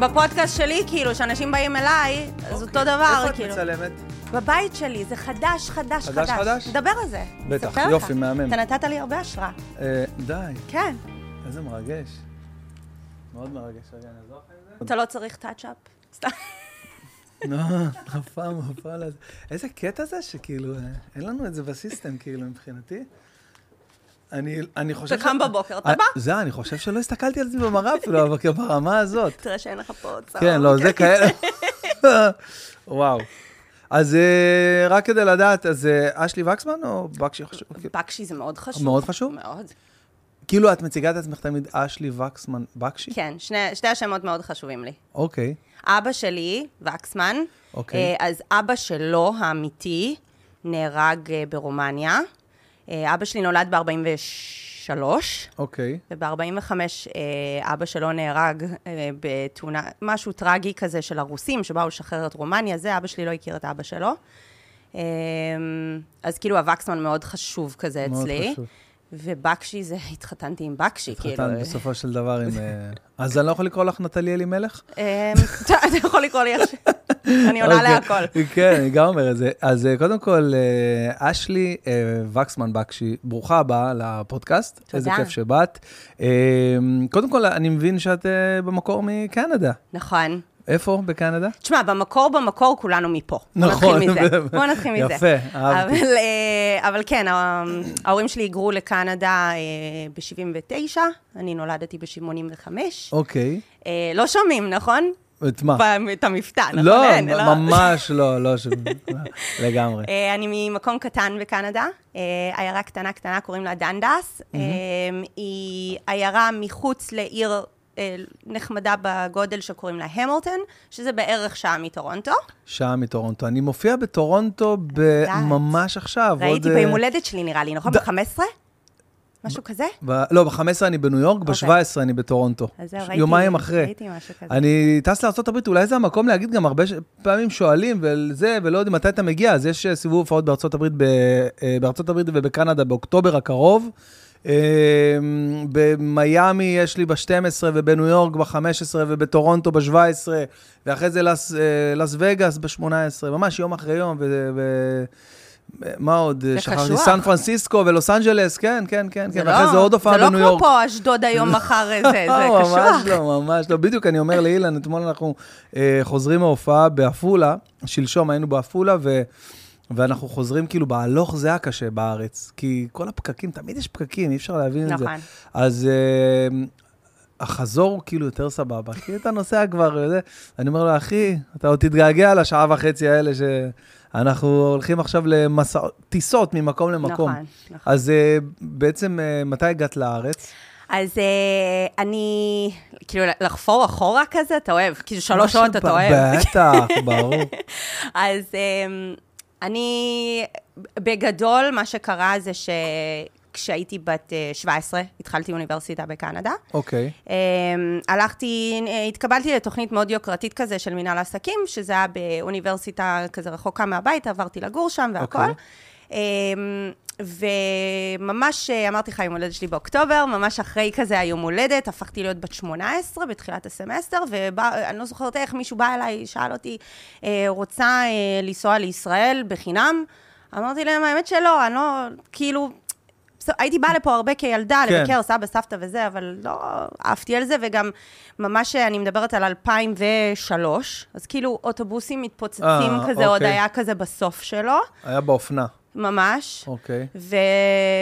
בפודקאסט שלי, כאילו, שאנשים באים אליי, אז אותו דבר, איפה את כאילו. מצלמת? בבית שלי, זה חדש, חדש, חדש, חדש? נדבר על זה. בטח. יופי, מהמם. אתה נתת לי הרבה השראה. אה, די, כן. איזה מרגש. מאוד מרגש, רגע, נעזור לך עם זה? אתה לא צריך טאצ'אפ. סתם. לא, אף פעם, אף פעם. איזה קטע זה שכאילו, אה, אין לנו את זה בסיסטם, כאילו, מבחינתי. אני, אני חושב... אתה קם בבוקר, אתה בא. זה, אני חושב שלא הסתכלתי על זה במראה אפילו, אבל כאילו, ברמה הזאת. תראה שאין לך פה צהוב. כן, לא, זה כאלה. וואו. אז אה, רק כדי לדעת, אז אה, אשלי וקסמן או בקשי חשוב? בקשי זה מאוד חשוב. מאוד חשוב? מאוד. כאילו, את מציגה את עצמך תמיד אשלי וקסמן בקשי? כן, שני, שתי השמות מאוד חשובים לי. אוקיי, אבא שלי, וקסמן, אוקיי. אה, אז אבא שלו, האמיתי, נהרג ברומניה. אה, אבא שלי נולד ב-43, אוקיי. וב-45 אה, אבא שלו נהרג אה, בתאונה, משהו טרגי כזה של הרוסים, שבאו לשחרר את רומניה, זה, אבא שלי לא הכיר את אבא שלו. אז כאילו הווקסמן מאוד חשוב כזה מאוד אצלי. חשוב. ובקשי זה, התחתנתי עם בקשי, כאילו. התחתנת בסופו של דבר עם... אה, אז אני לא יכול לקרוא לך נטלי אלימלך? אה, אתה יכול לקרוא לי איך. אני עונה אוקיי. להכל. כן, אני גם אומר את זה. אז אה, קודם כל, אה, אשלי וקסמן בקשי, ברוכה הבאה לפודקאסט. תודה. איזה כיף שבאת. אה, קודם כל, אני מבין שאת במקור מקנדה. נכון. איפה בקנדה? תשמע, במקור במקור כולנו מפה. בוא נכון. נתחיל מזה. בוא נתחיל מזה. יפה, אהבתי. אבל, אה, אבל כן, ההורים שלי היגרו לקנדה ב-79, אני נולדתי ב-85. אוקיי. לא שומעים, נכון? את מה? את המבטא, נכון? לא, אין, ממש לא, לא, ש- לגמרי. אה, אני ממקום קטן בקנדה, אה, עיירה קטנה קטנה, קוראים לה דנדס. אה, היא עיירה מחוץ לעיר אה, נחמדה בגודל שקוראים לה המילטון, שזה בערך שעה מטורונטו. שעה מטורונטו. אני מופיע בטורונטו. ממש עכשיו. ראיתי עוד, אה, ביום הולדת שלי, נראה לי, נכון? ד- ב-15? משהו כזה? ב- לא, ב-15 אני בניו יורק, ב-17 אני בטורונטו. אוקיי. אז זהו, ראיתי, יומיים אחרי. ראיתי משהו כזה. אני טס לארה"ב, אולי זה המקום להגיד, גם הרבה ש- פעמים שואלים וזה, ולא יודעים מתי אתה מגיע, אז יש אה, סיבוב הופעות בארה"ב, ב- אה, בארה"ב ובקנדה באוקטובר הקרוב. אה, במיאמי יש לי ב-12 ובניו יורק ב-15 ובטורונטו ב-17 ואחרי זה לס, אה, לס וגאס ב-18, ממש יום אחרי יום. ו- ו- מה עוד? זה שכחתי. סן פרנסיסקו ולוס אנג'לס, כן, כן, כן, זה כן, ואחרי זה עוד הופעה בניו זה יורק. לא כמו פה אשדוד היום מחר איזה, זה לא, קשוח. ממש לא, ממש לא. בדיוק, אני אומר לאילן, אתמול אנחנו אה, חוזרים מההופעה בעפולה, שלשום היינו בעפולה, ו... ואנחנו חוזרים כאילו בהלוך זה הקשה בארץ, כי כל הפקקים, תמיד יש פקקים, אי אפשר להבין את זה. נכון. אז אה, החזור הוא כאילו יותר סבבה, כי אתה נוסע כבר, זה, אני אומר לו, אחי, אתה עוד תתגעגע לשעה וחצי האלה שאנחנו הולכים עכשיו לטיסות ממקום למקום. נכון, נכון. אז אה, בעצם, אה, מתי הגעת לארץ? אז אה, אני, כאילו, לחפור אחורה כזה, אתה אוהב, כאילו שלוש שעות אתה אוהב. בטח, ברור. אז אמ, אני, בגדול, מה שקרה זה שכשהייתי בת אה, 17, התחלתי אוניברסיטה בקנדה. אוקיי. אמ, הלכתי, אה, התקבלתי לתוכנית מאוד יוקרתית כזה של מנהל עסקים, שזה היה באוניברסיטה כזה רחוקה מהבית, עברתי לגור שם והכל. אוקיי. וממש אה, אמרתי לך, יום הולדת שלי באוקטובר, ממש אחרי כזה היום הולדת, הפכתי להיות בת 18 בתחילת הסמסטר, ואני לא זוכרת איך מישהו בא אליי, שאל אותי, אה, רוצה אה, לנסוע לישראל בחינם? אמרתי להם, האמת שלא, אני לא, כאילו, הייתי באה לפה הרבה כילדה, כן. לבקר סבא, סבתא וזה, אבל לא עפתי על זה, וגם ממש, אני מדברת על 2003, אז כאילו אוטובוסים מתפוצצים אה, כזה, עוד אוקיי. היה כזה בסוף שלו, היה באופנה. ממש. אוקיי. ו...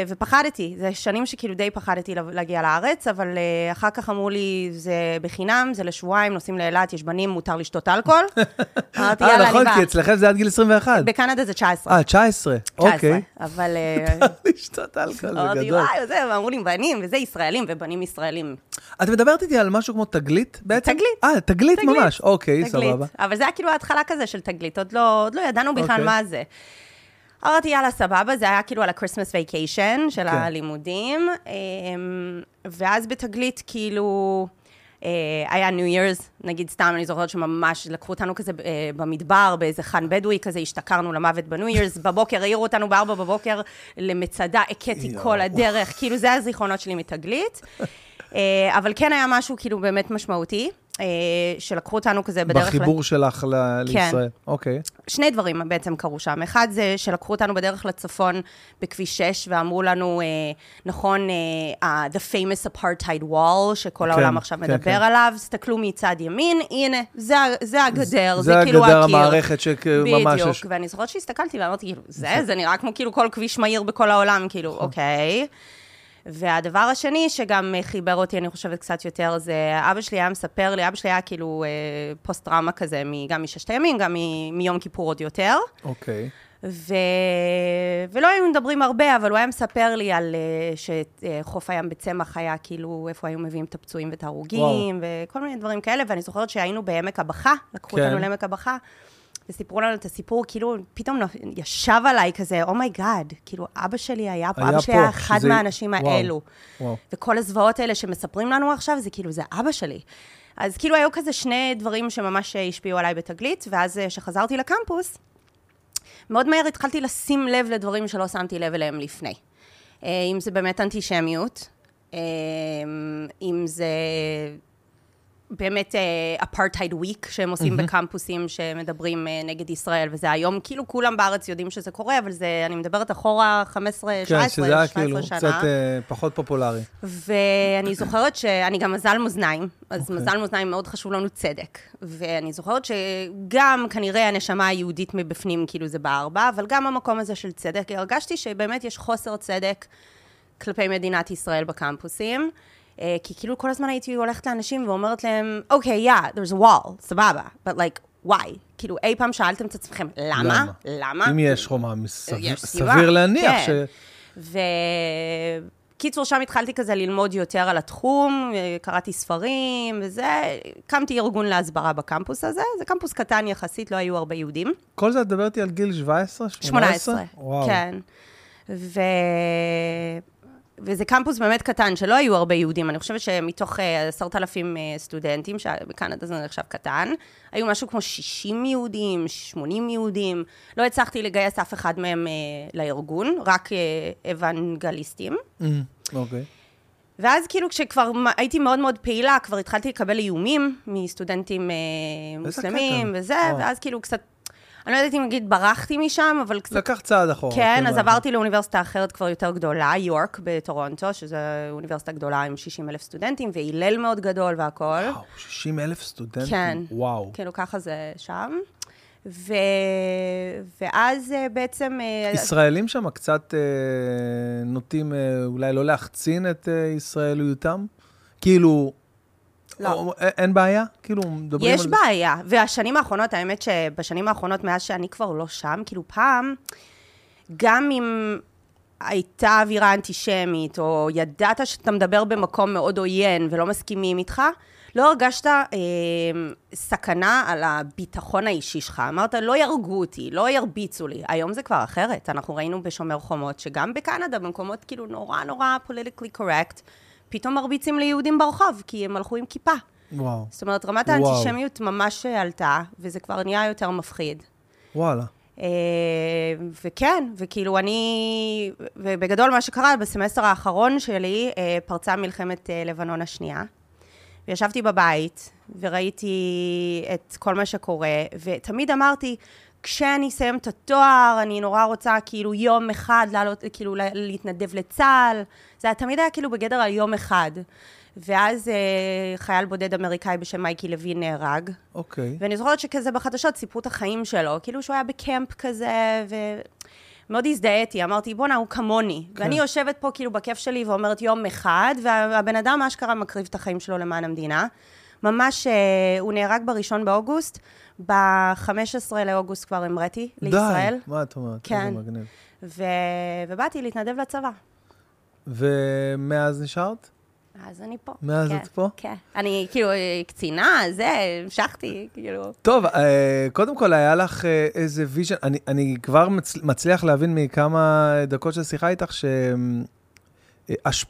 ופחדתי, זה שנים שכאילו די פחדתי לה- להגיע לארץ, אבל uh, אחר כך אמרו לי, זה בחינם, זה לשבועיים, נוסעים לאילת, יש בנים, מותר לשתות אלכוהול. אמרתי, אה, יאללה, אני נכון, באה. כי אצלכם זה עד גיל 21. בקנדה זה 19. אה, 19. 19, אוקיי. אבל... אה, לשתות אלכוהול, זה גדול. וואי, וזה, ואמרו לי, בנים, וזה ישראלים, ובנים ישראלים. את מדברת איתי על משהו כמו תגלית בעצם? תגלית. אה, תגלית. ממש. אוקיי. סבבה. אבל זה היה כאילו ההתחלה כזה של תגלית, עוד לא, לא ידענו בכלל אוקיי. מה זה. אמרתי, יאללה, סבבה, זה היה כאילו על ה-Christmas vacation של כן. הלימודים, אמ, ואז בתגלית, כאילו, אה, היה ניו ירס, נגיד סתם, אני זוכרת שממש לקחו אותנו כזה אה, במדבר, באיזה חאן בדואי כזה, השתכרנו למוות בניו ירס, בבוקר העירו אותנו בארבע בבוקר למצדה, הכיתי כל הדרך, כאילו זה הזיכרונות שלי מתגלית. אה, אבל כן היה משהו כאילו באמת משמעותי. אה, שלקחו אותנו כזה בדרך... בחיבור שלך ל- לישראל. אוקיי. שני דברים בעצם קרו שם. אחד זה שלקחו אותנו בדרך לצפון בכביש 6, ואמרו לנו, אה, נכון, אה, the famous apartheid wall, שכל כן, העולם עכשיו כן, מדבר כן. עליו, תסתכלו מצד ימין, הנה, זה, זה הגדר, זה, זה כאילו הגדר הקיר. המערכת שממש בדיוק, יש... ואני זוכרת שהסתכלתי ואמרתי, כאילו, זה, זה נראה כמו כאילו כל כביש מהיר בכל העולם, כאילו, נכון. אוקיי. והדבר השני שגם אה, חיבר אותי, אני חושבת, קצת יותר, זה אבא שלי היה מספר לי, אבא שלי היה כאילו אה, פוסט-טראומה כזה, גם מששת הימים, גם מ- מיום כיפור עוד יותר. אוקיי. ו... ולא היינו מדברים הרבה, אבל הוא היה מספר לי על אה, שחוף הים בצמח היה כאילו, איפה היו מביאים את הפצועים ואת ההרוגים, וכל מיני דברים כאלה, ואני זוכרת שהיינו בעמק הבכה, לקחו כן. אותנו לעמק הבכה, וסיפרו לנו את הסיפור, כאילו, פתאום ישב עליי כזה, oh my god, כאילו, אבא שלי היה פה, היה אבא שלי פה, היה אחד שזה- מהאנשים וואו, האלו. וואו. וכל הזוועות האלה שמספרים לנו עכשיו, זה כאילו, זה אבא שלי. אז כאילו, היו כזה שני דברים שממש אה, השפיעו עליי בתגלית, ואז אה, כשחזרתי לקמפוס, מאוד מהר התחלתי לשים לב לדברים שלא שמתי לב אליהם לפני. אה, אם זה באמת אנטישמיות, אה, אם זה באמת אפרטהייד וויק שהם עושים בקמפוסים שמדברים אה, נגד ישראל, וזה היום, כאילו כולם בארץ יודעים שזה קורה, אבל זה, אני מדברת אחורה 15, 17, כן, שזה היה 17 כאילו שנה. קצת אה, פחות פופולרי. ואני זוכרת שאני גם מזל מאזניים, אז אוקיי. okay. מזל מאזניים מאוד חשוב לנו צדק. ואני זוכרת שגם כנראה הנשמה היהודית מבפנים, כאילו זה בער בה, אבל גם המקום הזה של צדק, הרגשתי שבאמת יש חוסר צדק כלפי מדינת ישראל בקמפוסים. אה, כי כאילו כל הזמן הייתי הולכת לאנשים ואומרת להם, אוקיי, okay, yeah, there's a wall, סבבה, but like, why? כאילו, אי פעם שאלתם את עצמכם, למה? למה? אם יש חומה, סביר- יש סיבה, סביר להניח כן. ש... וקיצור, שם התחלתי כזה ללמוד יותר על התחום, אה, קראתי ספרים וזה, הקמתי ארגון להסברה בקמפוס הזה, זה קמפוס קטן יחסית, לא היו הרבה יהודים. כל זה את מדברת על גיל 17? 18? 18, וואו. כן. ו... וזה קמפוס באמת קטן, שלא היו הרבה יהודים. אני חושבת שמתוך אה, עשרת אלפים אה, סטודנטים, שבקנדה זה נחשב קטן, היו משהו כמו 60 יהודים, 80 יהודים. לא הצלחתי לגייס אף אחד מהם אה, לארגון, רק אה, אוונגליסטים. Mm, אוקיי. ואז כאילו כשכבר הייתי מאוד מאוד פעילה, כבר התחלתי לקבל איומים מסטודנטים אה, מוסלמים. וזה, וואו. ואז כאילו קצת, אני לא יודעת אם נגיד ברחתי משם, אבל קצת לקח צעד אחורה. כן, כאילו, אז עברתי לאוניברסיטה אחרת כבר יותר גדולה, יורק בטורונטו, שזו אוניברסיטה גדולה עם 60 אלף סטודנטים, והלל מאוד גדול והכול. וואו, 60 אלף סטודנטים? כן. וואו. כאילו, ככה זה שם. ו... ואז אה, בעצם... אה, ישראלים שם קצת אה, נוטים אולי לא להחצין את ישראליותם? כאילו... לא. או, א- אין בעיה? כאילו, מדברים על יש זה? בעיה, והשנים האחרונות, האמת שבשנים האחרונות, מאז שאני כבר לא שם, כאילו פעם, גם אם הייתה אווירה אנטישמית, או ידעת שאתה מדבר במקום מאוד עוין ולא מסכימים איתך, לא הרגשת אה, סכנה על הביטחון האישי שלך. אמרת, לא יהרגו אותי, לא ירביצו לי. היום זה כבר אחרת. אנחנו ראינו בשומר חומות, שגם בקנדה, במקומות כאילו נורא נורא פוליטיקלי קורקט, פתאום מרביצים ליהודים ברחוב, כי הם הלכו עם כיפה. וואו, זאת אומרת, רמת וואו. האנטישמיות ממש עלתה, וזה כבר נהיה יותר מפחיד. וואלה. אה, וכן, וכאילו אני, ובגדול מה שקרה, בסמסטר האחרון שלי אה, פרצה מלחמת אה, לבנון השנייה. וישבתי בבית, וראיתי את כל מה שקורה, ותמיד אמרתי, כשאני אסיים את התואר, אני נורא רוצה כאילו יום אחד לעלות, כאילו לה- להתנדב לצה"ל. זה היה- תמיד היה כאילו בגדר על יום אחד. ואז אה, חייל בודד אמריקאי בשם מייקי לוין נהרג, אוקיי. ואני זוכרת שכזה בחדשות סיפרו את החיים שלו, כאילו שהוא היה בקמפ כזה, ומאוד הזדהיתי, אמרתי, בואנה, הוא כמוני. כן. ואני יושבת פה כאילו בכיף שלי ואומרת יום אחד, והבן אדם אשכרה מקריב את החיים שלו למען המדינה. ממש, אה, הוא נהרג בראשון באוגוסט, ב-15 לאוגוסט כבר המראתי לישראל. די, מה את אומרת? כן. איזה מגניב. ו... ובאתי להתנדב לצבא. ומאז נשארת? אז אני פה. מאז כן, את פה? כן. אני כאילו קצינה, זה, המשכתי, כאילו. טוב, אה, קודם כל, היה לך אה, איזה vision, אני, אני כבר מצ, מצליח להבין מכמה דקות של שיחה איתך, ש...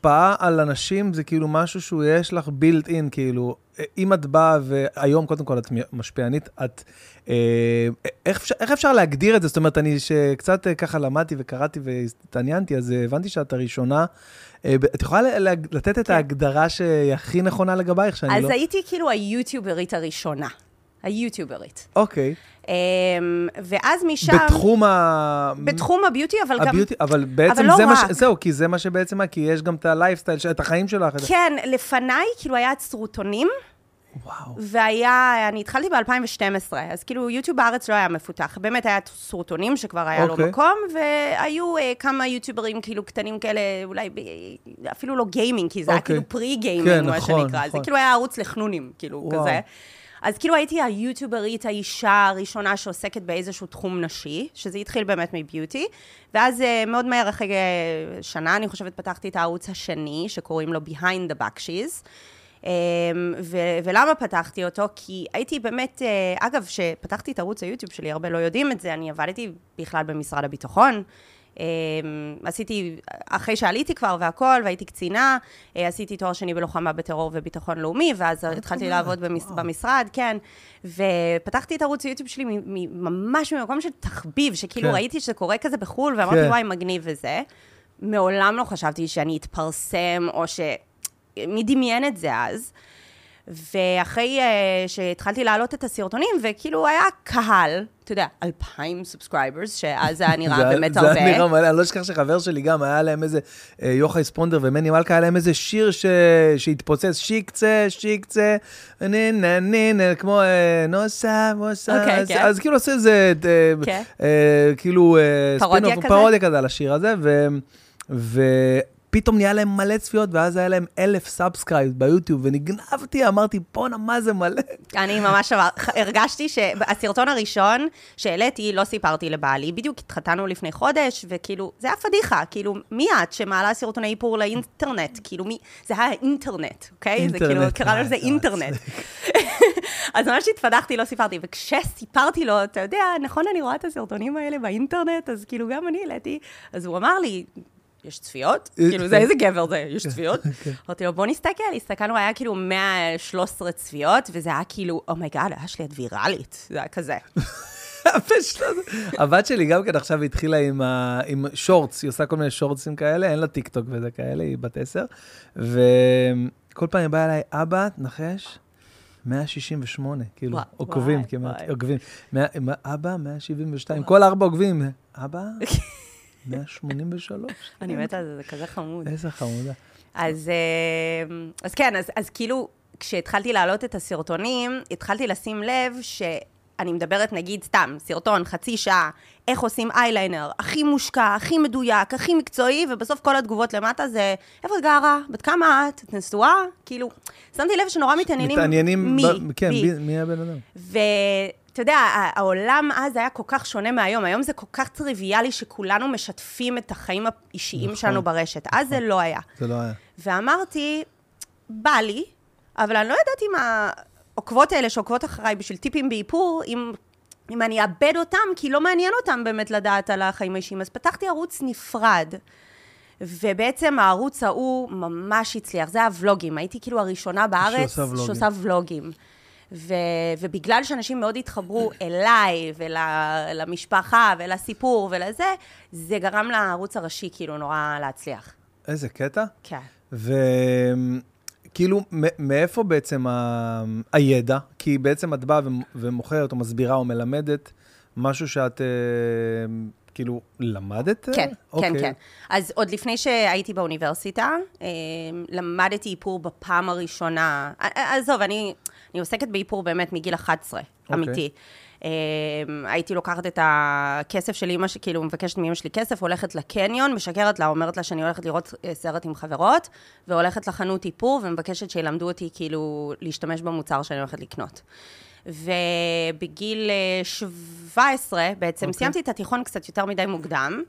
אה, על אנשים זה כאילו משהו שהוא יש לך built in, כאילו, אם את באה והיום, קודם כל, את משפיענית, את... אה, איך אפשר, איך אפשר להגדיר את זה? זאת אומרת, אני שקצת אה, ככה למדתי וקראתי והתעניינתי, אז הבנתי שאת הראשונה. את יכולה לתת את כן. ההגדרה שהיא הכי נכונה לגבייך, שאני אז לא... אז הייתי כאילו היוטיוברית הראשונה. היוטיוברית. אוקיי. Um, ואז משם... בתחום ה... בתחום הביוטי, אבל הביוטי, גם... אבל בעצם אבל לא זה רק. מה ש... זהו, כי זה מה שבעצם, כי יש גם את הלייפסטייל, את החיים שלך. כן, לפניי כאילו היה את סרוטונים. וואו. והיה, אני התחלתי ב-2012, אז כאילו יוטיוב בארץ לא היה מפותח. באמת היה סרוטונים שכבר היה okay. לו אוקיי. מקום, והיו uh, כמה יוטיוברים כאילו קטנים כאלה, אולי ב, אפילו לא גיימינג, כי זה okay. היה אוקיי. כאילו פרי גיימינג, כן, מה נכון, שנקרא. נכון. זה כאילו היה ערוץ לחנונים, כאילו, וואו. כזה. אז כאילו הייתי היוטיוברית, האישה הראשונה שעוסקת באיזשהו תחום נשי, שזה התחיל באמת מביוטי, ואז uh, מאוד מהר אחרי uh, שנה, אני חושבת, פתחתי את הערוץ השני, שקוראים לו Behind the Backshees. Um, ו- ולמה פתחתי אותו? כי הייתי באמת, uh, אגב, כשפתחתי את ערוץ היוטיוב שלי, הרבה לא יודעים את זה, אני עבדתי בכלל במשרד הביטחון. אמ, עשיתי, אחרי שעליתי כבר והכל, והייתי קצינה, אה, עשיתי תואר שני בלוחמה בטרור וביטחון לאומי, ואז התחלתי לעבוד במש, במשרד, כן. ופתחתי את ערוץ היוטיוב שלי ממש ממקום של תחביב, שכאילו כן. ראיתי שזה קורה כזה בחו"ל, ואמרתי, כן. וואי, מגניב וזה. מעולם לא חשבתי שאני אתפרסם, או ש... מי דמיין את זה אז? ואחרי אה, שהתחלתי להעלות את הסרטונים, וכאילו היה קהל, אתה יודע, אלפיים subscribers, שאז זה היה נראה באמת הרבה. זה היה נראה מלא, אני לא אשכח שחבר שלי גם, היה להם איזה, אה, יוחאי ספונדר ומני מלכה, היה להם איזה שיר ש... שהתפוצץ, שיקצה, שיקצה, נה נה נה נה, כמו אה, נוסע, נוסע, אוקיי, אז, כן. אז כאילו עושה איזה, אה, כן. אה, כאילו, אה, פרודיה כזה? פרודיה כזה על השיר הזה, ו... פתאום נהיה להם מלא צפיות, ואז היה להם אלף subscribe ביוטיוב, ונגנבתי, אמרתי, בואנה, מה זה מלא? אני ממש הרגשתי שהסרטון הראשון שהעליתי, לא סיפרתי לבעלי, בדיוק התחתנו לפני חודש, וכאילו, זה היה פדיחה, כאילו, מי את שמעלה סרטוני איפור לאינטרנט? כאילו, מי, זה היה אינטרנט, אוקיי? אינטרנט. זה כאילו, קרא לזה אינטרנט. אז ממש התפדחתי, לא סיפרתי, וכשסיפרתי לו, אתה יודע, נכון, אני רואה את הסרטונים האלה באינטרנט, אז כאילו, גם אני העליתי, אז הוא אמר לי, יש צפיות? אה, כאילו, זה איזה גבר זה, יש צפיות? כן. אמרתי לו, בוא נסתכל, הסתכלנו, היה כאילו 113 צפיות, וזה היה כאילו, oh my god, אשלי, את ויראלית. זה היה כזה. הבת שלי גם כן עכשיו התחילה עם, ה... עם shorts, היא עושה כל מיני שורטסים כאלה, אין לה טיק טוק וזה כאלה, היא בת עשר, וכל פעם היא באה אליי, אבא, תנחש, 168, כאילו, עוקבים כמעט, עוקבים. אבא, 172, כל ארבע עוקבים, אבא? 183. אני מתה על זה, זה כזה חמוד. איזה חמודה. אז, אה, אז כן, אז, אז כאילו, כשהתחלתי להעלות את הסרטונים, התחלתי לשים לב שאני מדברת, נגיד, סתם, סרטון, חצי שעה, איך עושים אייליינר, הכי מושקע, הכי מדויק, הכי מקצועי, ובסוף כל התגובות למטה זה, איפה את גרה? בת כמה את? את נשואה? כאילו, שמתי לב שנורא מתעניינים מתעניינים, מי, ב... כן, בי. מי הבן אדם. ו... אתה יודע, העולם אז היה כל כך שונה מהיום. היום זה כל כך טריוויאלי שכולנו משתפים את החיים האישיים נכון, שלנו ברשת. נכון. אז זה לא היה. זה לא היה. ואמרתי, בא לי, אבל אני לא יודעת אם העוקבות האלה שעוקבות אחריי בשביל טיפים באיפור, אם, אם אני אאבד אותם, כי לא מעניין אותם באמת לדעת על החיים האישיים. אז פתחתי ערוץ נפרד. ובעצם הערוץ ההוא ממש הצליח, זה הוולוגים, הייתי כאילו הראשונה בארץ שעושה ולוגים. שעושה ולוגים. ו, ובגלל שאנשים מאוד התחברו אליי ולמשפחה ולסיפור ולזה, זה גרם לערוץ הראשי כאילו נורא להצליח. איזה קטע. כן. וכאילו, מאיפה בעצם ה... הידע? כי בעצם את באה ומוכרת או מסבירה או מלמדת משהו שאת... אה, כאילו, למדת? כן, okay. אוקיי. כן, כן. אז עוד לפני שהייתי באוניברסיטה, אה, למדתי איפור בפעם הראשונה. עזוב, אני, אני עוסקת באיפור באמת מגיל 11, okay. אוקיי. אמיתי. Um, הייתי לוקחת את הכסף של אימא, כאילו מבקשת מאמא שלי כסף, הולכת לקניון, משקרת לה, אומרת לה שאני הולכת לראות אה, סרט עם חברות, והולכת לחנות איפור ומבקשת שילמדו אותי כאילו להשתמש במוצר שאני הולכת לקנות. ובגיל 17 אה, בעצם, okay. אוקיי. סיימתי את התיכון קצת יותר מדי מוקדם.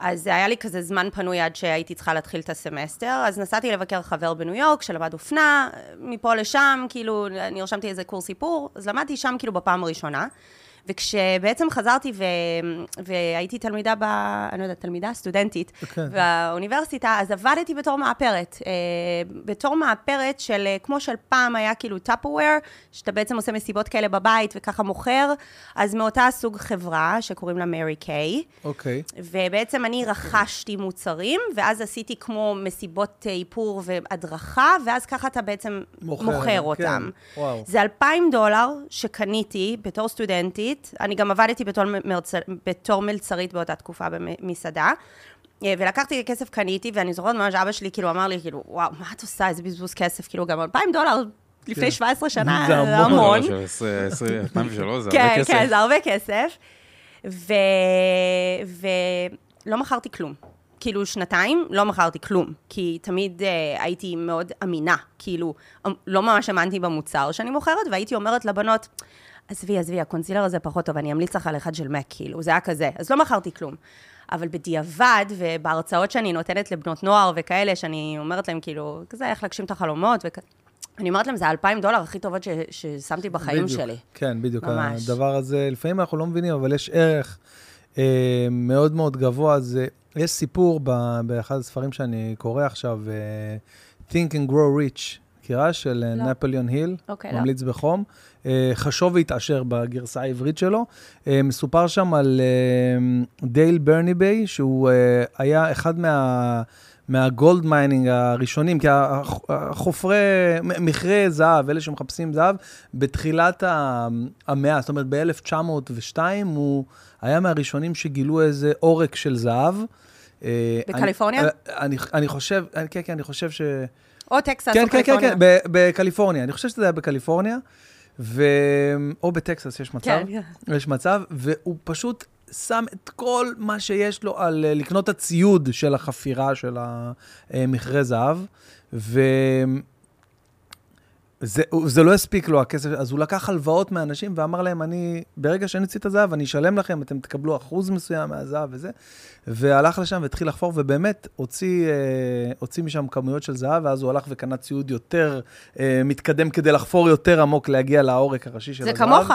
אז היה לי כזה זמן פנוי עד שהייתי צריכה להתחיל את הסמסטר, אז נסעתי לבקר חבר בניו יורק שלמד אופנה, מפה לשם, כאילו, נרשמתי איזה קורס סיפור, אז למדתי שם כאילו בפעם הראשונה. וכשבעצם חזרתי ו... והייתי תלמידה ב... אני לא יודעת, תלמידה? סטודנטית, כן. באוניברסיטה, אז עבדתי בתור מאפרת. אה, בתור מאפרת של, אה, כמו של פעם היה כאילו טאפוור, שאתה בעצם עושה מסיבות כאלה בבית וככה מוכר, אז מאותה סוג חברה שקוראים לה מרי קיי. אוקיי. ובעצם אני רכשתי מוצרים, ואז עשיתי כמו מסיבות אה, איפור והדרכה, ואז ככה אתה בעצם מוכר, מוכר, כן. אותם. וואו. זה 2,000 דולר שקניתי בתור סטודנטית, אני גם עבדתי בתור, מרצ... בתור מלצרית באותה תקופה במסעדה. אה, ולקחתי כסף, קניתי, ואני זוכרת ממש אבא שלי כאילו אמר לי, כאילו, וואו, מה את עושה? איזה בזבוז כסף, כאילו, גם 2,000 דולר לפני כן. 17 שנה, זה זה המון. המון. לא, של 20, 2003, זה כן, הרבה כסף. כן, זה הרבה כסף. ו... ולא מכרתי כלום. כאילו, שנתיים לא מכרתי כלום, כי תמיד uh, הייתי מאוד אמינה, כאילו, אמ- לא ממש האמנתי במוצר שאני מוכרת, והייתי אומרת לבנות, עזבי, עזבי, הקונסילר הזה פחות טוב, אני אמליץ לך על אחד של מק, כאילו, זה היה כזה. אז לא מכרתי כלום. אבל בדיעבד, ובהרצאות שאני נותנת לבנות נוער וכאלה, שאני אומרת להם, כאילו, כזה, איך להגשים את החלומות, וכ... אני אומרת להם, זה האלפיים דולר הכי טובות ש... ששמתי בחיים בדיוק. שלי. כן, בדיוק. ממש. הדבר הזה, לפעמים אנחנו לא מבינים, אבל יש ערך אה, מאוד מאוד גבוה. זה, יש סיפור ב, באחד הספרים שאני קורא עכשיו, אה, Think and Grow Rich, מכירה? של אה, לא. נפוליאון היל, אוקיי, לא. ממליץ בחום. אה, חשוב והתעשר בגרסה העברית שלו. אה, מסופר שם על אה, דייל ברניביי, שהוא היה אחד מה... מה gold mining הראשונים, כי הח- החופרי, מכרה זהב, אלה שמחפשים זהב, בתחילת המאה, זאת אומרת ב-1902, הוא היה מהראשונים שגילו איזה עורק של זהב. בקליפורניה? אני, אני, אני חושב, כן, כן, אני חושב ש... או טקסס כן, או כן, כן, קליפורניה. כן, ב- בקליפורניה. אני חושב שזה היה בקליפורניה, ו... או בטקסס יש מצב. כן. יש מצב, והוא פשוט שם את כל מה שיש לו על אה, לקנות הציוד של החפירה של המכרה זהב, ו... זה, זה לא הספיק לו הכסף, אז הוא לקח הלוואות מאנשים ואמר להם, אני, ברגע שאני אוציא את הזהב, אני אשלם לכם, אתם תקבלו אחוז מסוים מהזהב וזה. והלך לשם והתחיל לחפור, ובאמת הוציא, אה, הוציא משם כמויות של זהב, ואז הוא הלך וקנה ציוד יותר אה, מתקדם כדי לחפור יותר עמוק, להגיע לעורק הראשי של זה הזהב. כמוך,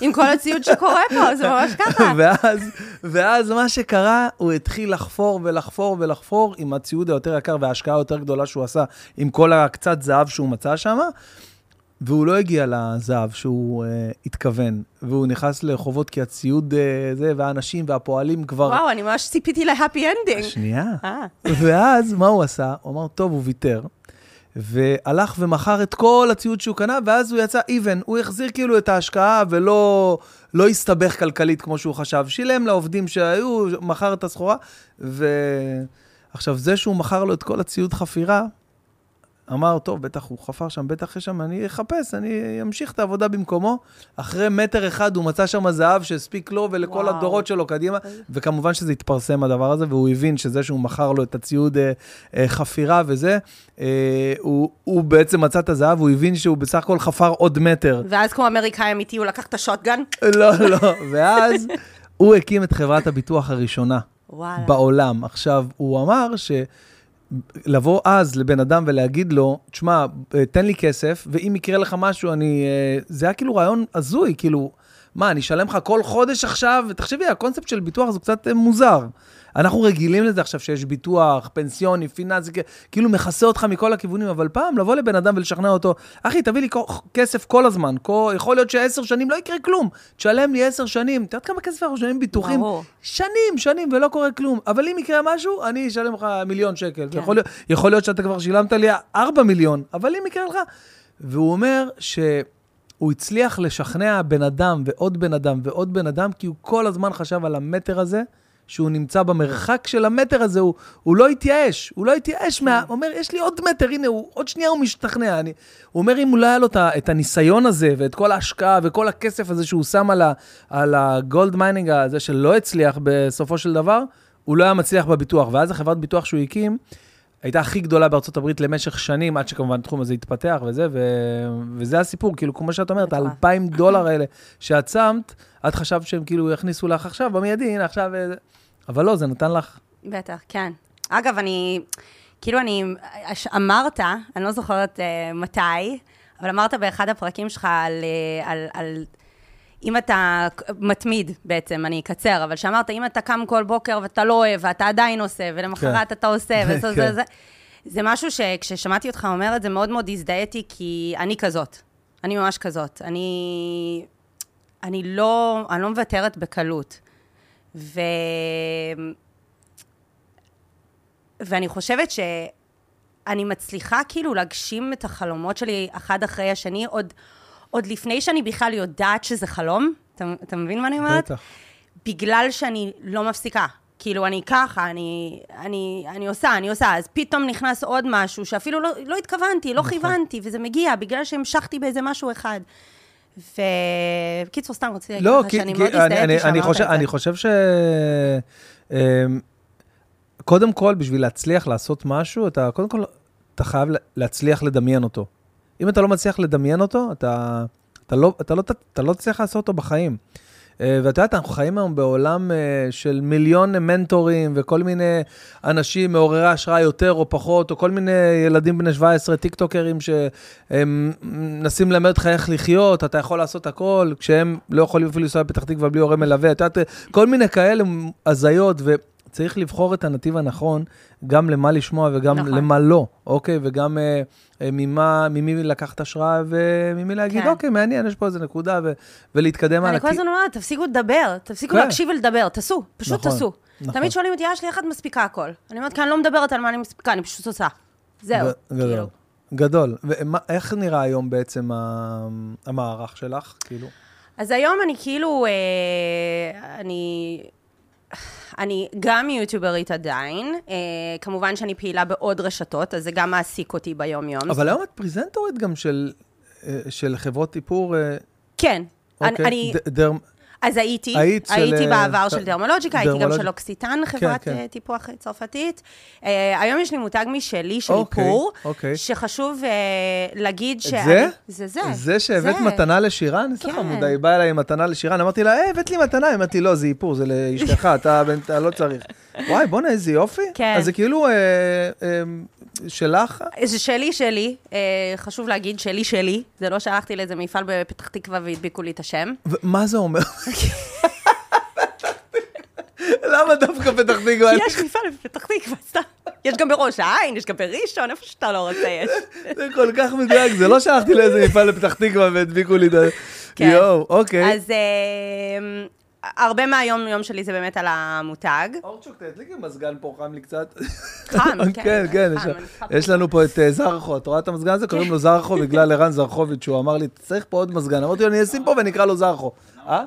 עם כל הציוד שקורה פה, זה ממש ככה. ואז, ואז מה שקרה, הוא התחיל לחפור ולחפור ולחפור עם הציוד היותר יקר וההשקעה היותר גדולה שהוא עשה, עם כל הקצת זהב שהוא מצא שם, והוא לא הגיע לזהב שהוא אה, התכוון, והוא נכנס לחובות כי הציוד אה, זה, והאנשים והפועלים כבר... וואו, אני ממש ציפיתי ל happy ending. שנייה. אה, ואז מה הוא עשה? הוא אמר, טוב, הוא ויתר. והלך ומכר את כל הציוד שהוא קנה, ואז הוא יצא even. הוא החזיר כאילו את ההשקעה ולא לא הסתבך כלכלית כמו שהוא חשב. שילם לעובדים שהיו, מכר את הסחורה, ועכשיו, זה שהוא מכר לו את כל הציוד חפירה, אמר, טוב, בטח הוא חפר שם, בטח יש שם, אני אחפש, אני אמשיך את העבודה במקומו. אחרי מטר אחד הוא מצא שם זהב שהספיק לו ולכל וואו. הדורות שלו קדימה, וכמובן שזה התפרסם הדבר הזה, והוא הבין שזה שהוא מכר לו את הציוד אה, אה, חפירה וזה, אה, הוא, הוא בעצם מצא את הזהב, הוא הבין שהוא בסך הכל חפר עוד מטר. ואז כמו אמריקאי אמיתי, הוא לקח את השוטגן. לא, לא, ואז הוא הקים את חברת הביטוח הראשונה. וואלה. בעולם. עכשיו, הוא אמר ש... לבוא אז לבן אדם ולהגיד לו, תשמע, אה, תן לי כסף, ואם יקרה לך משהו, אני... אה, זה היה כאילו רעיון הזוי, כאילו, מה, אני אשלם לך כל חודש עכשיו? תחשבי, הקונספט של ביטוח זה קצת אה, מוזר. אנחנו רגילים לזה עכשיו שיש ביטוח, פנסיוני, פיננסי, כאילו מכסה אותך מכל הכיוונים, אבל פעם לבוא לבן אדם ולשכנע אותו, אחי, תביא לי כסף כל הזמן, כל, יכול להיות שעשר שנים לא יקרה כלום, תשלם לי עשר שנים, אתה יודעת כמה כסף אנחנו משלמים ביטוחים? ברור. שנים, שנים, ולא קורה כלום. אבל אם יקרה משהו, אני אשלם לך מיליון שקל. כן. יכול, יכול להיות שאתה כבר שילמת לי ארבע מיליון, אבל אם יקרה לך... והוא אומר שהוא הצליח לשכנע בן אדם ועוד בן אדם ועוד בן אדם, כי הוא כל הזמן חשב על המטר הזה, שהוא נמצא במרחק של המטר הזה, הוא, הוא לא התייאש, הוא לא התייאש מה... הוא אומר, יש לי עוד מטר, הנה, הוא, עוד שנייה הוא משתכנע. אני, הוא אומר, אם הוא לא היה לו את הניסיון הזה, ואת כל ההשקעה, וכל הכסף הזה שהוא שם על, ה, על ה gold mining הזה, שלא הצליח בסופו של דבר, הוא לא היה מצליח בביטוח. ואז החברת ביטוח שהוא הקים, הייתה הכי גדולה בארצות הברית למשך שנים, עד שכמובן התחום הזה התפתח וזה, ו... וזה הסיפור, כאילו, כמו שאת אומרת, מטורף. האלפיים דולר האלה שאת שמת, את חשבת שהם כאילו יכניסו לך עכשיו, במיידי, הנה עכשיו... אה, אבל לא, זה נתן לך... בטח, כן. אגב, אני, כאילו אני, אמרת, אני לא זוכרת uh, מתי, אבל אמרת באחד הפרקים שלך על, uh, על, על אם אתה מתמיד בעצם, אני אקצר, אבל שאמרת, אם אתה קם כל בוקר ואתה לא אוהב, ואתה עדיין עושה, ולמחרת כן. אתה עושה, וזה, כן. זה, זה, זה משהו שכששמעתי אותך אומר את זה, מאוד מאוד הזדהיתי, כי אני כזאת. אני ממש כזאת. אני, אני, לא, אני לא מוותרת בקלות. ו... ואני חושבת שאני מצליחה כאילו להגשים את החלומות שלי אחד אחרי השני, עוד, עוד לפני שאני בכלל יודעת שזה חלום. אתה, אתה מבין מה אני אומרת? בטח. בגלל שאני לא מפסיקה. כאילו, אני ככה, אני, אני, אני עושה, אני עושה, אז פתאום נכנס עוד משהו שאפילו לא, לא התכוונתי, לא כיוונתי, וזה מגיע בגלל שהמשכתי באיזה משהו אחד. ובקיצור, סתם רציתי להגיד לא, לך שאני כי מאוד הזדהיתי שאמרת את זה. אני חושב ש... אמ, קודם כל, בשביל להצליח לעשות משהו, אתה קודם כל, אתה חייב להצליח לדמיין אותו. אם אתה לא מצליח לדמיין אותו, אתה, אתה, לא, אתה, לא, אתה לא תצליח לעשות אותו בחיים. אה, ואת יודעת, אנחנו חיים היום בעולם אה, של מיליון מנטורים וכל מיני אנשים מעוררי השראה יותר או פחות, או כל מיני ילדים בני 17, טיקטוקרים שמנסים ללמד אותך איך לחיות, אתה יכול לעשות הכל, כשהם לא יכולים אפילו לנסוע לפתח תקווה בלי הורה מלווה, את יודעת, כל מיני כאלה הזיות, וצריך לבחור את הנתיב הנכון, גם למה לשמוע וגם נכון. למה לא, אוקיי? וגם אה, אה, ממה, ממי לקחת השראה וממי להגיד, כן. אוקיי, מעניין, יש פה איזה נקודה, ו- ולהתקדם הלאה. אני כל הזמן אומרת, תפסיקו לדבר, תפסיקו כן. להקשיב ולדבר, תעשו, פשוט נכון, תעשו. נכון. תמיד שואלים אותי, יש לי איך את מספיקה הכל? אני אומרת, כי אני לא מדברת על מה אני מספיקה, אני פשוט עושה. זהו. כאילו. גדול. ואיך נראה היום בעצם המערך שלך, כאילו? אז היום אני כאילו, אה, אני... אני גם יוטיוברית עדיין, אה, כמובן שאני פעילה בעוד רשתות, אז זה גם מעסיק אותי ביום-יום. אבל היום את פרזנטורית גם של, אה, של חברות איפור, אה, כן. אני, אוקיי? אני, ד- דרם- אז הייתי, היית של, הייתי אה, בעבר ת- של דרמולוג'יקה, הייתי גם של אוקסיטן, חברת כן. אה, טיפוח צרפתית. אה, היום יש לי מותג משלי של אוקיי, איפור, אוקיי. שחשוב אה, להגיד שאני... זה? זה זה. זה שהבאת זה. מתנה לשירן? כן. חמודה, היא באה אליי עם מתנה לשירן, אמרתי לה, אה, הבאת לי מתנה, אמרתי, לא, זה איפור, זה לאשתך, אתה לא צריך. וואי, בואנה, איזה יופי. כן. אז זה כאילו אה, אה, שלך? זה שלי שלי, אה, חשוב להגיד שלי שלי, זה לא שהלכתי לאיזה מפעל בפתח תקווה והדביקו לי את השם. מה זה אומר? למה דווקא פתח תקווה? יש מפעל בפתח תקווה, סתם. יש גם בראש העין, יש גם בראשון, איפה שאתה לא רוצה יש. זה כל כך מדויק, זה לא שהלכתי לאיזה מפעל לפתח תקווה והדביקו לי את ה... כן. יואו, אוקיי. אז אה, הרבה מהיום-יום שלי זה באמת על המותג. אורצ'וק, תדליקי מזגן פה, חם לי קצת. חם, כן, כן, כן, יש- לנו פה את אה, זרחו, את רואה את המזגן הזה? קוראים לו זרחו בגלל ערן זרחוביץ', שהוא אמר לי, צריך פה עוד מזגן. אמרתי לו, אני אשים פה ונקרא לו זרחו. אה?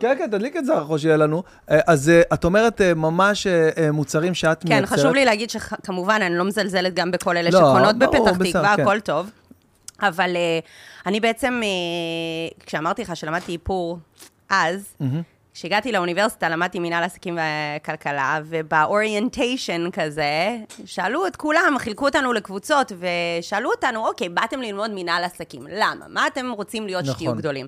כן, כן, תדליק את זרחו שיהיה לנו. אה, אז אה, את אומרת ממש מוצרים שאת מייצרת. כן, חשוב לי להגיד שכמובן, אני לא מזלזלת גם בכל אלה לא, שקונות בפתח תקווה, כן. הכל טוב. אבל אני בעצם, כשאמרתי לך שלמדתי איפור אז. כשהגעתי לאוניברסיטה למדתי מנהל עסקים וכלכלה, ובאוריינטיישן כזה, שאלו את כולם, חילקו אותנו לקבוצות, ושאלו אותנו, אוקיי, באתם ללמוד מנהל עסקים, למה? מה אתם רוצים להיות נכון. שתהיו גדולים?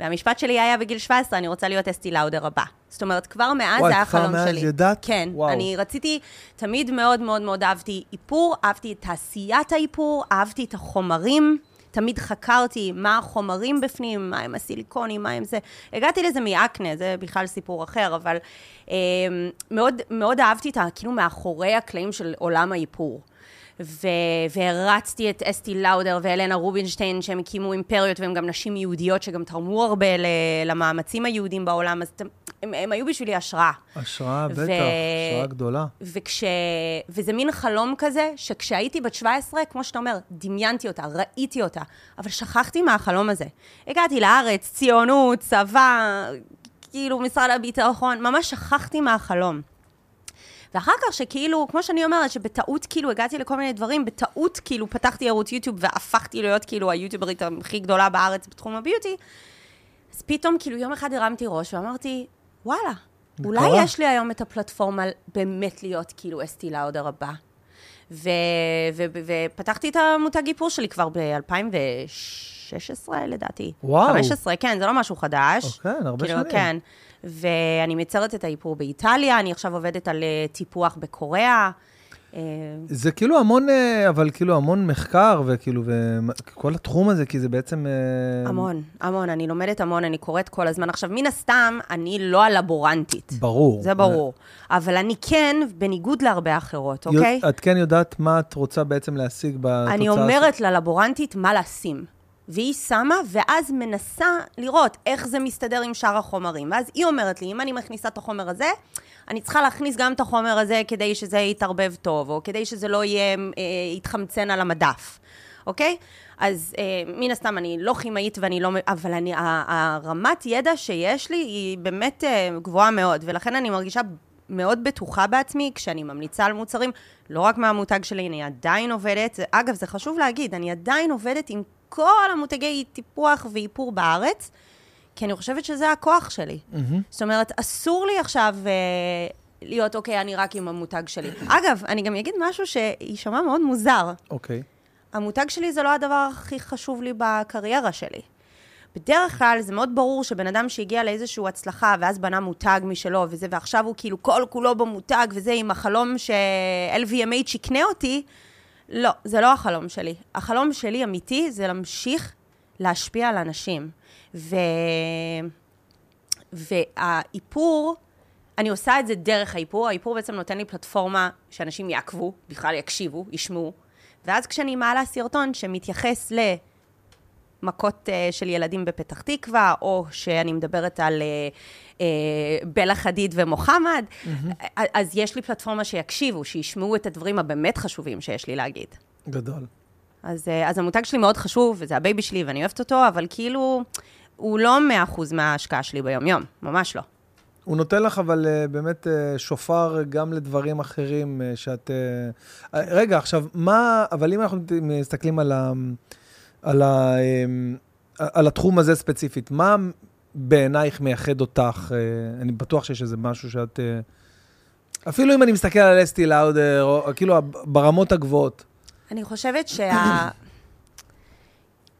והמשפט שלי היה בגיל 17, אני רוצה להיות אסתי לאודר הבא. זאת אומרת, כבר מאז וואי, זה היה כבר החלום מאז שלי. ידעת? כן, וואו. אני רציתי, תמיד מאוד מאוד מאוד אהבתי איפור, אהבתי את תעשיית האיפור, אהבתי את החומרים. תמיד חקרתי מה החומרים בפנים, מה הם הסיליקונים, מה הם זה. הגעתי לזה מאקנה, זה בכלל סיפור אחר, אבל אה, מאוד, מאוד אהבתי את ה... כאילו מאחורי הקלעים של עולם האיפור. ו- והרצתי את אסתי לאודר ואלנה רובינשטיין, שהם הקימו אימפריות, והם גם נשים יהודיות שגם תרמו הרבה למאמצים היהודים בעולם, אז הם, הם היו בשבילי השראה. השראה, בטח, השראה גדולה. וכש... וזה מין חלום כזה, שכשהייתי בת 17, כמו שאתה אומר, דמיינתי אותה, ראיתי אותה, אבל שכחתי מהחלום הזה. הגעתי לארץ, ציונות, צבא, כאילו משרד הביטחון, ממש שכחתי מהחלום. ואחר כך שכאילו, כמו שאני אומרת, שבטעות כאילו הגעתי לכל מיני דברים, בטעות כאילו פתחתי ערוץ יוטיוב והפכתי להיות כאילו היוטיוברית הכי גדולה בארץ בתחום הביוטי, אז פתאום כאילו יום אחד הרמתי ראש ואמרתי, וואלה, אולי קרה. יש לי היום את הפלטפורמה באמת להיות כאילו אסתי לאודר הבא. ו- ו- ו- ופתחתי את המותג איפור שלי כבר ב-2016 לדעתי. וואו. 15, כן, זה לא משהו חדש. אוקיי, הרבה כאילו, שנים. כן. ואני מייצרת את האיפור באיטליה, אני עכשיו עובדת על אה, טיפוח בקוריאה. אה, זה כאילו המון, אה, אבל כאילו המון מחקר, וכאילו, וכל התחום הזה, כי זה בעצם... המון, המון, אני לומדת המון, אני קוראת כל הזמן. עכשיו, מן הסתם, אני לא הלבורנטית. ברור. זה ברור. אבל אני כן, בניגוד להרבה אחרות, אוקיי? את כן יודעת מה את רוצה בעצם להשיג בתוצאה? אני אומרת ללבורנטית מה לשים. והיא שמה, ואז מנסה לראות איך זה מסתדר עם שאר החומרים. ואז היא אומרת לי, אם אני מכניסה את החומר הזה, אני צריכה להכניס גם את החומר הזה כדי שזה יתערבב טוב, או כדי שזה לא יהיה, אה, יתחמצן על המדף, אוקיי? אז אה, מן הסתם אני לא כימאית ואני לא... אבל אני, הרמת ידע שיש לי היא באמת אה, גבוהה מאוד, ולכן אני מרגישה מאוד בטוחה בעצמי כשאני ממליצה על מוצרים, לא רק מהמותג שלי, אני עדיין עובדת, אגב, זה חשוב להגיד, אני עדיין עובדת עם כל המותגי טיפוח ואיפור בארץ, כי אני חושבת שזה הכוח שלי. Mm-hmm. זאת אומרת, אסור לי עכשיו אה, להיות, אוקיי, אני רק עם המותג שלי. אגב, אני גם אגיד משהו שיישמע מאוד מוזר. אוקיי. המותג שלי זה לא הדבר הכי חשוב לי בקריירה שלי. בדרך כלל זה מאוד ברור שבן אדם שהגיע לאיזושהי הצלחה, ואז בנה מותג משלו וזה, ועכשיו הוא כאילו כל כולו במותג, וזה עם החלום ש-LVMH יקנה אותי, לא, זה לא החלום שלי. החלום שלי, אמיתי, זה להמשיך להשפיע על אנשים. ו... והאיפור, אני עושה את זה דרך האיפור. האיפור בעצם נותן לי פלטפורמה שאנשים יעקבו, בכלל יקשיבו, ישמעו. ואז כשאני מעלה סרטון שמתייחס למכות uh, של ילדים בפתח תקווה, או שאני מדברת על uh, uh, בלה חדיד ומוחמד, mm-hmm. אז יש לי פלטפורמה שיקשיבו, שישמעו את הדברים הבאמת חשובים שיש לי להגיד. גדול. אז, אה, אז המותג שלי מאוד חשוב, וזה ה baby שלי ואני אוהבת אותו, אבל כאילו, הוא לא 100% מההשקעה שלי ביום-יום, ממש לא. הוא נותן לך אבל אה, באמת אה, שופר גם לדברים אחרים אה, שאת... אה, רגע, עכשיו, מה... אבל אם אנחנו מסתכלים על, ה, על, ה, אמ, על התחום הזה ספציפית, מה בעינייך מייחד אותך? Uh, אני בטוח שיש איזה משהו שאת... Uh, אפילו אם אני מסתכל על אסטי לאודר, או כאילו ברמות הגבוהות. אני חושבת שה...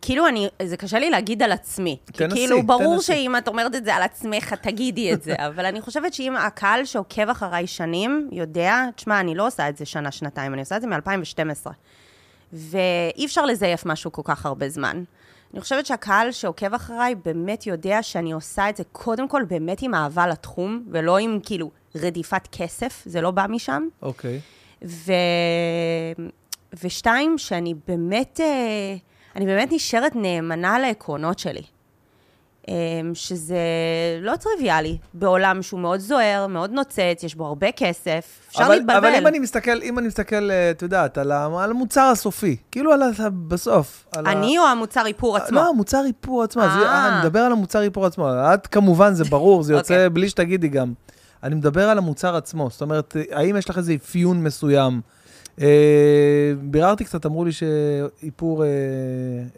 כאילו, אני, זה קשה לי להגיד על עצמי. תנסי, כי כאילו, ברור תנסי. שאם את אומרת את זה על עצמך, תגידי את זה. אבל אני חושבת שאם הקהל שעוקב אחריי שנים יודע, תשמע, אני לא עושה את זה שנה, שנתיים, אני עושה את זה מ-2012. ואי אפשר לזייף משהו כל כך הרבה זמן. אני חושבת שהקהל שעוקב אחריי באמת יודע שאני עושה את זה קודם כל באמת עם אהבה לתחום, ולא עם כאילו רדיפת כסף, זה לא בא משם. אוקיי. ו... ושתיים, שאני באמת... אה, אני באמת נשארת נאמנה לעקרונות שלי. אמ, שזה לא טריוויאלי, בעולם שהוא מאוד זוהר, מאוד נוצץ, יש בו הרבה כסף, אפשר אבל, להתבלבל. אבל אם אני מסתכל, אם אני מסתכל, אה, את יודעת, על, המוצר הסופי, כאילו על ה... בסוף. על אני ה... או המוצר איפור עצמו? לא, המוצר איפור עצמו. אז אה. אני מדבר על המוצר איפור עצמו. את כמובן, זה ברור, זה יוצא אוקיי. בלי שתגידי גם. אני מדבר על המוצר עצמו. זאת אומרת, האם יש לך איזה אפיון מסוים? אה, ביררתי קצת, אמרו לי שאיפור אה,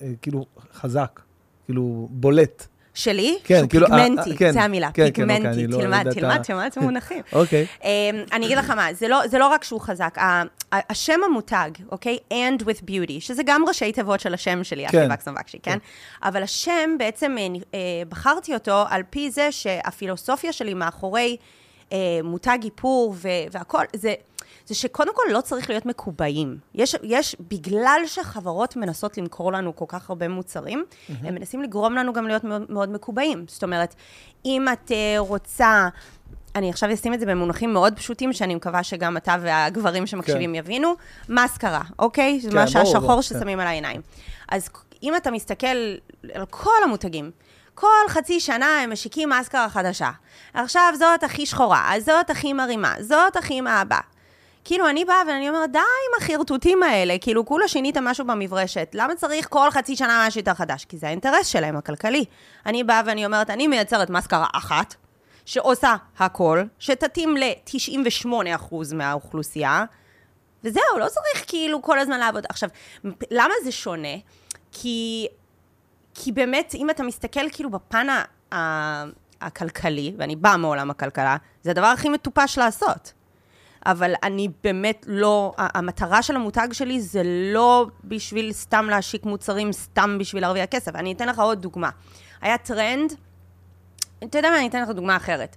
אה, כאילו חזק, כאילו בולט. שלי? כן, שהוא כאילו, פיגמנטי, אה, כן, זה המילה, כן, כן, אוקיי, פיגמנטי. אני לא תלמד, יודע את תלמד, ה- תלמד את המונחים. אוקיי. אמ, אני אגיד לך מה, זה לא, זה לא רק שהוא חזק, השם המותג, אוקיי? And with beauty, שזה גם ראשי תיבות של השם שלי, אחי כן. וקסם וקשי, כן? אבל השם, בעצם אה, אה, בחרתי אותו על פי זה שהפילוסופיה שלי מאחורי אה, מותג איפור ו- והכל, זה... זה שקודם כל לא צריך להיות מקובעים. יש, יש, בגלל שחברות מנסות למכור לנו כל כך הרבה מוצרים, mm-hmm. הם מנסים לגרום לנו גם להיות מאוד, מאוד מקובעים. זאת אומרת, אם את uh, רוצה... אני עכשיו אשים את זה במונחים מאוד פשוטים, שאני מקווה שגם אתה והגברים שמקשיבים כן. יבינו. מסקרה, אוקיי? זה כן, מה ברור, שהשחור ששמים על העיניים. אז אם אתה מסתכל על כל המותגים, כל חצי שנה הם משיקים מסקרה חדשה. עכשיו זאת הכי שחורה, זאת הכי מרימה, זאת הכי מעבה. כאילו, אני באה ואני אומרת, די עם החרטוטים האלה, כאילו, כולה שיניתם משהו במברשת. למה צריך כל חצי שנה משהו יותר חדש? כי זה האינטרס שלהם, הכלכלי. אני באה ואני אומרת, אני מייצרת מסקרה אחת, שעושה הכל, שתתאים ל-98% מהאוכלוסייה, וזהו, לא צריך כאילו כל הזמן לעבוד. עכשיו, למה זה שונה? כי, כי באמת, אם אתה מסתכל כאילו בפן ה- הכלכלי, ואני באה מעולם הכלכלה, זה הדבר הכי מטופש לעשות. אבל אני באמת לא, המטרה של המותג שלי זה לא בשביל סתם להשיק מוצרים, סתם בשביל להרוויח כסף. אני אתן לך עוד דוגמה. היה טרנד, אתה יודע מה, אני אתן לך דוגמה אחרת.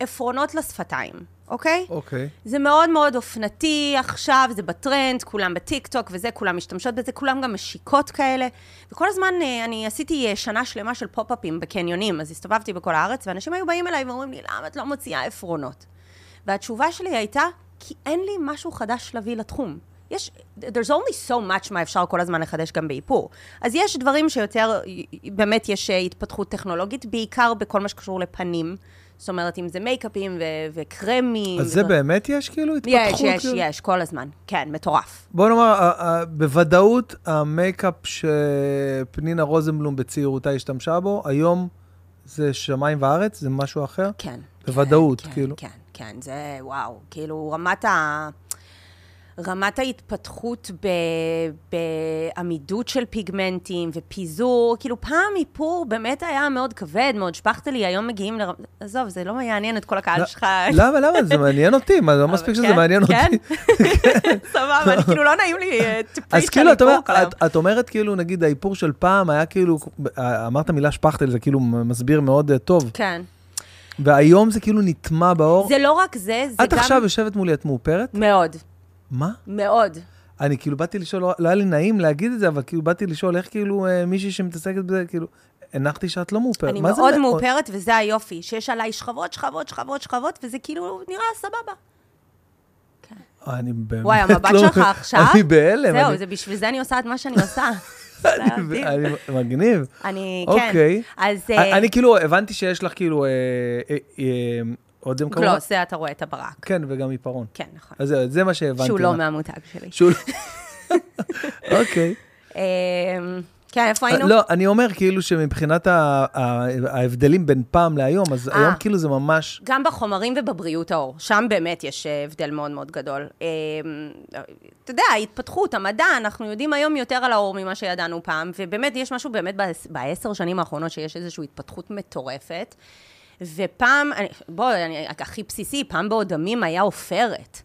עפרונות לשפתיים, אוקיי? אוקיי. זה מאוד מאוד אופנתי עכשיו, זה בטרנד, כולם בטיק טוק וזה, כולם משתמשות בזה, כולם גם משיקות כאלה. וכל הזמן אה, אני עשיתי אה, שנה שלמה של פופ-אפים בקניונים, אז הסתובבתי בכל הארץ, ואנשים היו באים אליי ואומרים לי, למה את לא מוציאה עפרונות? והתשובה שלי הייתה, כי אין לי משהו חדש להביא לתחום. יש, there's only so much מה אפשר כל הזמן לחדש גם באיפור. אז יש דברים שיותר, באמת יש אה, התפתחות טכנולוגית, בעיקר בכל מה שקשור לפנים. זאת אומרת, אם זה מייקאפים ו- וקרמים. אז זה ודבר- באמת יש כאילו התפתחות? יש, יש, כאילו? יש, כל הזמן. כן, מטורף. בוא נאמר, בוודאות המייקאפ שפנינה רוזנבלום בצעירותה השתמשה בו, היום זה שמיים וארץ? זה משהו אחר? כן. בוודאות, כן, כאילו. כן, כן, זה וואו. כאילו, רמת ה... רמת ההתפתחות ב... בעמידות של פיגמנטים ופיזור, כאילו פעם איפור באמת היה מאוד כבד, מאוד שפכטלי, היום מגיעים ל... עזוב, זה לא מעניין את כל הקהל לא, שלך. למה, למה? זה מעניין אותי, מה, לא מספיק שזה כן, מעניין כן? אותי. סבבה, אני כאילו לא נעים לי אה, את אומרת- איפור כל היום. את- אומרת כאילו, נגיד, האיפור של פעם היה כאילו, אמרת מילה שפכטל, זה כאילו מסביר מאוד אה, טוב, כן. והיום זה כאילו נטמע באור. זה לא רק זה, זה את גם... עכשיו יושבת מולי, את מאופרת? מאוד, מה? מאוד. אני כאילו באתי לשאול, לא- לא היה לי נעים להגיד את זה, אבל כאילו באתי לשאול איך כאילו אה, מישהי שמתעסקת בזה, כאילו, הנחתי שאת לא מאופרת. אני זה מאוד מאוד? מאופרת, וזה היופי, שיש עליי שכבות, שכבות, שכבות, שכבות, וזה כאילו נראה סבבה. אני באמת וואי, המבט לא- שלך עכשיו, אני בהלם. זהו, זה בשביל זה אני עושה את מה שאני עושה. אני- מגניב. אני, כן. אוקיי. אז אה, אני כאילו, הבנתי שיש לך כאילו, אה, אה, עוד הם כמובן? גלוס, זה אתה רואה את הברק. כן, וגם עיפרון. כן, נכון. אז זה מה שהבנתי. שהוא לא מה- מהמותג שלי. שהוא... אוקיי. כן, איפה היינו? לא, אני אומר כאילו שמבחינת ההבדלים בין פעם להיום, אז אה. היום כאילו זה ממש... גם בחומרים ובבריאות העור, שם באמת יש אה, הבדל מאוד מאוד גדול. אה, אתה יודע, ההתפתחות, המדע, אנחנו יודעים היום יותר על העור ממה שידענו פעם, ובאמת יש משהו באמת בעש- בעשר שנים האחרונות שיש איזושהי התפתחות מטורפת. ופעם, בוא, אני, הכי בסיסי, פעם באודמים היה עופרת.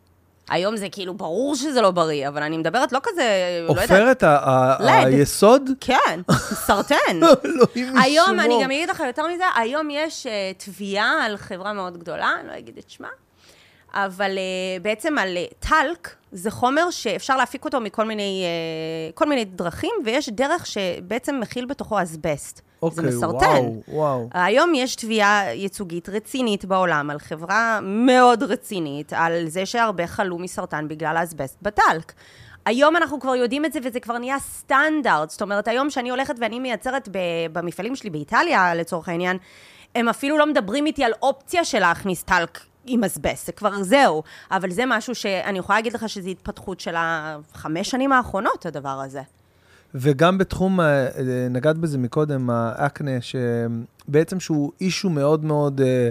היום זה כאילו, ברור שזה לא בריא, אבל אני מדברת לא כזה, לא יודעת. עופרת. היסוד? כן, סרטן. היום. אני גם אגיד לך יותר מזה, היום יש uh, תביעה על חברה מאוד גדולה, אני לא אגיד את שמה, אבל uh, בעצם על uh, טלק, זה חומר שאפשר להפיק אותו מכל מיני, כל מיני דרכים, ויש דרך שבעצם מכיל בתוכו אסבסט. אוקיי, זה מסרטן. וואו, וואו. היום יש תביעה ייצוגית רצינית בעולם על חברה מאוד רצינית, על זה שהרבה חלו מסרטן בגלל האסבסט בטלק. היום אנחנו כבר יודעים את זה, וזה כבר נהיה סטנדרט. זאת אומרת, היום שאני הולכת ואני מייצרת ב- במפעלים שלי באיטליה, לצורך העניין, הם אפילו לא מדברים איתי על אופציה של להכניס טלק עם אסבסט, זה כבר זהו. אבל זה משהו שאני יכולה להגיד לך שזו התפתחות של החמש שנים האחרונות, הדבר הזה. וגם בתחום, אה, אה, נגעת בזה מקודם, האקנה, שבעצם שהוא אישו מאוד מאוד אה,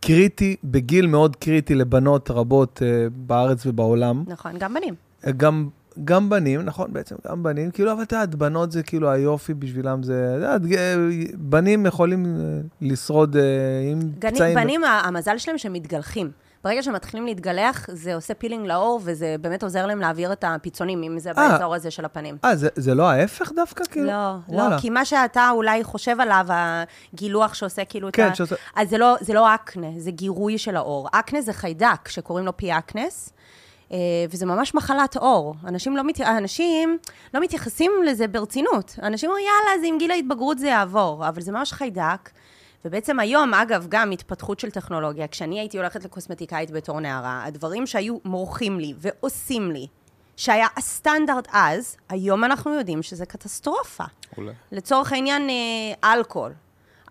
קריטי, בגיל מאוד קריטי לבנות רבות בארץ ובעולם. נכון, גם בנים. גם, גם בנים, נכון, בעצם גם בנים, כאילו, אבל את יודעת, בנות זה כאילו היופי בשבילם זה, את יודעת, בנים יכולים לשרוד עם גני, פצעים. בנים, המזל שלהם שהם מתגלחים. ברגע שהם מתחילים להתגלח, זה עושה פילינג לעור, וזה באמת עוזר להם להעביר את הפיצונים, אם זה אה. באזור הזה של הפנים. אה, זה, זה לא ההפך דווקא? כאילו? לא, וואלה. לא, כי מה שאתה אולי חושב עליו, הגילוח שעושה כאילו את כן, ה... שעושה- אז זה לא, זה לא אקנה, זה גירוי של העור. אקנה זה חיידק שקוראים לו פי אקנס, אה, וזה ממש מחלת עור. אנשים לא, מת... אנשים לא מתייחסים לזה ברצינות. אנשים אומרים, יאללה, זה עם גיל ההתבגרות זה יעבור, אבל זה ממש חיידק. ובעצם היום, אגב, גם התפתחות של טכנולוגיה, כשאני הייתי הולכת לקוסמטיקאית בתור נערה, הדברים שהיו מורחים לי ועושים לי, שהיה הסטנדרט אז, היום אנחנו יודעים שזה קטסטרופה. אולי. לצורך העניין, אה, אלכוהול.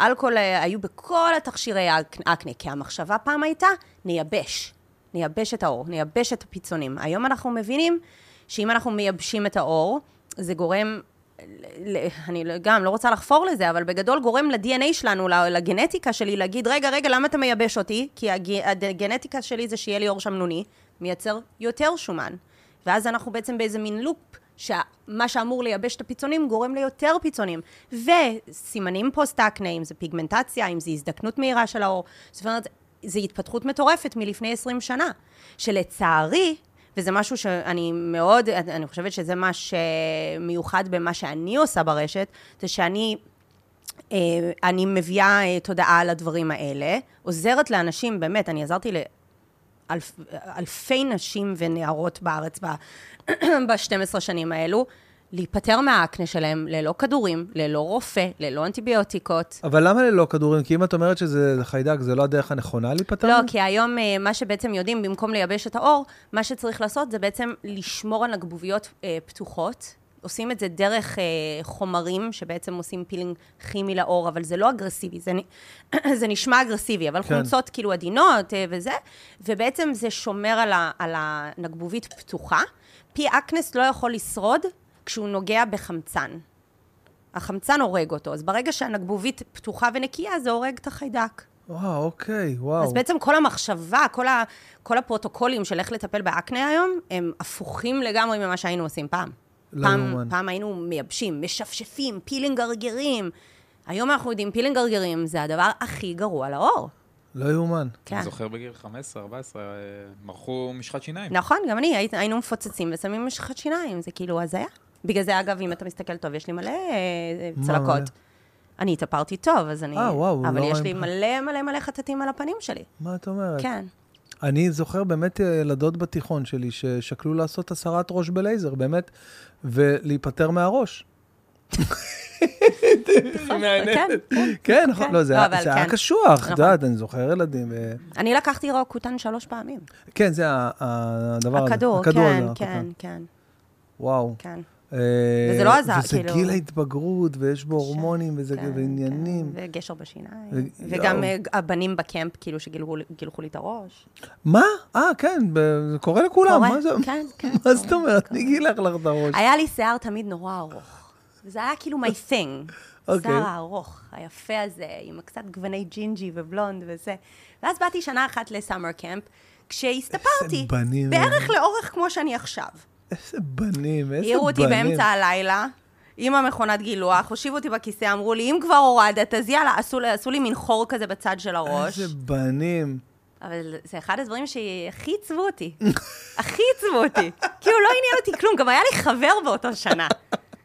אלכוהול אה, היו בכל התכשירי אקנה, כי המחשבה פעם הייתה, נייבש. נייבש את העור, נייבש את הפצעונים. היום אנחנו מבינים שאם אנחנו מייבשים את העור, זה גורם, אני לא- גם לא רוצה לחפור לזה, אבל בגדול גורם ל-DNA שלנו, לגנטיקה שלי, להגיד, רגע, רגע, למה אתה מייבש אותי? כי הג- הגנטיקה שלי זה שיהיה לי עור שמנוני, מייצר יותר שומן. ואז אנחנו בעצם באיזה מין loop, שמה שאמור לייבש את הפצעונים גורם ליותר פצעונים. וסימנים פוסט-אקנה, אם זה פיגמנטציה, אם זה הזדקנות מהירה של העור. זאת אומרת, זו התפתחות מטורפת מלפני 20 שנה, שלצערי, וזה משהו שאני מאוד, אני חושבת שזה מה שמיוחד במה שאני עושה ברשת, זה שאני אה, אני מביאה אה, תודעה על הדברים האלה, עוזרת לאנשים, באמת, אני עזרתי אלף, אלפי נשים ונערות בארץ ב-12 שנים האלו, להיפטר מהאקנה שלהם ללא כדורים, ללא רופא, ללא אנטיביוטיקות. אבל למה ללא כדורים? כי אם את אומרת שזה חיידק, זה לא הדרך הנכונה להיפטר? לא? כי היום אה, מה שבעצם יודעים, במקום לייבש את העור, מה שצריך לעשות זה בעצם לשמור על הנקבוביות אה, פתוחות. עושים את זה דרך אה, חומרים שבעצם עושים פילינג כימי לעור, אבל זה לא אגרסיבי, זה, נ- זה נשמע אגרסיבי, אבל. כן. חומצות כאילו עדינות אה, וזה, ובעצם זה שומר על, ה, על הנקבובית פתוחה. P. acnes לא יכול לשרוד כשהוא נוגע בחמצן. החמצן הורג אותו, אז ברגע שהנקבובית פתוחה ונקייה, זה הורג את החיידק. וואו, אוקיי, וואו. אז בעצם כל המחשבה, כל, ה, כל הפרוטוקולים של איך לטפל באקנה היום, הם הפוכים לגמרי ממה שהיינו עושים פעם. לא פעם. פעם היינו מייבשים, משפשפים, פילינג גרגירים. היום אנחנו יודעים, פילינג גרגירים זה הדבר הכי גרוע לעור. לא יאומן. כן. אני זוכר בגיל 15, 14, אה, מרחו משחת שיניים. נכון, גם אני, היינו מפוצצים ושמים משחת שיניים, זה כאילו הזיה. בגלל זה, אגב, אם אתה מסתכל טוב, יש לי מלא אה, צלקות. מלא? אני התאפרתי טוב, אז אני... אה, וואו, אבל לא יש לי. מלא מלא מלא חטטים על הפנים שלי. מה את אומרת? כן. אני זוכר באמת אה, ילדות בתיכון שלי ששקלו לעשות הסרת ראש בלייזר, באמת, ולהיפטר מהראש. כן, כן. כן, נכון, כן. לא, זה לא, היה- כן. קשוח, את נכון. יודעת, אני זוכר ילדים. אני לקחתי רוקוטן שלוש פעמים. כן, זה הדבר הזה. הכדור, כן. כן, כן, וואו. כן. אה, וזה לא עזר, וזה כאילו- גיל ההתבגרות, ויש בו הורמונים, וזה כן, ועניינים. כן, וגשר בשיניים. ו- וגם יואו. אה, הבנים ב camp, כאילו, שגילחו לי את הראש. מה? אה, כן, זה קורה לכולם, קורה, מה זה? כן, כן. מה זאת אומרת? מי גילח לך את הראש? היה לי שיער תמיד נורא ארוך. וזה היה כאילו my thing. אוקיי. שיער הארוך, היפה הזה, עם קצת גווני ג'ינג'י ובלונד וזה. ואז באתי שנה אחת ל summer camp, כשהסתפרתי. איזה בנים בערך. לאורך כמו שאני עכשיו. איזה בנים, איזה בנים. העירו אותי באמצע הלילה, עם המכונת גילוח, הושיבו אותי בכיסא, אמרו לי, אם כבר הורדת, אז יאללה, עשו, עשו לי מין חור כזה בצד של הראש. איזה בנים. אבל זה אחד הדברים שהכי עיצבו אותי. הכי עיצבו אותי. כאילו, לא עניין אותי כלום, גם היה לי חבר באותו שנה.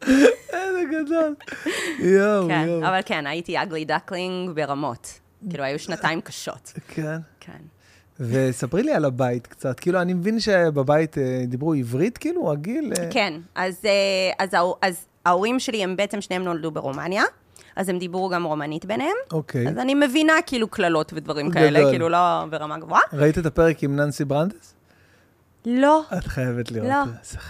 איזה גדול. יואו, כן, יואו. אבל כן, הייתי ugly duckling ברמות. כאילו, היו שנתיים קשות. כן. כן. וספרי לי על הבית קצת. כאילו, אני מבין שבבית אה, דיברו עברית, כאילו, הגיל... אה, כן, אז, אה, אז, אז ההורים שלי, הם בעצם שניהם נולדו ברומניה, אז הם דיברו גם רומנית ביניהם. אוקיי. אז אני מבינה כאילו קללות ודברים גדול. כאלה, כאילו לא ברמה גבוהה. ראית את הפרק עם ננסי ברנדס? לא. את חייבת לראות. לא.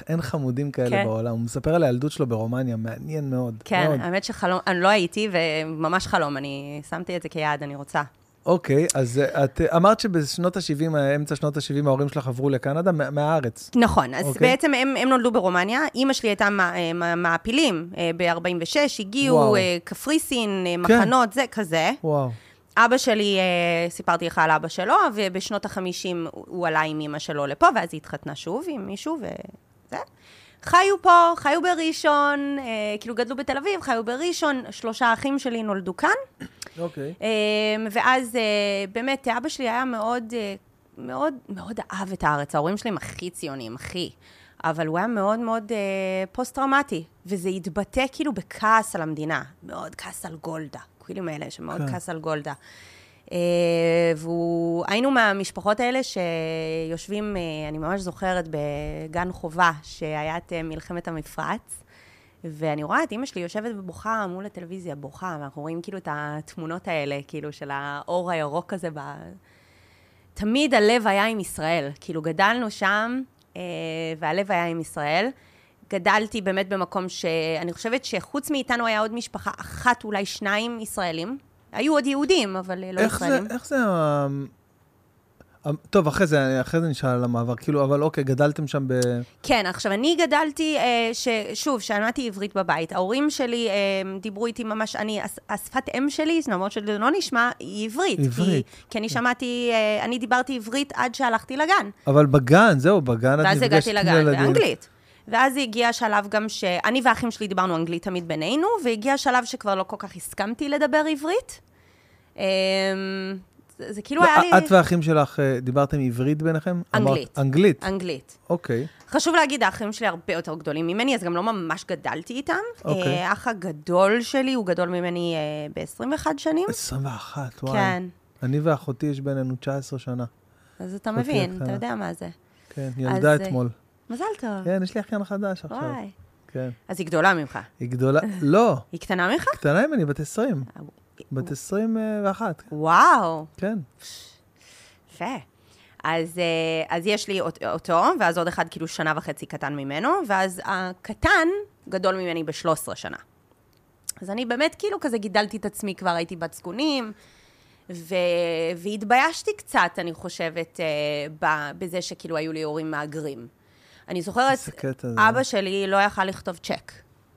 אין חמודים כאלה כן. בעולם. הוא מספר על הילדות שלו ברומניה, מעניין מאוד. כן, מאוד. האמת שחלום, אני לא הייתי, וממש חלום, אני שמתי את זה כיעד, אני רוצה. אוקיי, אז אה, את אה, אמרת שבשנות ה-70, אמצע שנות ה-70, ההורים שלך עברו לקנדה מה- מהארץ. נכון, אז אוקיי. בעצם הם, הם נולדו ברומניה, אימא שלי הייתה אה, מעפילים ב-46, הגיעו וואו. אה, קפריסין, אה, מחנות, זה כזה. וואו. אבא שלי, אה, סיפרתי לך על אבא שלו, ובשנות ה-50 הוא עלה עם אימא שלו לפה, ואז היא התחתנה שוב עם מישהו, וזה. חיו פה, חיו בראשון, אה, כאילו גדלו בתל אביב, חיו בראשון, שלושה אחים שלי נולדו כאן. אוקיי. אה, ואז אה, באמת, אבא שלי היה מאוד, אה, מאוד, מאוד אהב את הארץ. ההורים שלי הם הכי ציונים, הכי. אבל הוא היה מאוד מאוד אה, פוסט-טראומטי, וזה התבטא כאילו בכעס על המדינה. מאוד כעס על גולדה. כאילו מאלה שמאוד כן. כעס על גולדה. אה, והוא, היינו מהמשפחות האלה שיושבים, אה, אני ממש זוכרת, בגן חובה, שהיה את אה, מלחמת המפרץ. ואני רואה את אימא שלי יושבת ובוכה מול הטלוויזיה, בוכה, ואנחנו רואים כאילו את התמונות האלה, כאילו של האור הירוק הזה ב... תמיד הלב היה עם ישראל. כאילו, גדלנו שם, אה, והלב היה עם ישראל. גדלתי באמת במקום שאני חושבת שחוץ מאיתנו היה עוד משפחה אחת, אולי שניים ישראלים. היו עוד יהודים, אבל אה, לא איך זה, ישראלים. איך זה... ה- טוב, אחרי זה, אחרי זה נשאל על המעבר. כאילו, אבל אוקיי, גדלתם שם ב... כן, עכשיו, אני גדלתי, אה, ש, שוב, שלמדתי עברית בבית. ההורים שלי אה, דיברו איתי ממש, אני, הש- השפת אם שלי, למרות שזה לא נשמע, היא עברית. עברית. כי, כי אני שמעתי, אה, אני דיברתי עברית עד שהלכתי לגן. אבל בגן, זהו, בגן את ואז נפגשת הגעתי עם לגן. באנגלית. ואז הגיע שלב גם שאני והאחים שלי דיברנו אנגלית תמיד בינינו, והגיע שלב שכבר לא כל כך הסכמתי לדבר עברית. אה, זה, כאילו היה לי... לא, את והאחים שלך אה, דיברתם עברית ביניכם? אנגלית. אמרת- אנגלית, אנגלית. אוקיי. חשוב להגיד, האחים שלי הרבה יותר גדולים ממני, אז גם לא ממש גדלתי איתם. אוקיי. אה, האח הגדול שלי הוא גדול ממני אה, ב-21 שנים. 21, וואי. כן. אני ואחותי, יש בינינו 19 שנה. אז אתה מבין, אתה. יודע מה זה. כן, ילדה אז, אה, אתמול. מזל טוב. כן, יש לי אחיין חדש עכשיו. וואי. כן. אז היא גדולה ממך. היא גדולה, לא, היא קטנה ממך? קטנה ממני, בת 20. בת 21, וואו, כן. יפה. אז, אה, אז יש לי אות- אותו, ואז עוד אחד כאילו שנה וחצי קטן ממנו, ואז הקטן גדול ממני ב-13 שנה. אז אני באמת כאילו כזה גידלתי את עצמי, כבר הייתי בת זקונים, ו... והתביישתי קצת, אני חושבת, אה, ב... בזה שכאילו היו לי הורים מהגרים. אני זוכרת. אבא שלי לא יכל לכתוב צ'ק.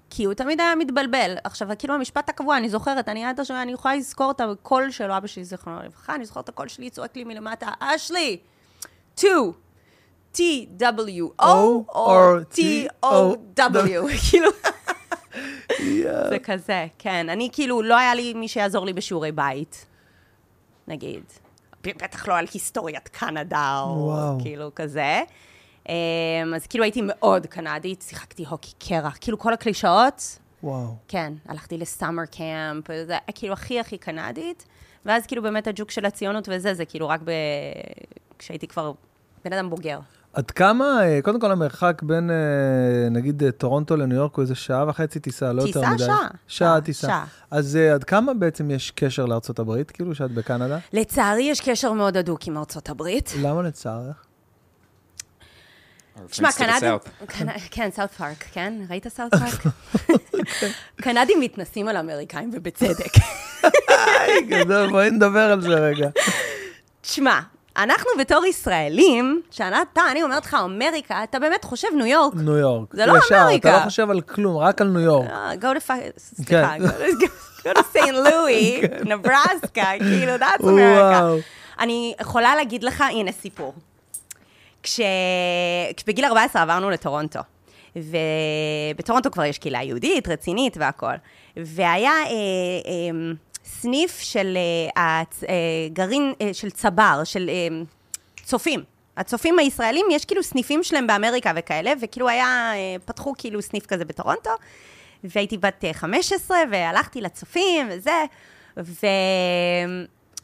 כי הוא תמיד היה מתבלבל. עכשיו, כאילו, המשפט הקבוע, אני זוכרת, אני עד עכשיו, אני יכולה לזכור את הקול שלו, אבא שלי, זיכרונו לברכה, אני זוכרת את הקול שלי, צועק לי מלמטה, אשלי, 2, T-W-O, O או T-O-W, כאילו. זה כזה, כן. אני כאילו, לא היה לי מי שיעזור לי בשיעורי בית, נגיד. בטח לא על היסטוריית קנדה, או. כאילו כזה. אמ, אז כאילו הייתי מאוד קנדית, שיחקתי הוקי קרח, כאילו כל הקלישאות, וואו. כן, הלכתי ל summer camp, זה כאילו הכי הכי קנדית, ואז כאילו באמת הג'וק של הציונות וזה, זה כאילו רק ב... כשהייתי כבר בן אדם בוגר. עד כמה, אה, קודם כל המרחק בין, אה, נגיד, אה, טורונטו לניו יורק הוא איזה שעה וחצי טיסה, לא יותר טיסה? מדי. שעה. שעה טיסה. שעה. אז עד כמה בעצם יש קשר לארצות הברית, כאילו, שאת בקנדה? לצערי יש קשר מאוד הדוק עם ארצות הברית. למה לצערך? תשמע, קנדים, כן, South Park, כן? ראית South Park? קנדים מתנשאים על אמריקאים, ובצדק. היי, גדול, בואי נדבר על זה רגע. תשמע, אנחנו בתור ישראלים, שאתה, אני אומרת לך אמריקה, אתה באמת חושב ניו יורק. ניו יורק. זה לא ישר, אמריקה. אתה לא חושב על כלום, רק על ניו יורק. אה, go to, fi- סליחה, כן. go to- st. לואי, נברסקה, כאילו, that's. America. אני יכולה להגיד לך, הנה סיפור. כש... כשבגיל 14 עברנו לטורונטו, ובטורונטו כבר יש קהילה יהודית, רצינית והכול, והיה אה, אה, סניף של אה. אה, גרעין, אה, של צבר, של אה, צופים. הצופים הישראלים, יש כאילו סניפים שלהם באמריקה וכאלה, וכאילו היה, אה, פתחו כאילו סניף כזה בטורונטו, והייתי בת אה, 15, והלכתי לצופים וזה, ו...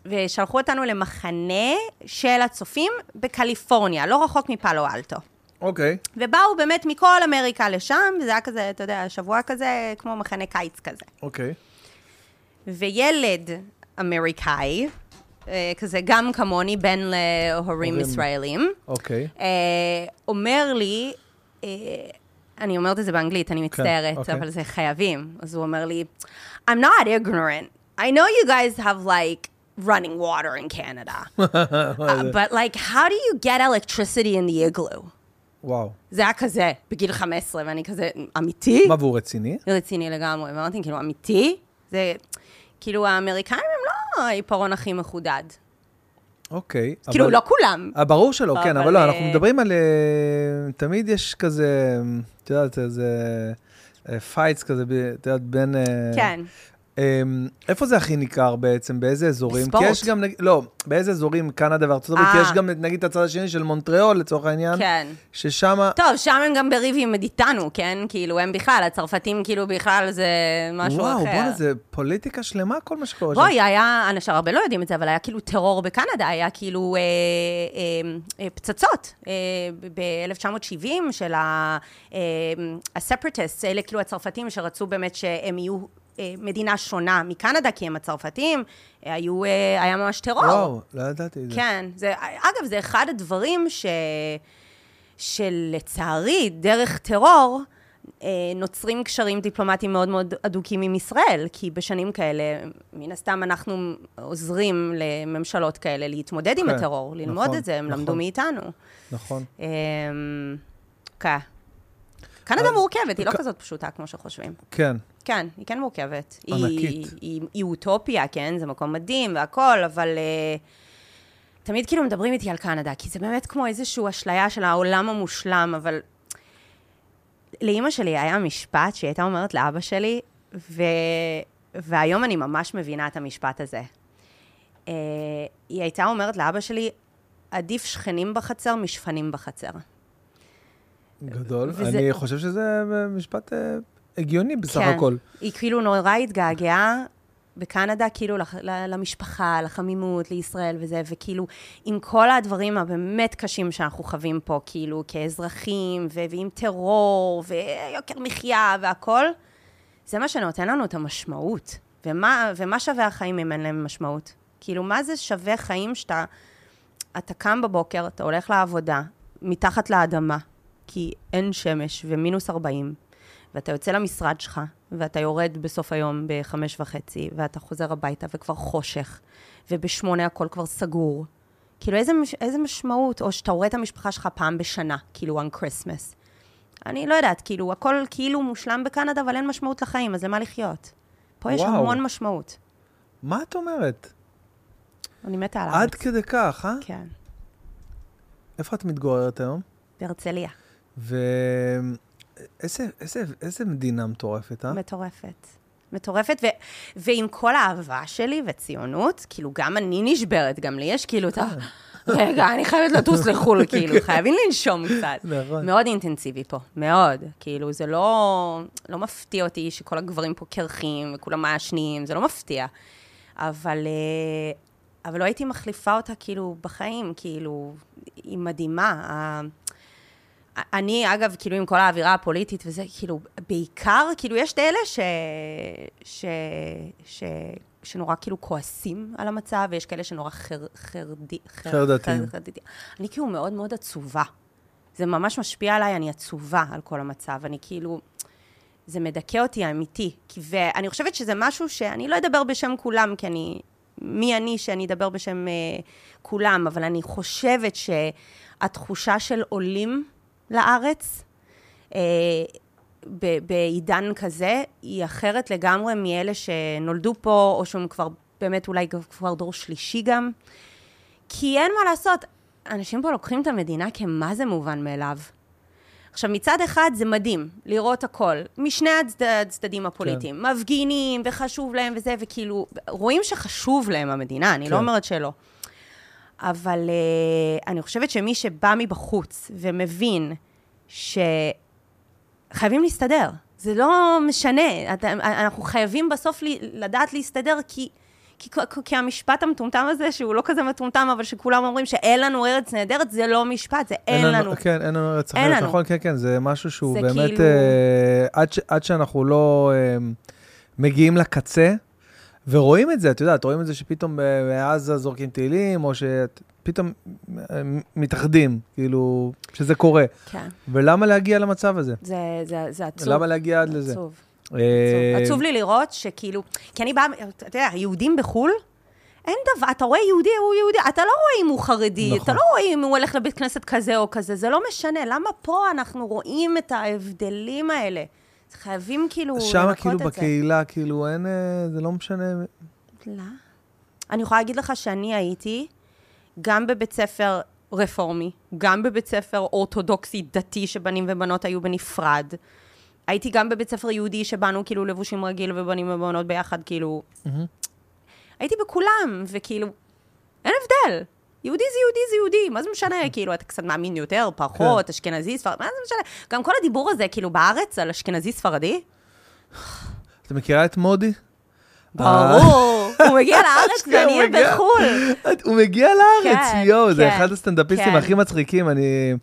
ושלחו אותנו למחנה של הצופים בקליפורניה, לא רחוק מפאלו אלטו. אוקיי. ובאו באמת מכל אמריקה לשם, וזה היה כזה, אתה יודע, שבוע כזה, כמו מחנה קיץ כזה. אוקיי. וילד אמריקאי, אה, כזה גם כמוני, בן להורים הורים. ישראלים, אוקיי. אה, אומר לי, אה, אני אומרת את זה באנגלית, אני מצטערת, אוקיי. אבל זה חייבים. אז הוא אומר לי, I'm not ignorant. I know you guys have like running water in Canada, uh, but like how do you get electricity in the igloo? וואו. זה היה כזה, בגיל 15, ואני כזה, אמיתי? מה, והוא רציני? רציני לגמרי. ואמרתי, כאילו, אמיתי? זה, כאילו, האמריקאים הם לא העיפרון הכי מחודד. אוקיי. כאילו, אבל- לא כולם. אה, ברור שלא, כן, אבל, אבל לא, אה, אנחנו מדברים על... אה, תמיד יש כזה, את יודעת, איזה fights כזה, את יודעת, בין... כן. אמ, איפה זה הכי ניכר בעצם? באיזה אזורים? בספורט. כי יש גם, לא, באיזה אזורים, קנדה וארצות הברית, כי אה. יש גם, נגיד, את הצד השני של מונטריאול, לצורך העניין, כן. ששם... טוב, שם הם גם בריבים איתנו, כן? כאילו, הם בכלל, הצרפתים כאילו בכלל זה משהו אחר. וואו, בואנה, זה פוליטיקה שלמה, כל מה שקורה שם. בואי, היה, אנשים הרבה לא יודעים את זה, אבל היה כאילו טרור בקנדה, היה כאילו אה, אה, אה, פצצות אה, ב-1970 של ה-separatists, אלה כאילו הצרפתים שרצו באמת שהם יהיו אה, מדינה שונה מקנדה, כי הם הצרפתים, אה, היו, אה, היה ממש טרור. וואו, לא ידעתי את זה. כן, זה, אגב, זה אחד הדברים ש, שלצערי, דרך טרור, אה, נוצרים קשרים דיפלומטיים מאוד מאוד הדוקים עם ישראל, כי בשנים כאלה, מן הסתם אנחנו עוזרים לממשלות כאלה להתמודד עם כן, הטרור, ללמוד נכון, את זה, הם נכון. למדו מאיתנו. נכון. אה, כן. קנדה מורכבת, היא לא כזאת פשוטה כמו שחושבים. כן. כן, היא כן מורכבת. ענקית. היא, היא, היא אוטופיה, כן? זה מקום מדהים והכול, אבל uh, תמיד כאילו מדברים איתי על קנדה, כי זה באמת כמו איזושהי אשליה של העולם המושלם, אבל לאימא שלי היה משפט שהיא הייתה אומרת לאבא שלי, ו... והיום אני ממש מבינה את המשפט הזה. Uh, היא הייתה אומרת לאבא שלי, עדיף שכנים בחצר משפנים בחצר. גדול. וזה- אני חושב שזה משפט אה, הגיוני בסך כן. הכל. היא כאילו נורא התגעגעה בקנדה, כאילו, לח- למשפחה, לחמימות, לישראל וזה, וכאילו, עם כל הדברים הבאמת קשים שאנחנו חווים פה, כאילו, כאזרחים, ו- ועם טרור, ויוקר מחיה והכול, זה מה שנותן לנו את המשמעות. ומה, ומה שווה החיים אם אין להם משמעות? כאילו, מה זה שווה חיים שאתה אתה קם בבוקר, אתה הולך לעבודה, מתחת לאדמה, כי אין שמש ומינוס 40, ואתה יוצא למשרד שלך, ואתה יורד בסוף היום בחמש וחצי, ואתה חוזר הביתה וכבר חושך, ובשמונה הכל כבר סגור. כאילו, איזה, מש- איזה משמעות, או שאתה רואה את המשפחה שלך פעם בשנה, כאילו, on Christmas. אני לא יודעת, כאילו, הכל כאילו מושלם בקנדה, אבל אין משמעות לחיים, אז למה לחיות? פה יש וואו. המון משמעות. מה את אומרת? אני מתה על הארץ. עד כדי כך, אה? כן, איפה את מתגוררת היום? בהרצליה. ואיזה איזה, איזה מדינה מטורפת, אה? מטורפת. מטורפת, ו- ועם כל האהבה שלי וציונות, כאילו, גם אני נשברת, גם לי יש כאילו את ה... רגע, אני חייבת לטוס לחו"ל, כאילו, חייבים לנשום קצת. נכון. מאוד אינטנסיבי פה, מאוד. כאילו, זה לא, לא מפתיע אותי שכל הגברים פה קרחים וכולם מעשנים, זה לא מפתיע. אבל, אה, אבל לא הייתי מחליפה אותה, כאילו, בחיים, כאילו, היא מדהימה. אני, אגב, כאילו, עם כל האווירה הפוליטית וזה, כאילו, בעיקר, כאילו, יש את אלה ש... ש... ש... שנורא כאילו כועסים על המצב, ויש כאלה שנורא חר... חרדי... חר... חרדתיים. חר... חרדתי. אני כאילו מאוד מאוד עצובה. זה ממש משפיע עליי, אני עצובה על כל המצב. אני כאילו... זה מדכא אותי, אמיתי. ואני חושבת שזה משהו שאני לא אדבר בשם כולם, כי אני... מי אני שאני אדבר בשם אה, כולם, אבל אני חושבת שהתחושה של עולים לארץ, אה, בעידן כזה, היא אחרת לגמרי מאלה שנולדו פה, או שהם כבר, באמת אולי כבר דור שלישי גם. כי אין מה לעשות, אנשים פה לוקחים את המדינה כמה זה מובן מאליו. עכשיו, מצד אחד זה מדהים לראות הכל, משני הצד, הצדדים הפוליטיים. כן. מפגינים, וחשוב להם וזה, וכאילו, רואים שחשוב להם המדינה, אני כן. לא אומרת שלא. אבל uh, אני חושבת שמי שבא מבחוץ ומבין שחייבים להסתדר, זה לא משנה, אתה, אנחנו חייבים בסוף לי, לדעת להסתדר, כי, כי, כי המשפט המטומטם הזה, שהוא לא כזה מטומטם, אבל שכולם אומרים שאין לנו ארץ נהדרת, זה לא משפט, זה אין, אין לנו. כן, אין לנו ארץ לנו. נכון, כן, כן, זה משהו שהוא זה באמת, כאילו- אה, עד, ש, עד שאנחנו לא אה, מגיעים לקצה, ורואים את זה, את יודעת, רואים את זה שפתאום אה, בעזה זורקים טילים, או שפתאום אה, מתאחדים, כאילו, שזה קורה. כן, ולמה להגיע למצב הזה? זה, זה, זה עצוב. למה להגיע עד לזה? עצוב. אה, עצוב. עצוב לי לראות שכאילו, כי אני באה, אתה יודע, יהודים בחו"ל, אין דבר, אתה רואה יהודי, הוא יהודי, אתה לא רואה אם הוא חרדי, נכון. אתה לא רואה אם הוא הולך לבית כנסת כזה או כזה, זה לא משנה. למה פה אנחנו רואים את ההבדלים האלה? חייבים כאילו שם לנקות כאילו את זה. בקהילה, כאילו אין, אה, זה לא משנה. לא. אני יכולה להגיד לך שאני הייתי גם בבית ספר רפורמי, גם בבית ספר אורתודוקסי דתי, שבנים ובנות היו בנפרד. הייתי גם בבית ספר יהודי שבאנו כאילו לבושים רגיל ובנים ובנות ביחד, כאילו... הייתי בכולם, וכאילו, אין הבדל. יהודי זה יהודי זה יהודי, מה זה משנה? כאילו, אתה קצת מאמין יותר, פחות, אשכנזי, ספרדי, מה זה משנה? גם כל הדיבור הזה, כאילו, בארץ, על אשכנזי ספרדי, את מכירה את מודי? ברור, הוא מגיע לארץ ואני מגיע. בחו"ל. הוא מגיע לארץ, כן, יואו, זה כן, אחד הסטנדאפיסטים כן. הכי מצחיקים, אני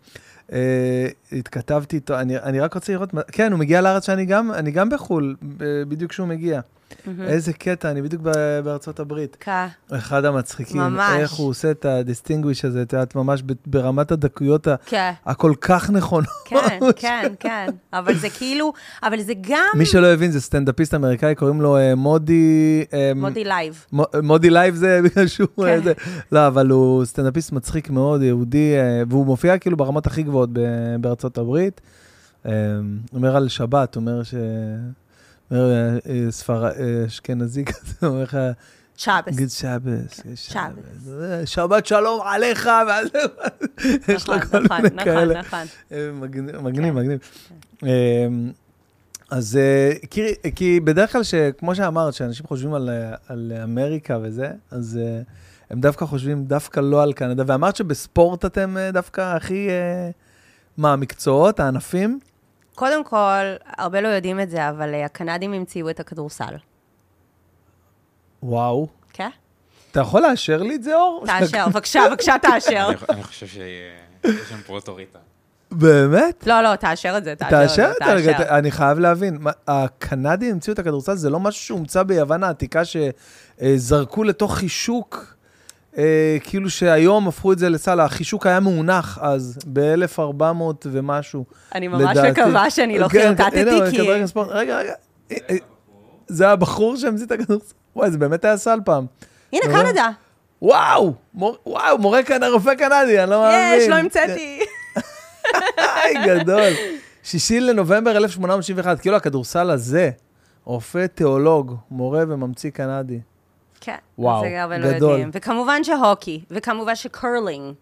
אה, התכתבתי איתו, אני, רק רוצה לראות, כן, הוא מגיע לארץ שאני גם, אני גם בחו"ל, בדיוק כשהוא מגיע. איזה קטע, אני בדיוק בארצות הברית. כן. אחד המצחיקים, ממש. איך הוא עושה את הדיסטינגוויש הזה, את יודעת, ממש ברמת הדקויות כן, הכל כך נכונות. כן, כן, כן. אבל זה כאילו, אבל זה גם מי שלא הבין, זה סטנדאפיסט אמריקאי, קוראים לו אה, מודי... אה, מודי לייב. מו- מודי לייב זה בגלל שהוא... כן. לא, אבל הוא סטנדאפיסט מצחיק מאוד, יהודי, אה, והוא מופיע כאילו ברמות הכי גבוהות בארצות הברית. אה, אומר על שבת, אומר ש... אה, אה, ספר... אה, אשכנזי כזה, אומר לך, צ'אבס. גיט שבס, שבס. אה, שבת שלום עליך, ואז יש לו נכון, כל נכון, מיני נכון, כאלה. נכון. אה, מגניב, מגניב. כן. מגניב. אה, אז כי, כי בדרך כלל, שכמו שאמרת, שאנשים חושבים על, על אמריקה וזה, אז הם דווקא חושבים דווקא לא על קנדה. ואמרת שבספורט אתם דווקא הכי... מה, המקצועות, הענפים? קודם כל, הרבה לא יודעים את זה, אבל אה, הקנדים המציאו את הכדורסל. וואו. כן? אתה יכול לאשר לי את זה, אור? תאשר, בבקשה, בבקשה תאשר. אני- חושב שיש שם פה אוטוריטה. באמת? לא, לא, תאשר את זה, תאשר את זה, תאשר. אני חייב להבין, הקנדים המציאו את הכדורסל, זה לא משהו שהומצא ביוון העתיקה, שזרקו לתוך חישוק, אה, כאילו שהיום הפכו את זה לסל, החישוק היה מאונח אז, ב-1400 ומשהו. אני ממש לדעתי. מקווה שאני לא כן, כן, חרטטתי, הנה, כי... כדורגל ספורט. רגע, רגע, אה, אה, זה הבחור שהמציא את הכדורסל? וואי, זה באמת היה סל פעם. הנה? קנדה. וואו, מור- וואו, מורה קנדה, רופא קנדי, אני לא מאמין. יש, לא המצאתי. היי, גדול. שישי לנובמבר 1871, כאילו הכדורסל הזה, רופא תיאולוג, מורה וממציא קנדי. כן, וואו, זה הרבה לא גדול. יודעים. וכמובן שהוקי, וכמובן שקרלינג,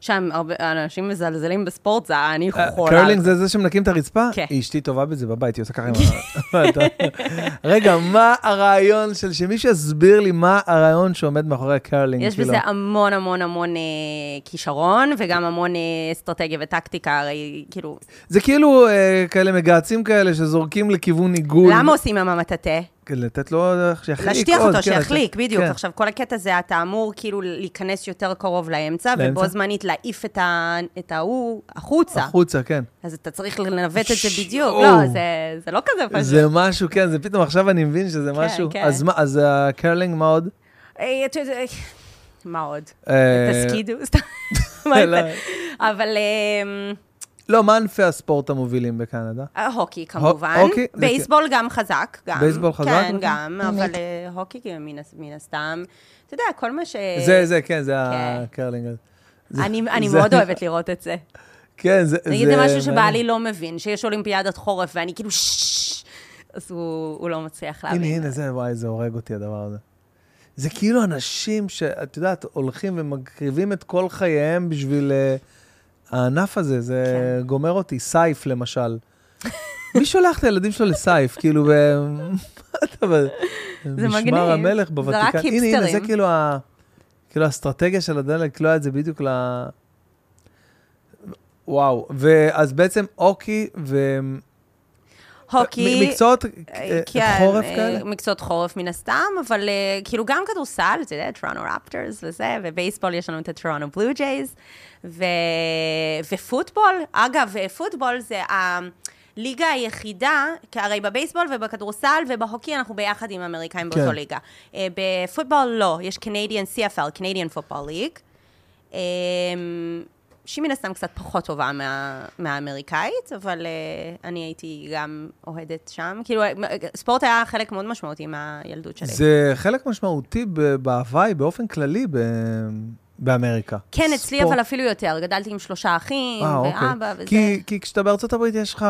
שם הרבה אנשים מזלזלים בספורט, זה אני אה, חולה. קרלינג זה זה שמנקים את הרצפה? כן. אשתי טובה בזה בבית, היא עושה ככה עם ה... רגע, מה הרעיון של... שמישהו יסביר לי מה הרעיון שעומד מאחורי הקרלינג. יש כאילו. בזה המון המון המון אה, כישרון, וגם המון אה, אסטרטגיה וטקטיקה, הרי כאילו, זה כאילו כאלה מגהצים כאלה שזורקים לכיוון עיגול. למה עושים עם המטאטה? לתת לו שיחליק. להשטיח אותו, כן, שיחליק, לתת- בדיוק. כן. עכשיו, כל הקטע זה, אתה אמור כאילו להיכנס יותר קרוב לאמצע, לאמצע. ובו זמנית להעיף את ההוא החוצה. החוצה, כן. אז אתה צריך לנווט את זה בדיוק. שואו. לא, זה- זה לא כזה פשוט. זה משהו, כן, זה פתאום עכשיו אני מבין שזה כן, משהו. כן. אז מה, אז הקרלינג, מה עוד? אה, יודע, מה עוד? אה, תסקידו, סתם. לא. אבל אמ, לא, מה ענפי הספורט המובילים בקנדה? הוקי כמובן. הוקי? בייסבול גם חזק, גם. בייסבול חזק? כן, אוקיי. גם, אבל אה, הוקי מן הס- מן הסתם. אתה יודע, כל מה ש... זה, זה, כן, זה כן. הקרלינג. הזה. זה- אני מאוד אוהבת לראות את זה. כן, זה... נגיד זה משהו שבעלי לא מבין, שיש אולימפיאדת חורף, ואני כאילו אז הוא לא מצליח להבין. הנה, הנה, זה, וואי, זה הורג אותי הדבר הזה. זה כאילו אנשים שאת יודעת, הולכים ומקריבים את כל חייהם בשביל אה, הענף הזה, זה כן. גומר אותי. סייף, למשל. מי שולח את הילדים שלו לסייף? כאילו, ב... מה אתה ב... מגניב. משמר המלך זה בוותיקן. רק הנה, הנה, זה היפסטרים. כאילו ה... כאילו האסטרטגיה של הדלק, לקלוע את זה בדיוק ל... וואו, ואז בעצם אוקי ו... הוקי... מקצועות אה, אה, כן, חורף אה, כאלה? מקצועות חורף מן הסתם, אבל כאילו גם כדורסל, אתה יודע, Toronto Raptors וזה, ובייסבול יש לנו את ה Toronto Blue Jays, ו... ופוטבול, אגב, אה, פוטבול זה הליגה היחידה, כי הרי בבייסבול ובכדורסל ובהוקי אנחנו ביחד עם האמריקאים כן. באותו ליגה. אה, בפוטבול לא, יש Canadian CFL, Canadian Football League. אה, שהיא מן הסתם קצת פחות טובה מה, מהאמריקאית, אבל uh, אני הייתי גם אוהדת שם. כאילו, ספורט היה חלק מאוד משמעותי מהילדות שלי. זה חלק משמעותי בהוואי באופן כללי ב- באמריקה. כן, אצלי ספורט. אבל אפילו יותר. גדלתי עם שלושה אחים, אה, אוקיי. ואבא וזה. כי, כי כשאתה בארצות הברית יש לך,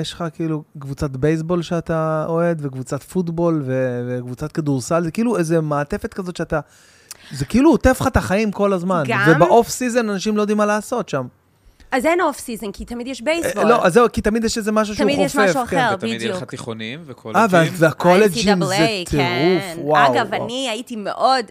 יש לך כאילו קבוצת בייסבול שאתה אוהד, וקבוצת פוטבול, ו- וקבוצת כדורסל, זה כאילו איזה מעטפת כזאת שאתה... זה כאילו עוטף לך את החיים כל הזמן. גם- וב off season אנשים לא יודעים מה לעשות שם. אז אין off season, כי תמיד יש בייסבול. אה, לא, אז זהו, כי תמיד יש איזה משהו שהוא תמיד חופף. יש משהו כן. אחר. ותמיד יהיה לך בדיוק. תיכונים אה, וקולג'ים. וה- והקולג'ים זה טירוף, כן. וואו. אגב. אני הייתי מאוד...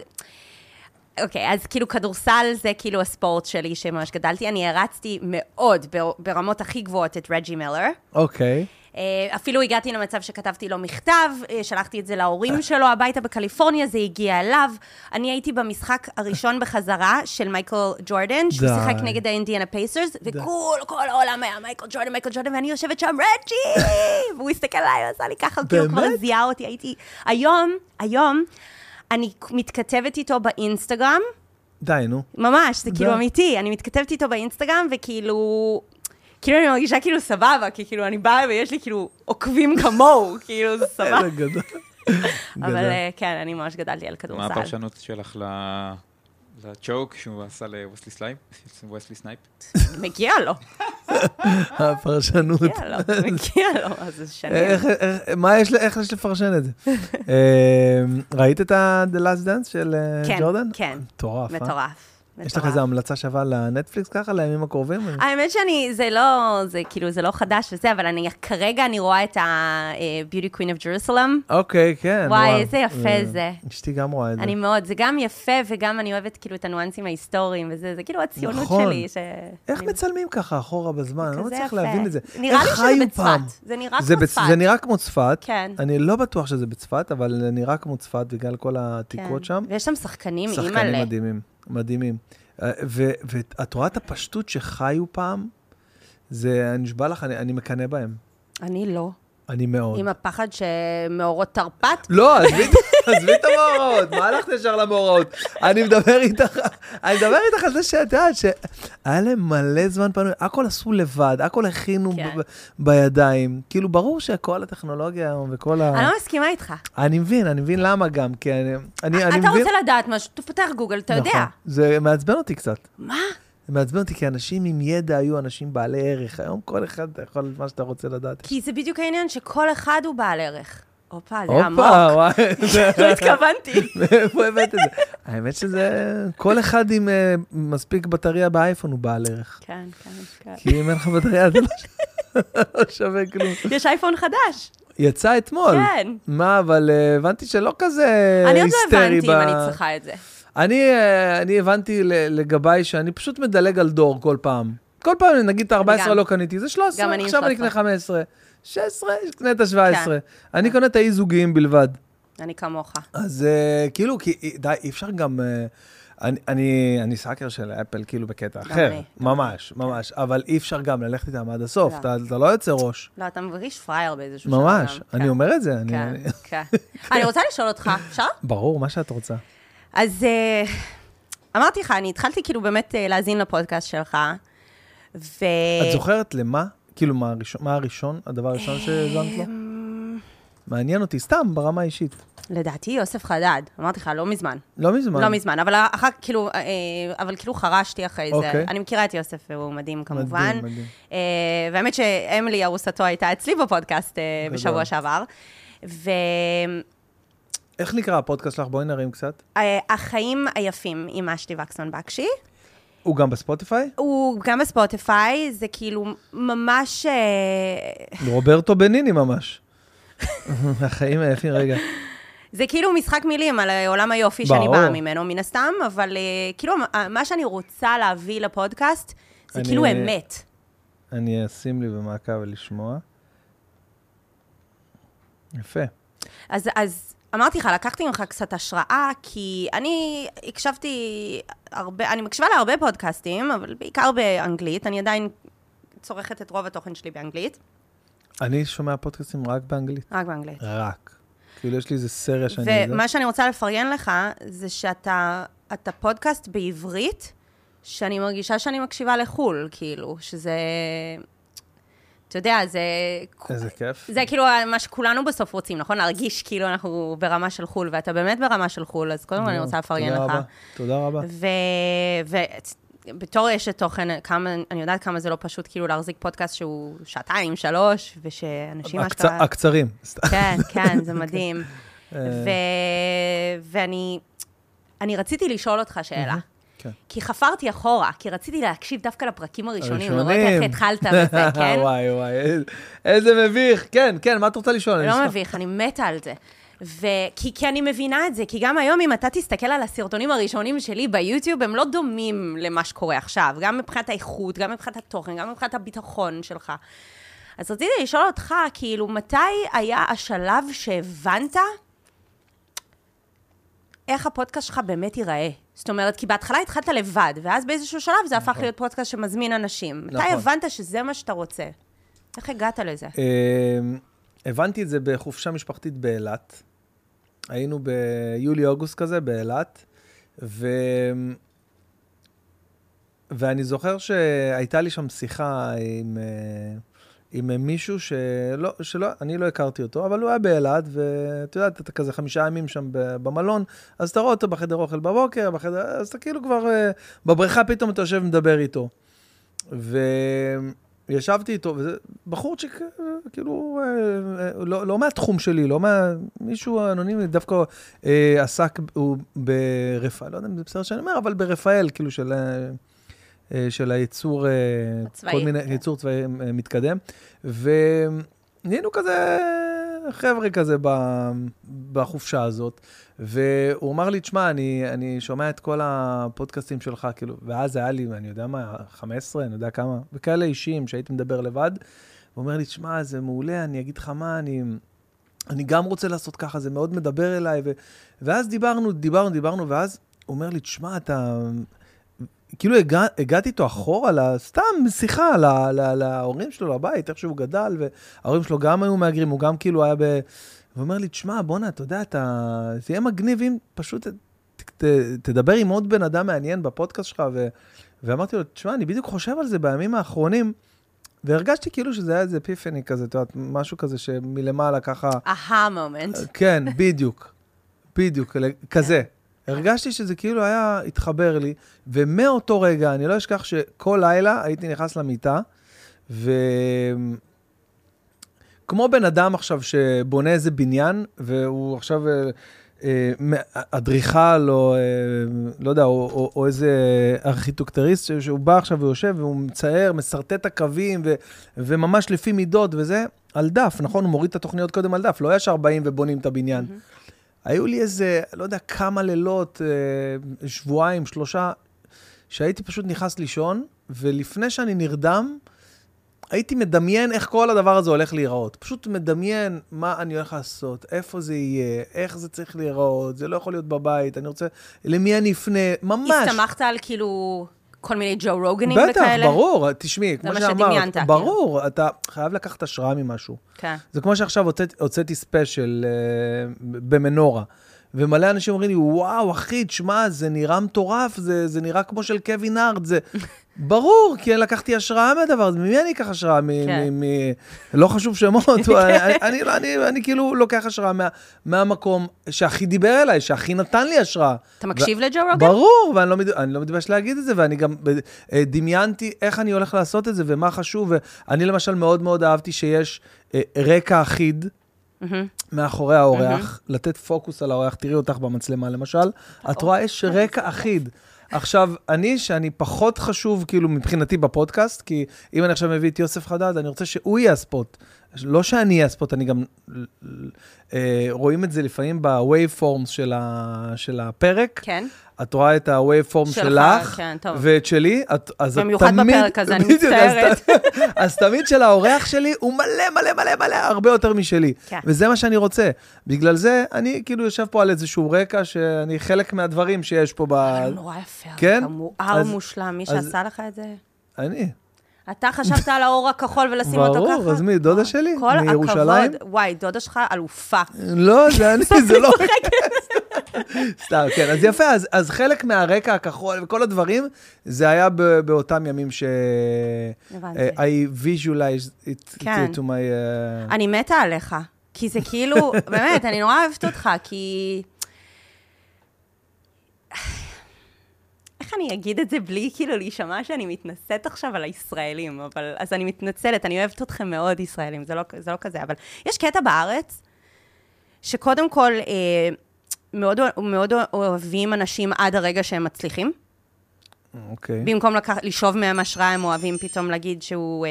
אוקיי, אז כאילו כדורסל זה כאילו הספורט שלי שממש גדלתי. אני הערצתי מאוד בר- ברמות הכי גבוהות את רג'י מילר. אוקיי. אה, אפילו הגעתי למצב שכתבתי לו מכתב, אה, שלחתי את זה להורים שלו הביתה בקליפורניה, זה הגיע אליו. אני הייתי במשחק הראשון בחזרה של מייקל ג'ורדן, שהוא. שיחק נגד ה Indiana Pacers, וכל כל העולם היה מייקל ג'ורדן, מייקל ג'ורדן, ואני יושבת שם, רג'י! והוא הסתכל עליי, הוא עשה לי ככה, כאילו כבר? זיהה אותי, הייתי... היום, היום, אני מתכתבת איתו באינסטגרם, די, נו. ממש, זה כאילו. אמיתי. אני מתכתבת איתו באינסטגרם, וכאילו... כאילו אני מרגישה כאילו סבבה, כי כאילו אני באה ויש לי כאילו עוקבים כמוהו, כאילו זה סבבה. אבל. אה, כן, אני ממש גדלתי על מה כדורסל. הפרשנות שלך ל- לצ'וק שהוא עשה לווסלי סלייפ? ווסלי סנייפ? מגיע לו, הפרשנות. מגיע לו, מגיע לו, אז זה שנים. איך, יש, לפרשן את זה? אה, ראית את ה-The Last Dance של אה, כן, ג'ורדן? כן. מטורף, אה? מטורף, יש לך איזו המלצה שווה לנטפליקס ככה, לימים הקרובים? האמת שאני, זה לא, זה כאילו, זה לא חדש וזה, אבל אני, כרגע אני רואה את ה-Beauty Queen of Jerusalem. אוקיי, כן. וואי. איזה יפה אה, זה. אשתי גם רואה את זה. אני מאוד, זה גם יפה, וגם אני אוהבת כאילו את הניואנסים ההיסטוריים וזה, זה כאילו הציונות נכון. שלי. ש... איך מצלמים ככה אחורה בזמן? אני לא מצליח. להבין את זה. נראה איך לי שזה חיו בצפת. פעם? זה נראה כמו צפת. זה נראה כמו צפת. כן. אני לא בטוח שזה בצפת, אבל זה נראה כמו צפת בגלל כל העתיקות כן. שם. ויש שם שחקנים, שחקנים. מדהימים, מדהימים. אה, ו- ואת רואה את הפשטות שחיו פעם? זה, אני נשבע לך, אני, אני מקנא בהם. אני לא. אני מאוד. עם הפחד שמאורות תרפ"ט? לא, עזבי את- עזבי את המאורעות, מה הלכת ישר למאורעות? אני מדבר איתך, אני מדבר איתך על זה שאת יודעת שהיה להם מלא זמן פנוי, הכל עשו לבד, הכל הכינו כן. בידיים. כאילו, ברור שכל הטכנולוגיה היום וכל ה... אני לא מסכימה איתך. אני מבין, אני מבין למה גם, כי אני אני- אני אתה מבין... רוצה לדעת משהו, תפתח גוגל, אתה יודע. נכון. זה מעצבן אותי קצת. מה? זה מעצבן אותי, כי אנשים עם ידע היו אנשים בעלי ערך. היום כל אחד אתה יכול מה שאתה רוצה לדעת. כי זה בדיוק העניין, שכל אחד הוא בעל ערך. הופה, זה הופה, עמוק. וואי. זה- לא התכוונתי. מאיפה הבאת את זה? האמת שזה, כל אחד עם אה, מספיק בטריה באייפון הוא בעל ערך. כן, כן, כן. כי אם אין לך בטריה, זה לא לא שווה כלום. יש אייפון חדש. יצא אתמול. כן. מה, אבל אה, הבנתי שלא כזה אני עוד לא היסטרי הבנתי ב- אם אני צריכה את זה. אני, אה, אני הבנתי לגביי שאני פשוט מדלג על דור כל פעם. כל פעם, נגיד את ה-14 גם. לא קניתי, זה 13, גם אני עם עכשיו אני 13. אקנה 15. 16, קנה את ה-17. כן. אני קונה את האי-זוגיים בלבד. אני כמוך. אז uh, כאילו, כי, די, אי אפשר גם... Uh, אני, אני, אני סאקר של אפל, כאילו, בקטע אחר. אני. ממש, ממש. אבל אי אפשר גם ללכת איתם עד הסוף. לא. אתה, אתה לא יוצא ראש. לא, אתה מרגיש פראייר באיזשהו שלב. ממש. גם. אני כן. אומר את זה. אני, כן, אני, כן. אני רוצה לשאול אותך, אפשר? ברור, מה שאת רוצה. אז אה, אמרתי לך, אני התחלתי כאילו באמת אה, להאזין לפודקאסט שלך, ו... את זוכרת למה? כאילו, מה הראשון, מה הראשון, הדבר הראשון שהאזנת לו? אמ, מעניין אותי, סתם, ברמה האישית. לדעתי יוסף חדד, אמרתי לך, לא מזמן. לא מזמן. לא מזמן, אבל אחר כאילו, אה, אבל כאילו חרשתי אחרי זה. אוקיי. אני מכירה את יוסף, והוא מדהים כמובן. מדהים, מדהים. אה, והאמת שאמילי, ארוסתו, הייתה אצלי בפודקאסט אה, גדול. בשבוע שעבר. איך נקרא הפודקאסט שלך? בואי נרים קצת. והחיים היפים עם אשתי וקסמן בקשי. הוא גם בספוטיפיי? הוא גם בספוטיפיי, זה כאילו ממש... אה, רוברטו בניני ממש. החיים היפים, רגע. זה כאילו משחק מילים על עולם היופי שאני. באה ממנו, מן הסתם, אבל אה, כאילו, מה שאני רוצה להביא לפודקאסט, זה אני- כאילו אמת. אני אשים לי במעקב ולשמוע. יפה. אז, אז אמרתי לך, לקחתי ממך קצת השראה, כי אני הקשבתי הרבה, אני מקשיבה להרבה פודקאסטים, אבל בעיקר באנגלית, אני עדיין צורכת את רוב התוכן שלי באנגלית, אני שומע פודקאסטים רק באנגלית. רק באנגלית. רק. כאילו, יש לי איזה סריה שאני... ומה שאני רוצה לפרגן לך, זה שאתה אתה פודקאסט בעברית, שאני מרגישה שאני מקשיבה לחו"ל, כאילו, שזה... אתה יודע, זה... איזה כיף. זה כאילו מה שכולנו בסוף רוצים, נכון? להרגיש כאילו אנחנו ברמה של חו"ל, ואתה באמת ברמה של חו"ל, אז קודם כל אני רוצה לפרגן תודה לך. רבה, תודה רבה. ובתור אשת תוכן, כמה, אני יודעת כמה זה לא פשוט כאילו להחזיק פודקאסט שהוא שעתיים, שלוש, ושאנשים הקצ- אשכרה... הקצרים. כן, כן, זה מדהים. אה, ו... ואני אני רציתי לשאול אותך שאלה. כן. כי חפרתי אחורה, כי רציתי להקשיב דווקא לפרקים הראשונים, לראות הראשונים. איך התחלת בזה, כן? וואי, וואי, איזה- מביך. כן, כן, מה את רוצה לשאול? לא. מביך, אני מתה על זה. ו... כי, כי אני מבינה את זה, כי גם היום, אם אתה תסתכל על הסרטונים הראשונים שלי ביוטיוב, הם לא דומים למה שקורה עכשיו, גם מבחינת האיכות, גם מבחינת התוכן, גם מבחינת הביטחון שלך. אז רציתי לשאול אותך, כאילו, מתי היה השלב שהבנת איך הפודקאסט שלך באמת ייראה? זאת אומרת, כי בהתחלה התחלת לבד, ואז באיזשהו שלב זה הפך להיות פודקאסט שמזמין אנשים. מתי נכון. הבנת שזה מה שאתה רוצה? איך הגעת לזה? אמ, הבנתי את זה בחופשה משפחתית באילת. היינו ביולי-אוגוסט כזה באילת, ו... ואני זוכר שהייתה לי שם שיחה עם, אה, עם מישהו שלא, שלא, אני לא הכרתי אותו, אבל הוא היה באילת, ואת יודעת, אתה כזה חמישה ימים שם במלון, אז אתה רואה אותו בחדר אוכל בבוקר, בחדר, אז אתה כאילו כבר אה, בבריכה פתאום אתה יושב ומדבר איתו. ו... ישבתי איתו, וזה בחורצ'יק, כאילו, אה, אה, לא, לא מהתחום שלי, לא מה... מישהו אנונימי, דווקא אה, עסק, הוא ברפאל, לא יודע אם זה בסדר שאני אומר, אבל ברפאל, כאילו, של, של הייצור, אה, הצבאי, כל מיני, כן. ייצור צבאי אה, מתקדם. ונהיינו כזה חבר'ה כזה בחופשה הזאת, והוא אמר לי, תשמע, אני, אני שומע את כל הפודקאסטים שלך, כאילו, ואז היה לי, אני יודע מה, 15, אני יודע כמה, וכאלה אישיים שהייתי מדבר לבד. הוא אומר לי, תשמע, זה מעולה, אני אגיד לך מה, אני, אני גם רוצה לעשות ככה, זה מאוד מדבר אליי. ו... ואז דיברנו, דיברנו, דיברנו, ואז הוא אומר לי, תשמע, אתה... כאילו הגע, הגעתי איתו אחורה, סתם שיחה לה, לה, להורים שלו, לבית, איך שהוא גדל, וההורים שלו גם היו מהגרים, הוא גם כאילו היה ב... הוא אומר לי, תשמע, בואנה, אתה יודע, אתה... זה יהיה מגניב אם פשוט ת, ת, תדבר עם עוד בן אדם מעניין בפודקאסט שלך, ו... ואמרתי לו, תשמע, אני בדיוק חושב על זה בימים האחרונים, והרגשתי כאילו שזה היה איזה אפיפני כזה, את יודעת, משהו כזה שמלמעלה ככה... אהה מומנט. כן, בדיוק. בדיוק, כזה. הרגשתי שזה כאילו היה, התחבר לי, ומאותו רגע, אני לא אשכח שכל לילה הייתי נכנס למיטה, ו... כמו בן אדם עכשיו שבונה איזה בניין, והוא עכשיו אה, אה, אדריכל, או אה, לא יודע, או, או, או איזה ארכיטקטוריסט, ש- שהוא בא עכשיו ויושב, והוא מצייר, משרטט את הקווים, ו, וממש לפי מידות וזה, על דף, נכון? הוא מוריד את התוכניות קודם על דף, לא ישר באים ובונים את הבניין. היו לי איזה, לא יודע, כמה לילות, אה, שבועיים, שלושה, שהייתי פשוט נכנס לישון, ולפני שאני נרדם, הייתי מדמיין איך כל הדבר הזה הולך להיראות. פשוט מדמיין מה אני הולך לעשות, איפה זה יהיה, איך זה צריך להיראות, זה לא יכול להיות בבית, אני רוצה, למי אני אפנה, ממש. הסתמכת על כאילו כל מיני ג'ו רוגנים בטח, וכאלה? ברור, תשמעי, כמו שאמרת, שדמיינת, כאילו. ברור, אתה חייב לקחת השראה ממשהו. כן. זה כמו שעכשיו הוצאת, הוצאתי special אה, במנורה, ומלא אנשים אומרים לי, וואו, אחי, תשמע, זה נראה מטורף, זה, זה נראה כמו של קווין הארד, זה... ברור, כי לקחתי השראה מהדבר הזה, ממי אני אקח השראה? מ- כן. מ- מ- לא חשוב שמות, אני, אני, אני, לא- אני, אני כאילו לוקח השראה מה, מהמקום שהכי דיבר אליי, שהכי נתן לי השראה. אתה מקשיב לג'ו רוגן? ברור, ואני לא, אני לא מתבייש להגיד את זה, ואני גם אה, דמיינתי איך אני הולך לעשות את זה ומה חשוב, ואני למשל מאוד מאוד אהבתי שיש אה, רקע אחיד. מהמם. מאחורי האורח, לתת פוקוס על האורח, תראי אותך במצלמה למשל, את רואה יש רקע אחיד. עכשיו, אני, שאני פחות חשוב, כאילו, מבחינתי בפודקאסט, כי אם אני עכשיו מביא את יוסף חדד, אני רוצה שהוא יהיה הספוט. לא שאני אהיה הספוט, אני גם... אה, רואים את זה לפעמים forms של, ה, של הפרק. כן. את רואה את ה-wave form שלך, שלך, כן, טוב. ואת שלי, את, אז את במיוחד תמיד... בפרק הזה, אני אז מצטערת. ת- אז תמיד של האורח שלי הוא מלא מלא מלא מלא, הרבה יותר משלי. כן. וזה מה שאני רוצה. בגלל זה, אני כאילו יושב פה על איזשהו רקע שאני חלק מהדברים שיש פה ב... נורא יפה. כן? מואר אז- מושלם, מי אז- שעשה לך את זה. אני. אתה חשבת על האור הכחול ולשים אותו ככה? ברור, אז מי, דודה שלי? כל מירושלים? הכבוד. וואי, דודה שלך אלופה. לא, זה אני, זה לא... סתם, כן, אז יפה, אז, אז חלק מהרקע הכחול וכל הדברים, זה היה ב, באותם ימים ש... הבנתי. uh, I visualized it כן. to my... Uh... אני מתה עליך. כי זה כאילו, באמת, אני נורא אוהבת אותך, כי... איך אני אגיד את זה בלי כאילו להישמע שאני מתנשאת עכשיו על הישראלים, אבל... אז אני מתנצלת, אני אוהבת אתכם מאוד, ישראלים, זה לא, זה לא כזה, אבל יש קטע בארץ, שקודם כל, אה, מאוד, מאוד אוהבים אנשים עד הרגע שהם מצליחים. אוקיי. במקום לקח, לשאוב מהם השראה, הם אוהבים פתאום להגיד שהוא... אה,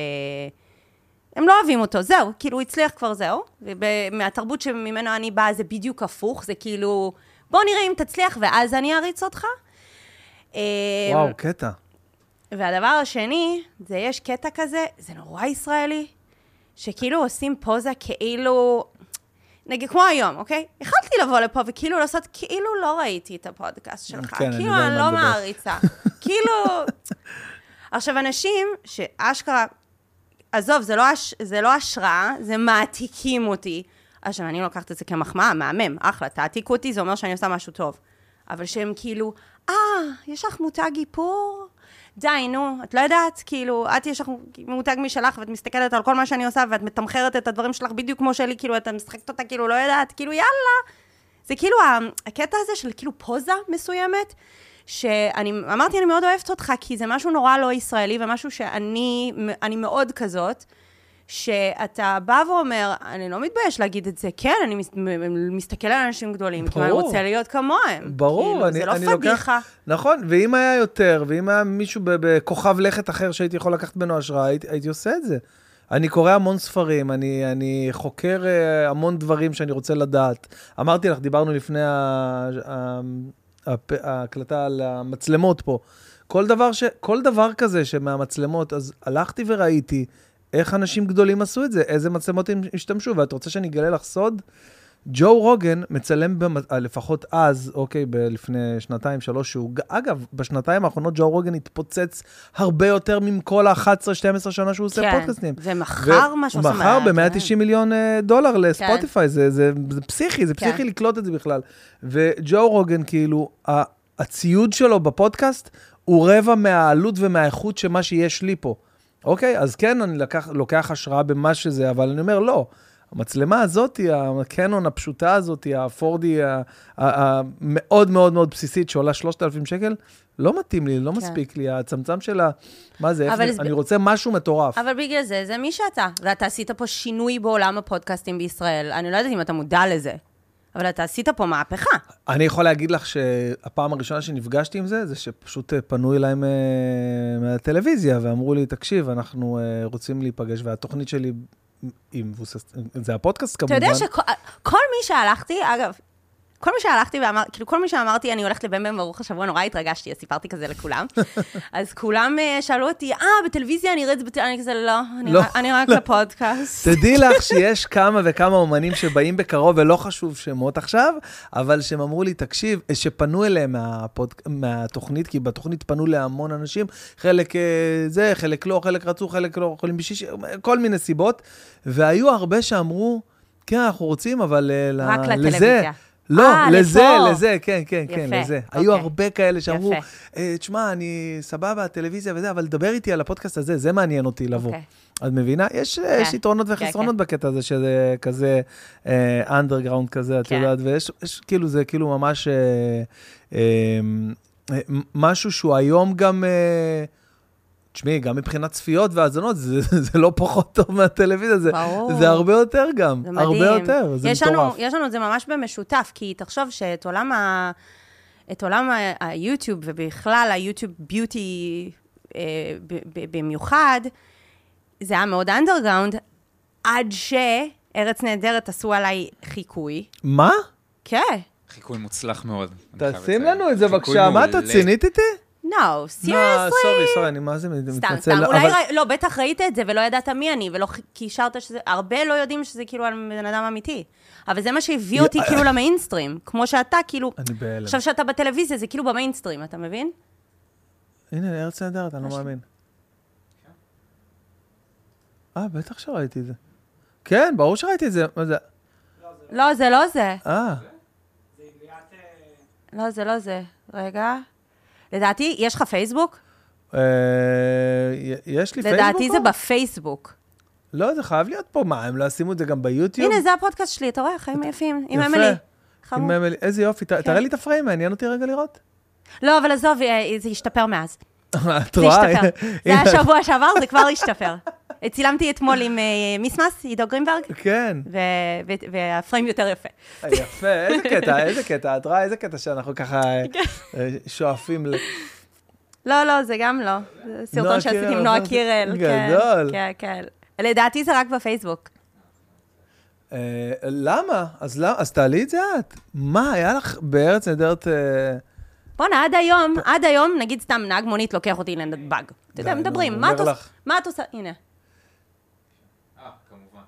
הם לא אוהבים אותו, זהו, כאילו הוא הצליח כבר, זהו. ומהתרבות שממנו אני באה זה בדיוק הפוך, זה כאילו, בוא נראה אם תצליח ואז אני אריץ אותך. אה, וואו, קטע. והדבר השני, זה יש קטע כזה, זה נורא ישראלי, שכאילו עושים פוזה כאילו, נגיד כמו היום, אוקיי? יכלתי לבוא לפה וכאילו לעשות, כאילו לא ראיתי את הפודקאסט שלך, כן, אני כאילו אני מה לא את מדברת. מעריצה. כאילו... עכשיו, אנשים שאשכרה, עזוב, זה לא, הש... זה לא השראה, זה מעתיקים אותי. עכשיו, אני לוקחת את זה כמחמאה, מהמם, אחלה, תעתיקו אותי, זה אומר שאני עושה משהו טוב. אבל שהם כאילו, אה, יש לך מותג איפור? די, נו, את לא יודעת? כאילו, את יש לך מותג משלך, ואת מסתכלת על כל מה שאני עושה, ואת מתמחרת את הדברים שלך בדיוק כמו שלי, כאילו, את משחקת אותה כאילו לא יודעת, כאילו, יאללה. זה כאילו הקטע הזה של כאילו פוזה מסוימת, שאני אמרתי, אני מאוד אוהבת אותך, כי זה משהו נורא לא ישראלי, ומשהו שאני אני מאוד כזאת, שאתה בא ואומר, אני לא מתבייש להגיד את זה, כן, אני מס- מסתכל על אנשים גדולים, כי אני ברור. רוצה להיות כמוהם. ברור, כאילו, אני, זה לא אני פדיחה. לוקח... נכון, ואם היה יותר, ואם היה מישהו בכוכב לכת אחר שהייתי יכול לקחת ממנו השראה, הייתי, הייתי עושה את זה. אני קורא המון ספרים, אני, אני חוקר אה, המון דברים שאני רוצה לדעת. אמרתי לך, דיברנו לפני ההקלטה על המצלמות פה. כל דבר, ש, כל דבר כזה שמהמצלמות, אז הלכתי וראיתי איך אנשים גדולים עשו את זה, איזה מצלמות הם השתמשו, ואת רוצה שאני אגלה לך סוד? ג'ו רוגן מצלם, במ... אה, לפחות אז, אוקיי, ב- לפני שנתיים, שלוש, שהוא, אגב, בשנתיים האחרונות ג'ו רוגן התפוצץ הרבה יותר מכל ה-11-12 שנה שהוא עושה כן, פודקאסטים. ומכר שהוא הוא עושה. מכר מה- ב-190 מיליון אה, דולר לספוטיפיי, זה, זה, זה פסיכי, זה כן. פסיכי לקלוט את זה בכלל. וג'ו רוגן, כאילו, הציוד שלו בפודקאסט הוא רבע מהעלות ומהאיכות של מה שיש לי פה. אוקיי? אז כן, אני לקח, לוקח השראה במה שזה, אבל אני אומר, לא. המצלמה הזאת, הקנון הפשוטה הזאת, הפורדי ה- ה- המאוד מאוד מאוד בסיסית, שעולה 3,000 שקל, לא מתאים לי, לא כן. מספיק לי. הצמצם שלה, מה זה, איך זה- אני רוצה משהו מטורף. אבל בגלל זה, זה מי שאתה. ואתה עשית פה שינוי בעולם הפודקאסטים בישראל. אני לא יודעת אם אתה מודע לזה, אבל אתה עשית פה מהפכה. אני יכול להגיד לך שהפעם הראשונה שנפגשתי עם זה, זה שפשוט אה, פנו אליי מ- מהטלוויזיה ואמרו לי, תקשיב, אנחנו אה, רוצים להיפגש, והתוכנית שלי היא מבוססת, זה הפודקאסט אתה כמובן. יודע שכל מי שהלכתי, אגב, כל מי שהלכתי ואמר, כאילו כל מי שאמרתי, אני הולכת לבן בן ברוך השבוע, נורא התרגשתי, אז סיפרתי כזה לכולם. אז כולם אה, שאלו אותי, אה, בטלוויזיה אני אראה את זה אני כזה, לא, אני לא, רק- אני רק בפודקאסט. תדעי לך שיש כמה וכמה אומנים שבאים בקרוב, ולא חשוב שמות עכשיו, אבל שהם אמרו לי, תקשיב, שפנו אליהם מהפוד... מהתוכנית, כי בתוכנית פנו להמון אנשים, חלק אה, זה, חלק לא, חלק רצו, חלק לא יכולים בשישי, כל מיני סיבות, והיו הרבה שאמרו, כן, אנחנו רוצים, אבל אה, ל- רק לזה... לא, אה, לזה, לפה. לזה, כן, כן, כן, יפה, לזה. אוקיי. היו הרבה כאלה שאמרו. "אה, תשמע, אני סבבה, טלוויזיה וזה, אבל דבר איתי על הפודקאסט הזה, זה מעניין אותי לבוא. אוקיי. את מבינה? יש, כן. יש יתרונות כן, וחסרונות כן. בקטע הזה, שזה כזה אנדרגראונד כזה, את כן. יודעת, ויש יש, כאילו, זה כאילו ממש אה, אה, אה, משהו שהוא היום גם, אה, תשמעי, גם מבחינת צפיות והאזנות, זה, זה לא פחות טוב מהטלוויזיה, זה, ברור. זה הרבה יותר גם, זה מדהים. הרבה יותר, זה יש מטורף. לנו, יש לנו את זה ממש במשותף, כי תחשוב שאת עולם, ה, את עולם ה- היוטיוב, ובכלל היוטיוב ביוטי אה, ב- ב- במיוחד, זה היה מאוד אנדרגראונד, עד שארץ נהדרת עשו עליי חיקוי. מה? כן. חיקוי מוצלח מאוד. תשים. לנו את זה בבקשה, מה, את מעולה. רצינית איתי? No, לא, seriously. סורי, סורי, אני מה זה מתנצל. סתם, סתם, אולי, לא, בטח ראית את זה ולא ידעת מי אני, ולא קישרת שזה, הרבה לא יודעים שזה כאילו על בן אדם אמיתי. אבל זה מה שהביא אותי כאילו למיינסטרים, כמו שאתה, כאילו, אני בהלם. עכשיו שאתה בטלוויזיה, זה כאילו במיינסטרים, אתה מבין? הנה, ארץ נהדרת, אני לא מאמין. אה, בטח שראיתי את זה. כן, ברור שראיתי את זה. מה זה? לא, זה לא זה. אה, לא, זה לא זה. רגע. לדעתי, יש לך פייסבוק? אה, יש לי פייסבוק? לדעתי זה? בפייסבוק. לא, זה חייב להיות פה. מה, הם לא ישימו את זה גם ביוטיוב? הנה, זה הפודקאסט שלי, אתה רואה? חיים יפים. עם. אמילי. אמילי. איזה יופי, ת- תראה לי את הפריים, מעניין אותי רגע לראות. לא, אבל עזוב, אה, זה השתפר מאז. את זה רואה? השתפר. זה היה שבוע שעבר, זה כבר השתפר. צילמתי אתמול עם אה, מיסמס, עידו גרינברג, כן. והפריים יותר יפה. יפה, איזה קטע, איזה קטע. את רואה איזה קטע שאנחנו ככה אה, שואפים ל... לא, לא, זה גם לא. זה סרטון שעשיתי עם נועה קירל. כן, גדול. כן, כן. לדעתי זה רק בפייסבוק. אה, למה? אז למה? אז תעלי את זה את. מה, היה לך בארץ נהדרת... אה, בואנה, עד היום, עד היום, נגיד סתם נהג מונית לוקח אותי לנתב"ג. אתה יודע, מדברים, מה את עושה? מה את עושה? הנה.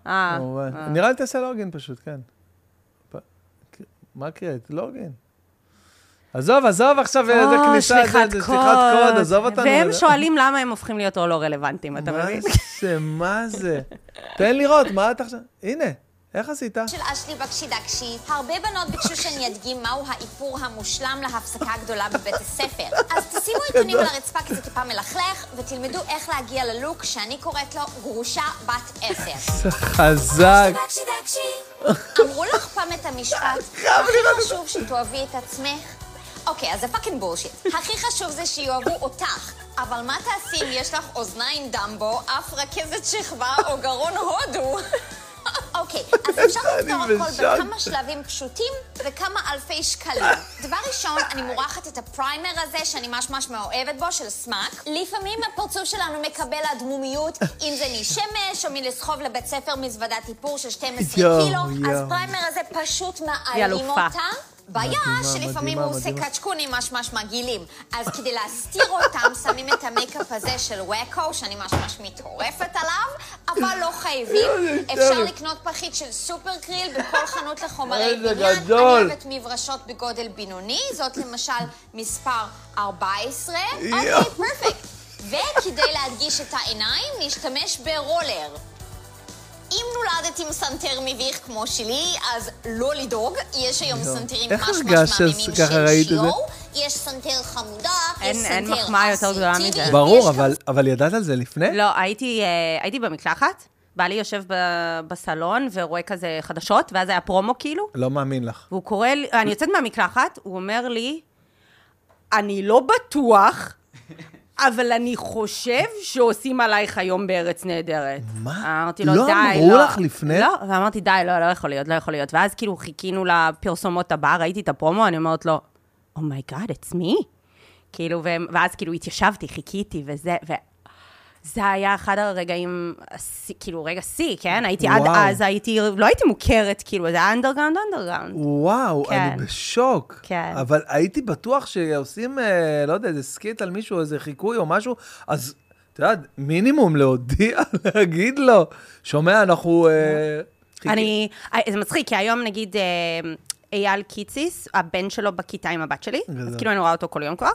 אה. אה. אה. נראה לי תעשה לוגין פשוט, כן. מה הקריאת? לוגין. עזוב, עזוב עכשיו איזה או, כניסה, זה- שליחת קוד. עזוב אותנו. והם שואלים למה הם הופכים להיות או לא רלוונטיים, אתה מה מבין? זה, מה זה? תן לראות, מה את עכשיו... הנה, איך עשית? של אשלי בקשי דקשי, הרבה בנות ביקשו שאני אדגים מהו האיפור המושלם להפסקה הגדולה בבית הספר. אז תשימו עיתונים על הרצפה כי זה טיפה מלכלך, ותלמדו איך להגיע ללוק שאני קוראת לו גרושה בת עשר. חזק. אמרו לך פעם את המשפט, הכי חשוב שתאהבי את עצמך, אוקיי, אז זה fucking bullshit. הכי חשוב זה שיאהבו אותך. אבל מה תעשי אם יש לך אוזניים דמבו, אף רכזת שכבה או גרון הודו? אוקיי, אז אפשר לפתור הכל. בכמה שלבים פשוטים וכמה אלפי שקלים. דבר ראשון, אני מורחת את ה primer הזה, שאני ממש ממש מאוהבת בו, של סמאק. לפעמים הפרצוף שלנו מקבל אדמומיות, אם זה מהשמש, או מלסחוב לבית ספר מזוודת איפור של 12 יואו, קילו, אז. primer הזה פשוט מעלים. אותה. בעיה שלפעמים הוא עושה. חצ'קונים ממש מגעילים. אז כדי להסתיר אותם, שמים את המייקאפ הזה של וואקו, שאני ממש מטורפת עליו, אבל לא חייבים. אפשר לקנות פחית של סופרקריל בכל חנות לחומרי בניין. אני אוהבת מברשות בגודל בינוני, זאת למשל מספר 14. אוקיי. perfect. וכדי להדגיש את העיניים, נשתמש ברולר. אם נולדת עם סנטר מביך כמו שלי, אז לא לדאוג, יש היום יואו. סנטרים ממש ממש מהממים שככה של ראית את זה? שלו, יש סנטר חמודה, אין- יש אין סנטר מחמאה יותר גדולה מזה. ברור, אבל, ידעת על זה לפני? לא, הייתי, אה, הייתי במקלחת, בעלי יושב ב- בסלון ורואה כזה חדשות, ואז היה פרומו כאילו, לא מאמין לך. והוא קורא לי, אני יוצאת מהמקלחת, הוא אומר לי, אני לא בטוח, אבל אני חושב שעושים עלייך היום בארץ נהדרת. מה? אמרתי לו, לא די, אמרו לא. לך לפני? לא, ואמרתי, די, לא, לא יכול להיות, לא יכול להיות. ואז כאילו חיכינו לפרסומות הבאה, ראיתי את הפרומו, אני אומרת לו, oh my god, it's me. כאילו, ואז כאילו התיישבתי, חיכיתי וזה, ו... זה היה אחד הרגעים, כאילו, רגע שיא, כן? הייתי עד וואו. אז, הייתי, לא הייתי מוכרת, כאילו, זה היה אנדרגראונד, אנדרגראונד. וואו, כן. אני בשוק. כן. אבל הייתי בטוח שעושים, אה, לא יודע, איזה skit על מישהו, איזה חיקוי או משהו, אז, את יודעת, מינימום להודיע, להגיד לו, שומע, אנחנו... אה, אני, אה, זה מצחיק, כי היום נגיד אה, אייל קיציס, הבן שלו בכיתה עם הבת שלי, אז. כאילו אני רואה אותו כל יום כבר,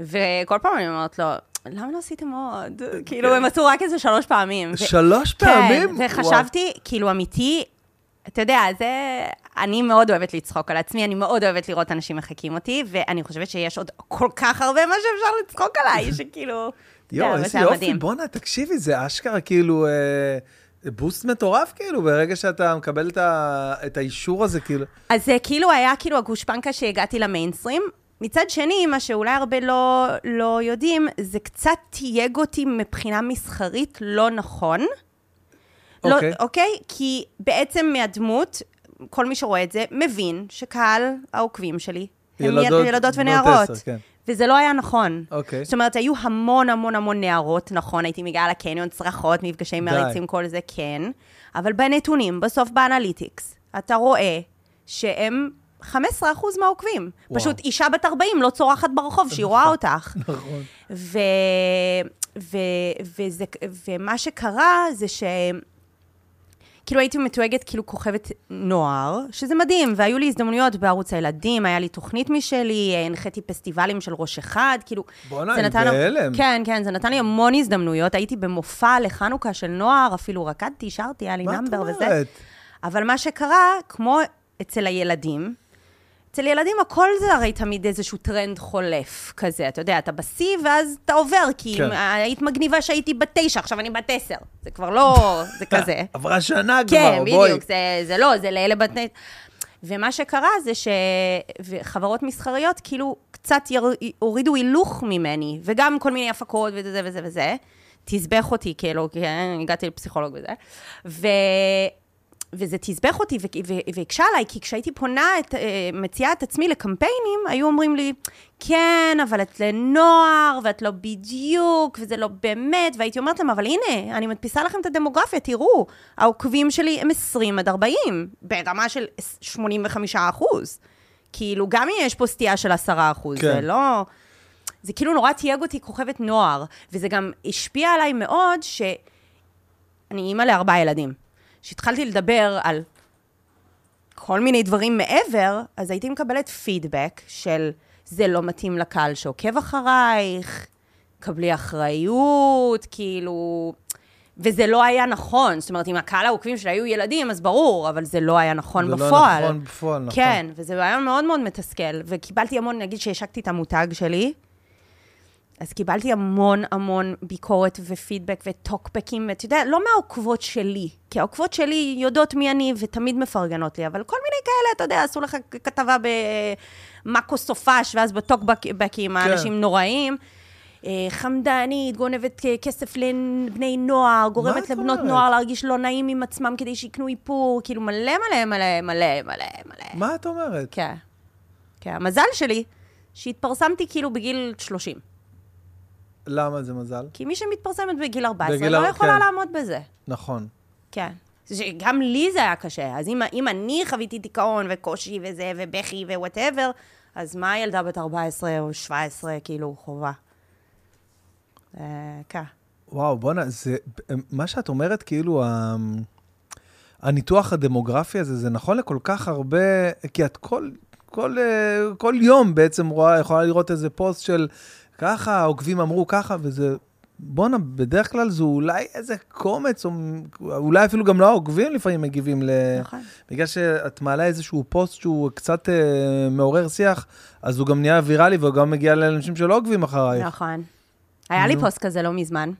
וכל פעם אני אומרת לו, למה לא עשיתם עוד? כאילו, הם עשו רק איזה שלוש פעמים. שלוש פעמים? כן, וחשבתי, כאילו, אמיתי, אתה יודע, זה... אני מאוד אוהבת לצחוק על עצמי, אני מאוד אוהבת לראות אנשים מחקים אותי, ואני חושבת שיש עוד כל כך הרבה מה שאפשר לצחוק עליי, שכאילו... יואו, זהו, איזה יופי. בואנה, תקשיבי, זה אשכרה כאילו... אה, בוסט מטורף, כאילו, ברגע שאתה מקבל את, ה, את האישור הזה, כאילו. אז זה כאילו היה כאילו הגושפנקה שהגעתי למיינסטרים. מצד שני, מה שאולי הרבה לא, לא יודעים, זה קצת תייג אותי מבחינה מסחרית לא נכון. אוקיי. לא, אוקיי? כי בעצם מהדמות, כל מי שרואה את זה, מבין שקהל העוקבים שלי הם ילדות- ילדות, ילדות ונערות. עשר, כן. וזה לא היה נכון. אוקיי. זאת אומרת, היו המון המון המון נערות, נכון, הייתי מגיעה לקניון, צרחות, מפגשי מריצים, כל זה, כן. אבל בנתונים, בסוף באנליטיקס, אתה רואה שהם 15% מהעוקבים. וואו. פשוט אישה בת 40 לא צורחת ברחוב שהיא רואה אותך. נכון. ו, ו, וזה, ומה שקרה זה ש... כאילו הייתי מתויגת כאילו כוכבת נוער, שזה מדהים, והיו לי הזדמנויות בערוץ הילדים, היה לי תוכנית משלי, הנחיתי פסטיבלים של ראש אחד, כאילו... בואנה, אני בהלם. כן, כן, זה נתן לי המון הזדמנויות, הייתי במופע לחנוכה של נוער, אפילו רקדתי, שרתי, היה לי מה את נאמבר וזה. אומרת? אבל מה שקרה, כמו אצל הילדים, אצל ילדים הכל זה הרי תמיד איזשהו טרנד חולף כזה, אתה יודע, אתה בשיא ואז אתה עובר, כי כן. כן. היית מגניבה שהייתי בת תשע, עכשיו אני בת עשר. זה כבר לא, זה כזה. עברה שנה כבר, כן, בואי. בדיוק, זה, זה לא, זה לאלה בת... ומה שקרה זה שחברות מסחריות כאילו קצת יר... הורידו הילוך ממני, וגם כל מיני הפקות וזה וזה וזה. תסבך אותי, כאילו, כן, הגעתי לפסיכולוג וזה. ו... וזה תסבך אותי והקשה עליי, כי כשהייתי פונה, את, אה, מציעה את עצמי לקמפיינים, היו אומרים לי, כן, אבל את לנוער, ואת לא בדיוק, וזה לא באמת, והייתי אומרת להם, אבל הנה, אני מדפיסה לכם את הדמוגרפיה, תראו, העוקבים שלי הם 20 עד 40, ברמה של 85 אחוז. כאילו, גם אם יש פה סטייה של 10 אחוז, כן. זה לא... זה כאילו נורא תייג אותי כוכבת נוער, וזה גם השפיע עליי מאוד, שאני אימא לארבעה ילדים. כשהתחלתי לדבר על כל מיני דברים מעבר, אז הייתי מקבלת פידבק של זה לא מתאים לקהל שעוקב אחרייך, קבלי אחריות, כאילו... וזה לא היה נכון. זאת אומרת, אם הקהל העוקבים שלי היו ילדים, אז ברור, אבל זה לא היה נכון זה לא בפועל. נכון בפועל, נכון. כן, וזה היה מאוד מאוד מתסכל. וקיבלתי המון, נגיד שהשקתי את המותג שלי, אז קיבלתי המון המון ביקורת ופידבק וטוקבקים, ואתה יודע, לא מהעוקבות שלי, כי העוקבות שלי יודעות מי אני ותמיד מפרגנות לי, אבל כל מיני כאלה, אתה יודע, עשו לך כתבה במאקו סופש, ואז בטוקבקים האנשים נוראים. אה, חמדנית, גונבת כסף לבני נוער, גורמת לבנות אומרת? נוער להרגיש לא נעים עם עצמם כדי שיקנו איפור, כאילו מלא מלא מלא מלא מלא מלא. מה את אומרת? כן. כן, המזל שלי, שהתפרסמתי כאילו בגיל 30. למה זה מזל? כי מי שמתפרסמת בגיל 14 בגיל לא יכולה כן. לעמוד בזה. נכון. כן. גם לי זה היה קשה, אז אם, אם אני חוויתי דיכאון וקושי וזה, ובכי ו whatever, אז מה ילדה בת 14 או 17, כאילו, חובה? אה, כן. וואו, בואנה, זה, מה שאת אומרת, כאילו, ה- הניתוח הדמוגרפי הזה, זה נכון לכל כך הרבה, כי את כל, כל, אה, כל יום בעצם רואה, יכולה לראות איזה פוסט של ככה, העוקבים אמרו ככה, וזה, בואנה, בדרך כלל זה אולי איזה קומץ, או אולי אפילו גם לא העוקבים לפעמים מגיבים ל... נכון. בגלל שאת מעלה איזשהו פוסט שהוא קצת אה, מעורר שיח, אז הוא גם נהיה ויראלי והוא גם מגיע לאנשים שלא עוקבים אחרייך. נכון. היה לי. פוסט כזה לא מזמן.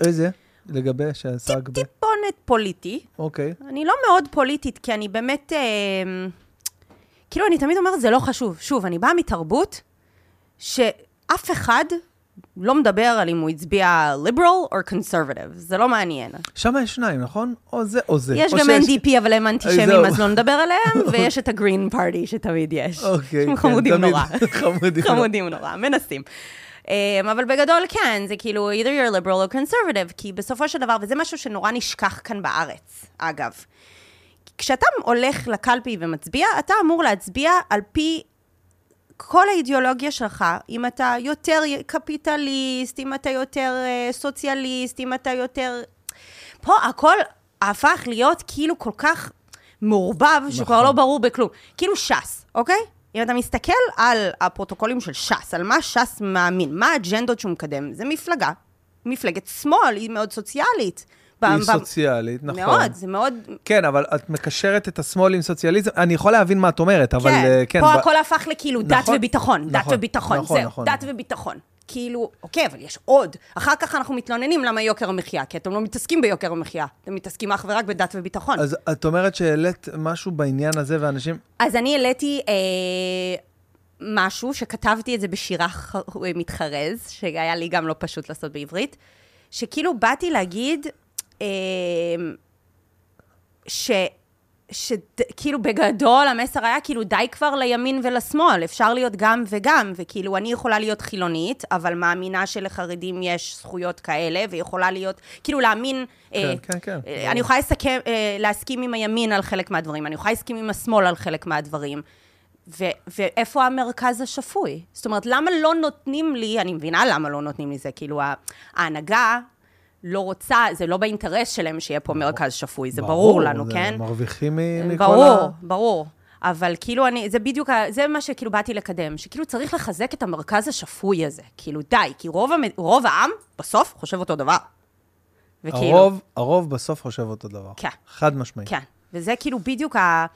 איזה? לגבי שעסק ב... טיפונת פוליטי, אוקיי. אני לא מאוד פוליטית, כי אני באמת... אה, כאילו, אני תמיד אומרת, זה לא חשוב. שוב, אני באה מתרבות שאף אחד לא מדבר על אם הוא הצביע liberal or conservative. זה לא מעניין. שם יש שניים, נכון? או זה או זה. יש או גם שיש- NDP, אבל הם אנטישמים. אז לא נדבר עליהם, ויש את ה-green party שתמיד יש. אוקיי, כן, חמודים תמיד. נורא. חמודים נורא. חמודים נורא, מנסים. Um, אבל בגדול כן, זה כאילו either you're liberal or conservative, כי בסופו של דבר, וזה משהו שנורא נשכח כאן בארץ, אגב. כשאתה הולך לקלפי ומצביע, אתה אמור להצביע על פי כל האידיאולוגיה שלך, אם אתה יותר קפיטליסט, אם אתה יותר אה, סוציאליסט, אם אתה יותר... פה הכל הפך להיות כאילו כל כך מעורבב, שכבר נכון. לא ברור בכלום. כאילו ש"ס, אוקיי? אם אתה מסתכל על הפרוטוקולים של ש"ס, על מה ש"ס מאמין, מה האג'נדות שהוא מקדם, זה מפלגה, מפלגת שמאל, היא מאוד סוציאלית. היא סוציאלית, נכון. מאוד, זה מאוד... כן, אבל את מקשרת את השמאל עם סוציאליזם. אני יכול להבין מה את אומרת, אבל כן, אה, כן. פה הכל הפך לכאילו דת נכון, וביטחון, דת נכון, וביטחון, נכון, זהו, דת. וביטחון. כאילו, אוקיי, אבל יש עוד. אחר כך אנחנו מתלוננים למה יוקר המחיה, כי אתם לא מתעסקים ביוקר המחיה, אתם מתעסקים אך ורק בדת וביטחון. אז, את אומרת שהעלית משהו בעניין הזה, ואנשים... אז אני העליתי אה, משהו, שכתבתי את זה בשירה ח- מתחרז, שהיה לי גם לא פשוט לעשות בעברית, שכאילו באתי להגיד, אה, ש... שכאילו בגדול המסר היה כאילו די כבר לימין ולשמאל, אפשר להיות גם וגם, וכאילו אני יכולה להיות חילונית, אבל מאמינה שלחרדים יש זכויות כאלה, ויכולה להיות, כאילו להאמין, אה, כן, כן. אה, אני יכולה לסכם, אה, להסכים עם הימין על חלק מהדברים, אני יכולה להסכים עם השמאל על חלק מהדברים. ו- ואיפה המרכז השפוי? זאת אומרת, למה לא נותנים לי, אני מבינה למה לא נותנים לי זה, כאילו ההנהגה לא רוצה, זה לא באינטרס שלהם שיהיה פה מרכז שפוי, זה ברור, לנו, זה כן? מרוויחים מ- מכל ברור, ה... ברור. אבל כאילו אני, זה בדיוק, זה מה שכאילו באתי לקדם, שכאילו צריך לחזק את המרכז השפוי הזה. כאילו די, כי רוב, המ... רוב העם בסוף חושב אותו דבר. וכאילו, הרוב, הרוב בסוף חושב אותו דבר. כן. חד משמעי. כן, וזה כאילו בדיוק ה...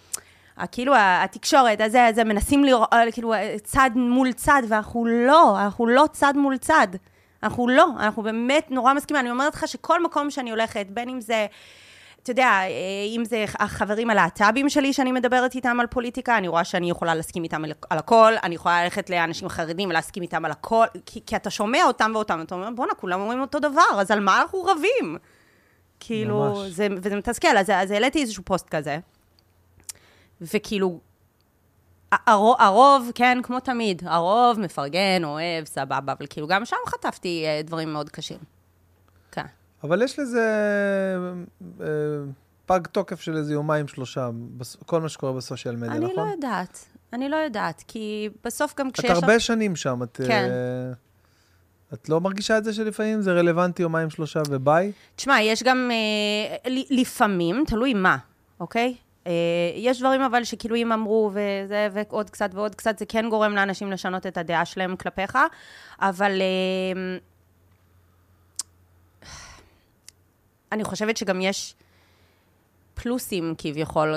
כאילו התקשורת, הזה, הזה, מנסים לראות, כאילו, צד מול צד, ואנחנו לא, אנחנו לא צד מול צד. אנחנו לא, אנחנו באמת נורא מסכימים. אני אומרת לך שכל מקום שאני הולכת, בין אם זה, אתה יודע, אה, אם זה החברים הלהט"בים שלי שאני מדברת איתם על פוליטיקה, אני רואה שאני יכולה להסכים איתם על, הכל, אני יכולה ללכת לאנשים חרדים ולהסכים איתם על הכל, כי, כי אתה שומע אותם ואותם, אתה אומר, בואנה, כולם אומרים אותו דבר, אז על מה אנחנו רבים? כאילו, ממש. זה, וזה מתסכל, אז, אז העליתי איזשהו פוסט כזה, וכאילו, הרוב, הרוב, כן, כמו תמיד, הרוב מפרגן, אוהב, סבבה, אבל כאילו גם שם חטפתי אה, דברים מאוד קשים. כן. אבל יש לזה אה, פג תוקף של איזה יומיים, שלושה, כל מה שקורה בסושיאל מדיה, אני נכון? לא יודעת, אני לא יודעת, כי בסוף גם את כשיש... הרבה שנים שם, את... כן. אה, את לא מרגישה את זה שלפעמים זה רלוונטי יומיים, שלושה וביי? תשמע, יש גם, אה, לפעמים, תלוי מה, אוקיי? אה, יש דברים אבל שכאילו אם אמרו וזה, ועוד קצת ועוד קצת, זה כן גורם לאנשים לשנות את הדעה שלהם כלפיך, אבל אה, אני חושבת שגם יש פלוסים כביכול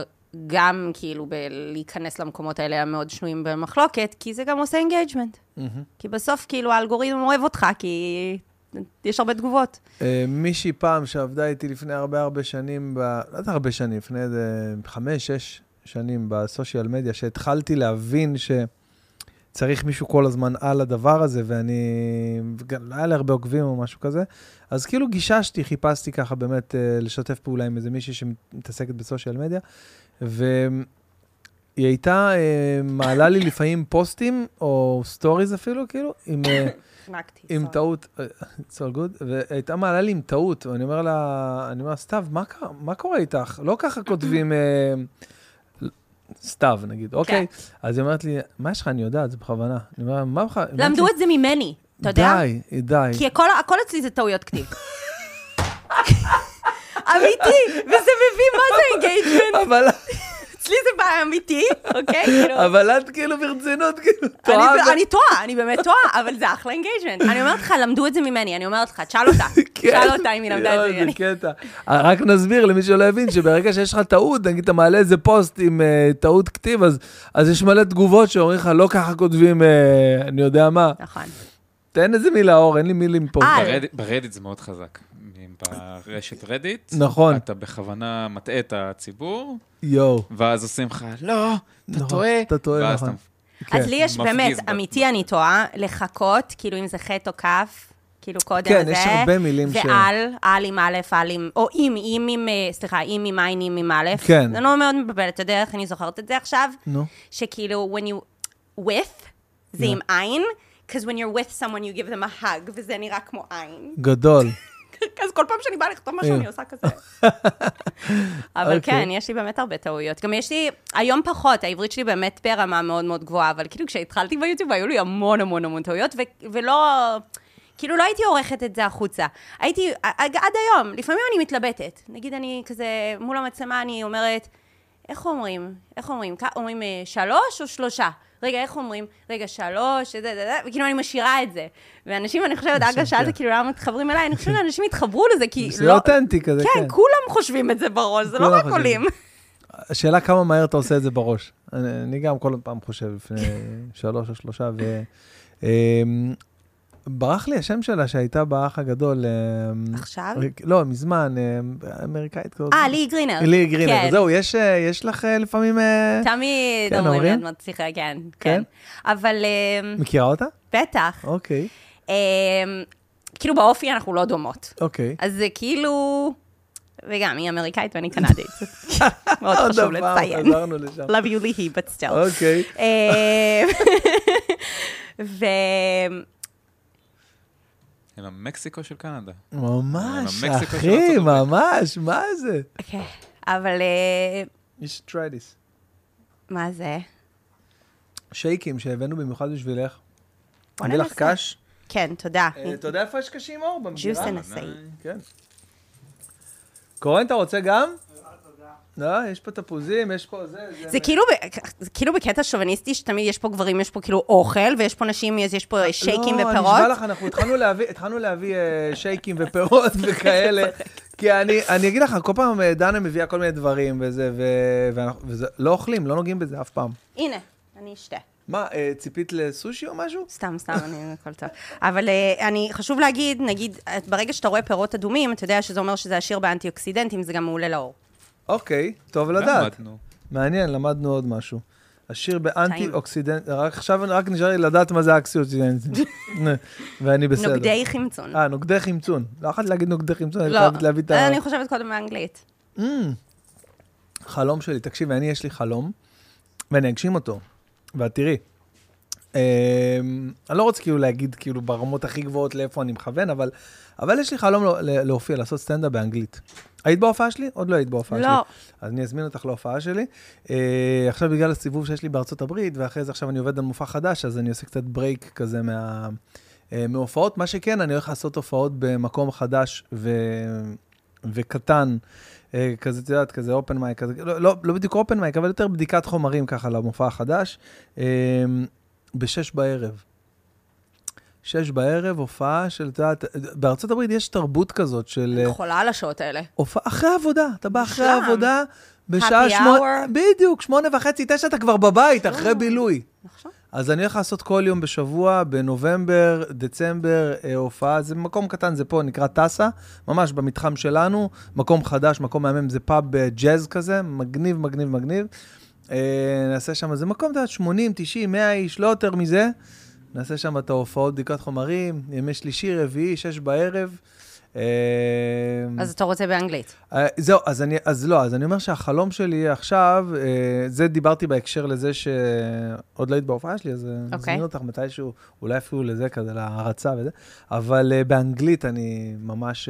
גם כאילו בלהיכנס למקומות האלה המאוד שנויים במחלוקת, כי זה גם עושה engagement. כי בסוף כאילו האלגוריתם אוהב אותך, כי יש הרבה תגובות. אה, מישהי פעם שעבדה איתי לפני הרבה הרבה שנים, ב... לא יודע הרבה שנים, לפני איזה חמש, שש שנים בסושיאל מדיה, שהתחלתי להבין שצריך מישהו כל הזמן על הדבר הזה, ואני... לא היה לי הרבה עוקבים או משהו כזה, אז כאילו גיששתי, חיפשתי ככה באמת אה, לשתף פעולה עם איזה מישהי שמתעסקת בסושיאל מדיה, והיא הייתה אה, מעלה לי לפעמים פוסטים, או סטוריז אפילו, כאילו, עם... אה, החמקתי. עם. טעות, אה, it's all good, והייתה מעלה לי עם טעות, ואני אומר לה, אני אומר, סתיו, מה, מה קורה איתך? לא ככה כותבים, אה, סתיו, נגיד, אוקיי? אז היא אומרת לי, מה יש לך? אני יודעת, זה בכוונה. אני אומר, מה בכלל? היא אומרת למדו את זה ממני, אתה יודע? די, די. כי הכל, הכל אצלי זה טעויות כתיב. אמיתי, וזה מביא מה זה engagement. אצלי זה בעיה אמיתי, אוקיי? כאילו, אבל את כאילו ברצינות, כאילו, אני, טועה. אני טועה, אני באמת טועה, אבל זה אחלה engagement. אני אומרת לך, למדו את זה ממני, אני אומרת לך, תשאל אותה. כן. תשאל אותה אם היא למדה את זה ממני. קטע. רק נסביר למי שלא הבין, שברגע שיש לך טעות, נגיד אתה מעלה איזה פוסט עם אה, טעות כתיב, אז- אז יש מלא תגובות שאומרים לך, לא ככה כותבים, אה, אני יודע מה. נכון. תן איזה מילה אור, אין לי מילים פה. אה, ברדיט זה מאוד חזק. ברשת רדיט, נכון. אתה בכוונה מטעה את הציבור, יואו. ואז עושים לך, לא, אתה נכון, טועה. אתה טועה, נכון. אתה כן. אז לי יש באמת, אמיתי אני טועה, לחכות, כאילו אם זה חטא או כף, כאילו קודם כן, זה. יש הרבה מילים ש- ועל, על עם א', על עם, או עם, עם עם, אה, סליחה, עם עם עין, עם עם א'. כן. זה לא מאוד מבלבל, אתה יודע איך אני זוכרת את זה עכשיו? נו. שכאילו, when you, with, זה Yeah. עם עין, because when you're with someone you give them a hug, וזה נראה כמו עין. גדול. אז כל פעם שאני באה לכתוב משהו, Yeah. אני עושה כזה. אבל אוקיי. כן, יש לי באמת הרבה טעויות. גם יש לי, היום פחות, העברית שלי באמת ברמה מאוד מאוד גבוהה, אבל כאילו כשהתחלתי ביוטיוב היו לי המון המון המון טעויות, ו- ולא... כאילו לא הייתי עורכת את זה החוצה. הייתי, עד היום, לפעמים אני מתלבטת. נגיד אני כזה, מול המצלמה אני אומרת, איך אומרים? איך אומרים? אומרים אה, שלוש או שלושה? רגע, איך אומרים? רגע, שלוש, זה, זה, זה, וכאילו אני משאירה את זה. ואנשים, אני חושבת, אגב, שאלת כאילו למה מתחברים אליי, אני חושבת שאנשים התחברו לזה, כי זה לא... אותנטי כזה, כן, כן. כולם חושבים את זה בראש, זה לא רק. עולים. השאלה כמה מהר אתה עושה את זה בראש. אני, אני גם כל פעם חושב לפני שלוש או שלושה, ו... אמ, ברח לי השם שלה שהייתה באח הגדול. אמ, עכשיו? לא, מזמן, אמ, אמריקאית כזאת. אה, לי גרינר. לי גרינר. כן. זהו, יש, אה, יש לך אה, לפעמים... אה, תמיד כן, אומרים לי? את מצליחה, כן, כן? כן. אבל אמ, מכירה אותה? בטח. אוקיי, אמ, כאילו באופי אנחנו לא דומות. אוקיי. אז זה כאילו... וגם, היא אמריקאית ואני קנדית. מאוד חשוב לציין. חזרנו לשם. Love you, ליהי, but still. אוקיי. הם המקסיקו של קנדה. ממש, אחי. ממש, מה זה? כן, אבל אה, You should try this. מה זה? שייקים שהבאנו במיוחד בשבילך. בוא אני לך. קש. כן, תודה. אה, אתה יודע איפה יש קשים אור? במגירה? ג'וס תנסי. כן. קורן, אתה רוצה גם? לא, יש פה תפוזים, יש פה זה, זה... זה כאילו, זה כאילו בקטע שוביניסטי, שתמיד יש פה גברים, יש פה כאילו אוכל, ויש פה נשים, אז יש פה שייקים לא, אני ופירות. נשבע לך, אנחנו התחלנו להביא, התחלנו להביא אה, שייקים ופירות וכאלה. כי אני, אני אגיד לך, כל פעם אה, דנה מביאה כל מיני דברים וזה, ו- ואנחנו- וזה, לא אוכלים, לא נוגעים בזה אף פעם. הנה, אני אשתה. מה, אה, ציפית לסושי או משהו? סתם, סתם, אני, הכל טוב. אבל אה, אני, חשוב להגיד, נגיד, אה, ברגע שאתה רואה פירות אדומים, אתה יודע שזה אומר שזה עשיר באנטי-אוקסידנטים, זה גם מעולה לעור. אוקיי, טוב לדעת. למדנו. מעניין, למדנו עוד משהו. עשיר ב anti oxidant, רק עכשיו רק נשאר לי לדעת מה זה ה anti oxidant. ואני בסדר. נוגדי חמצון. אה, נוגדי חמצון. לא יכולתי להגיד נוגדי חמצון, אני לא, חייבת להביא את ה... אני חושבת קודם באנגלית. חלום שלי, תקשיבי, אני יש לי חלום, ואני אגשים אותו, ואת תראי. אמ, אני לא רוצה כאילו להגיד כאילו ברמות הכי גבוהות לאיפה אני מכוון, אבל, אבל יש לי חלום לא- להופיע, לעשות סטנדאפ באנגלית. היית בהופעה שלי? עוד לא היית בהופעה לא. שלי. אז אני אזמין אותך להופעה שלי. אה, עכשיו בגלל הסיבוב שיש לי בארצות הברית, ואחרי זה עכשיו אני עובד על מופע חדש, אז אני עושה קצת break כזה מה... אה, מהופעות. מה שכן, אני הולך לעשות הופעות במקום חדש ו... וקטן, אה, כזה, את יודעת, כזה open mic, כזה, לא, לא, לא בדיוק open mic, אבל יותר בדיקת חומרים ככה למופע החדש, אה, בשש בערב. שש בערב, הופעה של, את יודעת, בארצות הברית יש תרבות כזאת של... אה, אני חולה על השעות האלה. הופעה אחרי העבודה, אתה בא אחרי. העבודה, בשעה Happy שמונה, hour. בדיוק, שמונה וחצי, תשע אתה כבר בבית, אחרי בילוי. עכשיו? אז אני הולך לעשות כל יום בשבוע, בנובמבר, דצמבר, אה, הופעה, זה מקום קטן, זה פה, נקרא טאסה, ממש במתחם שלנו, מקום חדש, מקום מהמם, זה פאב אה, ג'אז כזה, מגניב, מגניב, מגניב. אה, נעשה שם, זה מקום, אתה יודע, 80, 90, 100 איש, לא יותר מזה. נעשה שם את ההופעות בדיקת חומרים, ימי שלישי, רביעי, שש בערב. אה, אז אתה רוצה באנגלית. אה, זהו, אז, אני, אז לא, אז אני אומר שהחלום שלי עכשיו, אה, זה דיברתי בהקשר לזה שעוד לא היית בהופעה שלי, אז okay. אוקיי. נזמין אותך מתישהו, אולי אפילו לזה כזה, להערצה וזה, אבל באנגלית אני ממש...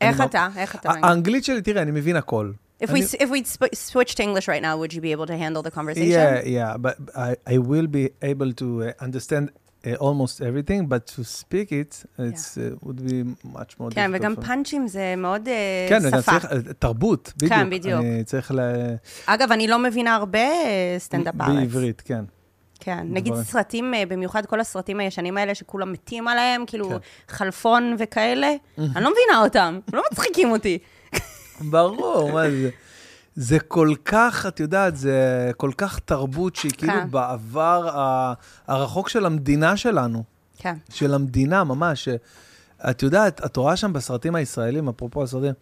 איך אני אתה? איך אתה? האנגלית שלי, תראה, אני מבין הכל. If we if we sp- switch to English right now, would you be able to handle the conversation? Yeah, yeah, but I, I will be able to uh, understand uh, almost everything, but to speak it, it's uh, would be much more כן, difficult. וגם for. פאנצ'ים זה מאוד אה, כן, שפה. צריך, אה, תרבות, בדיוק. כן, בדיוק. אני צריך ל... אגב, אני לא מבינה הרבה אה, סטנדאפ בארץ. בעברית, כן. כן, נגיד. סרטים, אה, במיוחד כל הסרטים הישנים האלה, שכולם מתים עליהם, כאילו כן. חלפון וכאלה, אני לא מבינה אותם, לא מצחיקים אותי. ברור, מה זה? זה כל כך, את יודעת, זה כל כך תרבות שהיא כאילו כן. בעבר הרחוק של המדינה שלנו, כן. של המדינה ממש. את יודעת, את רואה שם בסרטים הישראלים, אפרופו הסרטים,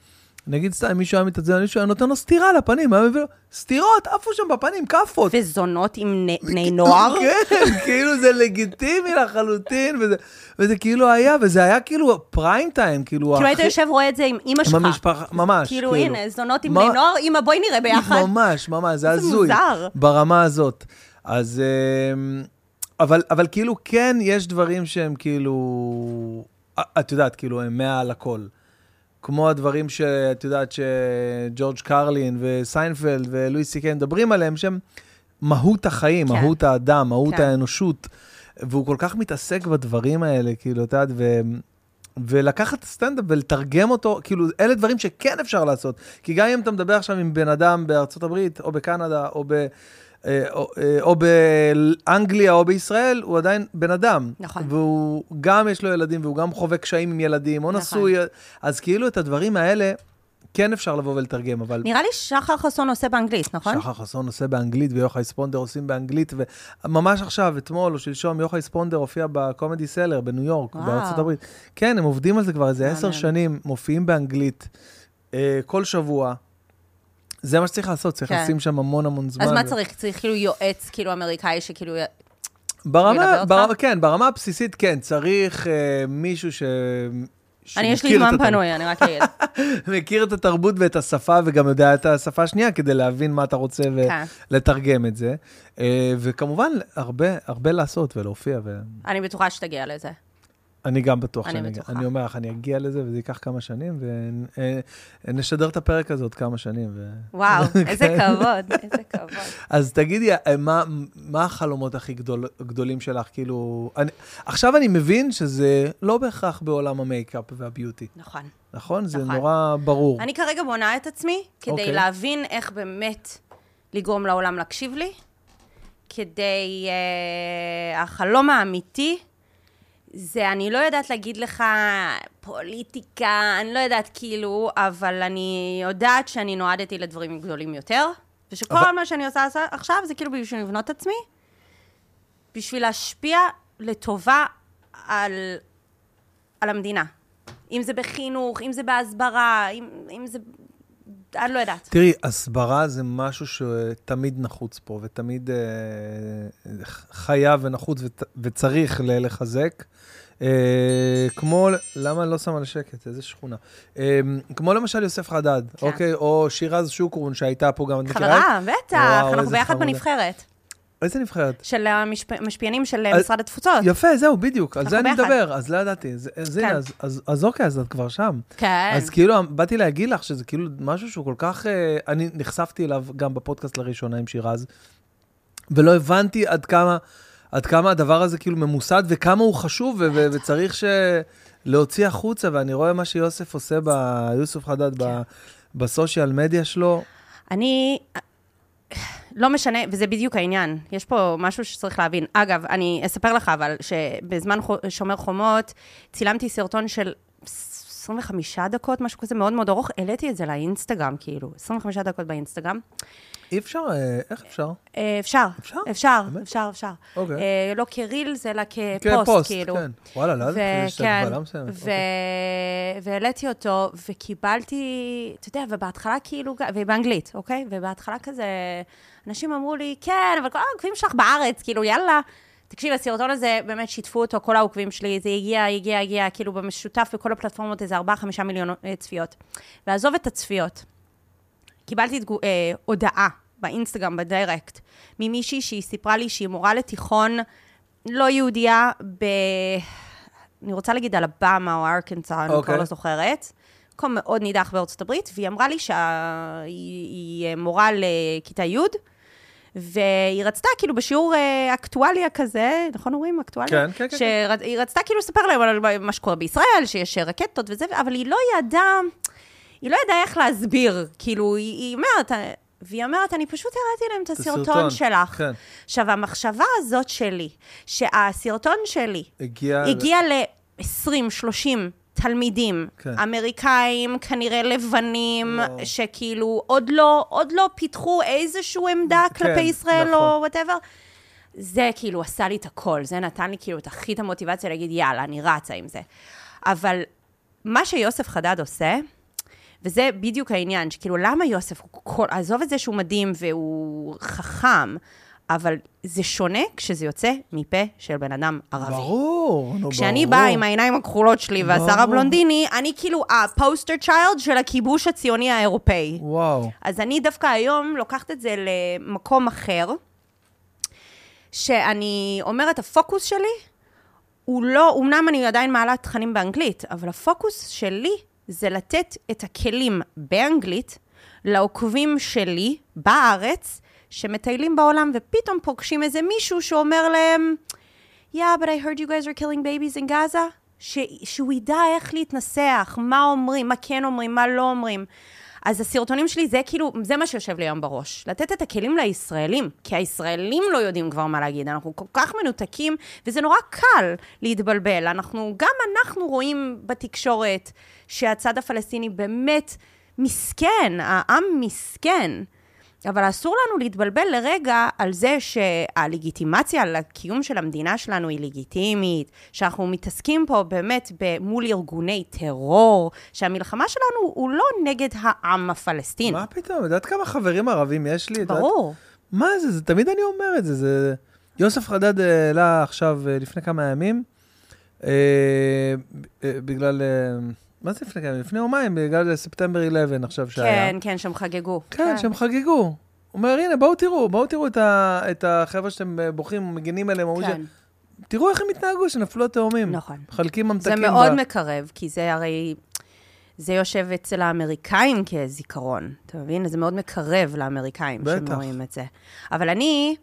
נגיד סתם, מישהו היה מתעצבן, מישהו היה נותן לו סטירה לפנים, היה מביא לו, סטירות, עפו שם בפנים, כאפות. וזונות עם בני נוער. כן, כאילו זה לגיטימי לחלוטין, וזה, וזה כאילו היה, וזה היה כאילו פריים טיים, כאילו... כאילו היית יושב רואה את זה עם אימא שלך. עם המשפחה, ממש. כאילו, הנה, זונות עם בני נוער, אמא, בואי נראה ביחד. ממש, ממש, זה הזוי. מוזר. ברמה הזאת. אז... אמ, אבל, אבל כאילו, כן, יש דברים שהם כאילו... את יודעת, כאילו, הם מעל הכל. כמו הדברים שאת יודעת שג'ורג' קרלין וסיינפלד ולואי סי קיי מדברים עליהם, שהם מהות החיים, כן. מהות האדם, מהות כן. האנושות. והוא כל כך מתעסק בדברים האלה, כאילו, את יודעת, ו... ולקחת את הסטנדאפ ולתרגם אותו, כאילו, אלה דברים שכן אפשר לעשות. כי גם אם אתה מדבר עכשיו עם בן אדם בארצות הברית, או בקנדה, או, ב, או, אה, או באנגליה, או בישראל, הוא עדיין בן אדם. נכון. והוא גם יש לו ילדים, והוא גם חווה קשיים עם ילדים, או נכון. נשוי. אז כאילו, את הדברים האלה, כן אפשר לבוא ולתרגם, אבל... נראה לי שחר חסון עושה באנגלית, נכון? שחר חסון עושה באנגלית ויוחאי ספונדר עושים באנגלית, וממש עכשיו, אתמול או שלשום, יוחאי ספונדר הופיע בקומדי סלר בניו יורק, וואו. בארצות הברית. כן, הם עובדים על זה כבר איזה. עשר שנים, מופיעים באנגלית אה, כל שבוע. זה מה שצריך לעשות, צריך כן. לשים שם המון המון זמן. אז מה צריך? צריך כאילו יועץ, כאילו אמריקאי, שכאילו... ברמה? ברמה, כן, ברמה הבסיסית, כן, צריך אה, מישהו ש... אני, יש לי זמן. פנוי, אני רק אגיד. מכיר את התרבות ואת השפה, וגם יודע את השפה השנייה כדי להבין מה אתה רוצה כן. ולתרגם את זה. אה, וכמובן, הרבה, הרבה לעשות ולהופיע, אני בטוחה שתגיע לזה. ואני גם בטוח אני שאני... בטוחה. אני אומר לך, אני אגיע לזה, וזה ייקח כמה שנים, ונשדר את הפרק הזה עוד כמה שנים. ו... וואו, איזה כבוד, איזה כבוד. אז תגידי, אה, מה, מה החלומות הכי גדול, גדולים שלך? כאילו, אני, עכשיו אני מבין שזה לא בהכרח בעולם המייקאפ והביוטי, נכון. נכון? זה נכון. נורא ברור. אני כרגע בונה את עצמי כדי אוקיי. להבין איך באמת לגרום לעולם להקשיב לי, כדי... Uh, החלום האמיתי זה, אני לא יודעת להגיד לך פוליטיקה, אני לא יודעת כאילו, אבל אני יודעת שאני נועדתי לדברים גדולים יותר, ושכל אבל- מה שאני עושה עכשיו זה כאילו בשביל לבנות את עצמי, בשביל להשפיע לטובה על, על המדינה. אם זה בחינוך, אם זה בהסברה, אם, אם זה... אני לא יודעת. תראי, הסברה זה משהו שתמיד נחוץ פה, ותמיד אה, חייב ונחוץ ות, וצריך לחזק. אה, כמו, למה אני לא שם על שקט? איזה שכונה. אה, כמו למשל יוסף חדד, כן. אוקיי? או שירז שוקרון שהייתה פה גם, את מכירה חברה, בטח, אנחנו ביחד חמודה. בנבחרת. איזה נבחרת? של המשפיענים של אז- משרד התפוצות. יפה, זהו, בדיוק, על זה אני ביחד. מדבר, אז לא ידעתי. אז, אז הנה, כן. אז, אז, אז אוקיי, אז את כבר שם. כן. אז כאילו, באתי להגיד לך שזה כאילו משהו שהוא כל כך... אה, אני נחשפתי אליו גם בפודקאסט לראשונה עם שירז, ולא הבנתי עד כמה, עד כמה הדבר הזה כאילו ממוסד, וכמה הוא חשוב, ו- ו- וצריך ש... להוציא החוצה, ואני רואה מה שיוסף עושה, ב... יוסף חדד, ב... כן. בסושיאל מדיה שלו. אני... לא משנה, וזה בדיוק העניין. יש פה משהו שצריך להבין. אגב, אני אספר לך אבל, שבזמן שומר חומות צילמתי סרטון של 25 דקות, משהו כזה מאוד מאוד ארוך, העליתי את זה לאינסטגרם, כאילו, 25 דקות באינסטגרם. אי אפשר, אה, איך אפשר? אה, אפשר, אפשר? אפשר? אפשר, אפשר. אוקיי. אה, לא כרילס, אלא כן, כפוסט, כאילו. כן. וואלה, לא ידעתי שיש הגבלה מסוימת. ו- אוקיי. והעליתי אותו, וקיבלתי, אתה יודע, ובהתחלה כאילו, ובאנגלית, אוקיי? ובהתחלה כזה, אנשים אמרו לי, כן, אבל כל העוקבים שלך בארץ, כאילו, יאללה. תקשיב, הסרטון הזה, באמת שיתפו אותו, כל העוקבים שלי, זה הגיע, הגיע, הגיע, כאילו, במשותף בכל הפלטפורמות, איזה 4-5 מיליון צפיות. ועזוב את הצפיות, קיבלתי תגו, אה, הודעה באינסטגרם, בדיירקט, ממישהי שהיא סיפרה לי שהיא מורה לתיכון לא יהודייה ב... אני רוצה להגיד אלבמה או ארקנסה, אני אוקיי. כבר לא זוכרת. מקום מאוד נידח בארצות הברית, והיא אמרה לי שהיא היא מורה לכיתה י', והיא רצתה, כאילו, בשיעור אה, אקטואליה כזה, נכון אומרים אקטואליה? כן, כן, כן, כן. שהיא רצתה כאילו לספר להם על מה שקורה בישראל, שיש רקטות וזה, אבל היא לא ידעה, היא לא ידעה איך להסביר. כאילו, היא, היא אומרת, והיא אומרת, אני פשוט הראיתי להם את הסרטון הסרטון, שלך. כן. עכשיו, המחשבה הזאת שלי, שהסרטון שלי הגיע... הגיע ל-20, 30 תלמידים, כן. אמריקאים, כנראה לבנים, וואו. שכאילו עוד לא, עוד לא פיתחו איזושהי עמדה כן, כלפי ישראל נכון. או וואטאבר. זה כאילו עשה לי את הכל, זה נתן לי כאילו את הכי את המוטיבציה להגיד, יאללה, אני רצה עם זה. אבל מה שיוסף חדד עושה, וזה בדיוק העניין, שכאילו, למה יוסף, כל, עזוב את זה שהוא מדהים והוא חכם, אבל זה שונה כשזה יוצא מפה של בן אדם ערבי. ברור, נו, ברור. כשאני באה עם העיניים הכחולות שלי ברור. הבלונדיני, אני כאילו הפוסטר צ'יילד של הכיבוש הציוני האירופאי. וואו. אז אני דווקא היום לוקחת את זה למקום אחר, שאני אומרת, הפוקוס שלי הוא לא, אמנם אני עדיין מעלה תכנים באנגלית, אבל הפוקוס שלי זה לתת את הכלים באנגלית לעוקבים שלי בארץ, שמטיילים בעולם ופתאום פוגשים איזה מישהו שאומר להם, Yeah, but I heard you guys are killing babies in Gaza. ש... שהוא ידע איך להתנסח, מה אומרים, מה כן אומרים, מה לא אומרים. אז הסרטונים שלי, זה כאילו, זה מה שיושב לי היום בראש. לתת את הכלים לישראלים, כי הישראלים לא יודעים כבר מה להגיד. אנחנו כל כך מנותקים, וזה נורא קל להתבלבל. אנחנו, גם אנחנו רואים בתקשורת שהצד הפלסטיני באמת מסכן, העם מסכן. אבל אסור לנו להתבלבל לרגע על זה שהלגיטימציה לקיום של המדינה שלנו היא לגיטימית, שאנחנו מתעסקים פה באמת מול ארגוני טרור, שהמלחמה שלנו הוא לא נגד העם הפלסטיני. מה פתאום? יודעת כמה חברים ערבים יש לי? את יודעת- ברור. מה זה? זה תמיד אני אומר את זה. זה... יוסף חדד העלה עכשיו, אה, לפני כמה ימים, אה, אה, בגלל... אה, מה זה לפני כמה ימים? לפני יומיים, בגלל ספטמבר 11 עכשיו שהיה. כן, כן, שהם חגגו. כן, שהם חגגו. הוא אומר, הנה, בואו תראו, בואו תראו את, ה, את החבר'ה שאתם אה, בוכים, מגינים עליהם, כן, ש... תראו איך הם התנהגו, שנפלו התאומים. נכון. מחלקים זה ממתקים. מאוד ב... מקרב, כי זה הרי... זה יושב אצל האמריקאים כזיכרון, אתה מבין? זה מאוד מקרב לאמריקאים בטח. שהם רואים את זה. אבל אני,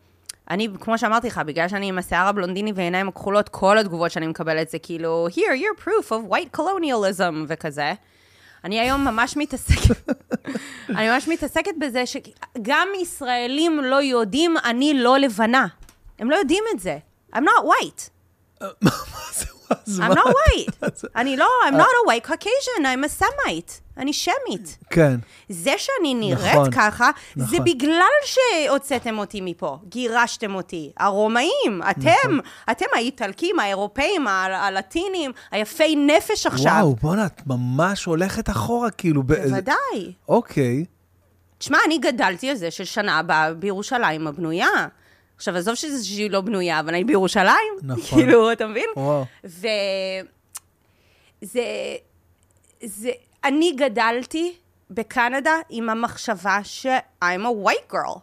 אני, כמו שאמרתי לך, בגלל שאני עם השיער הבלונדיני ועיניים הכחולות, כל התגובות שאני מקבלת זה כאילו, here, you're proof of white colonialism וכזה. אני היום ממש מתעסקת, אני ממש מתעסקת בזה שגם ישראלים לא יודעים, אני לא לבנה. הם לא יודעים את זה. I'm not white. מה זה? אז I'm not white. זה- אני לא, I'm not a white Caucasian, I'm a Semite. אני שמית. כן. זה שאני נראית נכון, ככה, זה נכון. בגלל שהוצאתם אותי מפה, גירשתם אותי. הרומאים, אתם, נכון. אתם האיטלקים, האירופאים, הלטינים, היפי נפש עכשיו. וואו, בואנה, את ממש הולכת אחורה, כאילו. בוודאי. אוקיי. תשמע, אני גדלתי על זה ששנה הבאה בירושלים הבנויה. עכשיו, עזוב שהיא לא בנויה, אבל אני בירושלים. נכון. כאילו, אתה מבין? וואו. ו... זה... זה... אני גדלתי בקנדה עם המחשבה ש- I'm a white girl.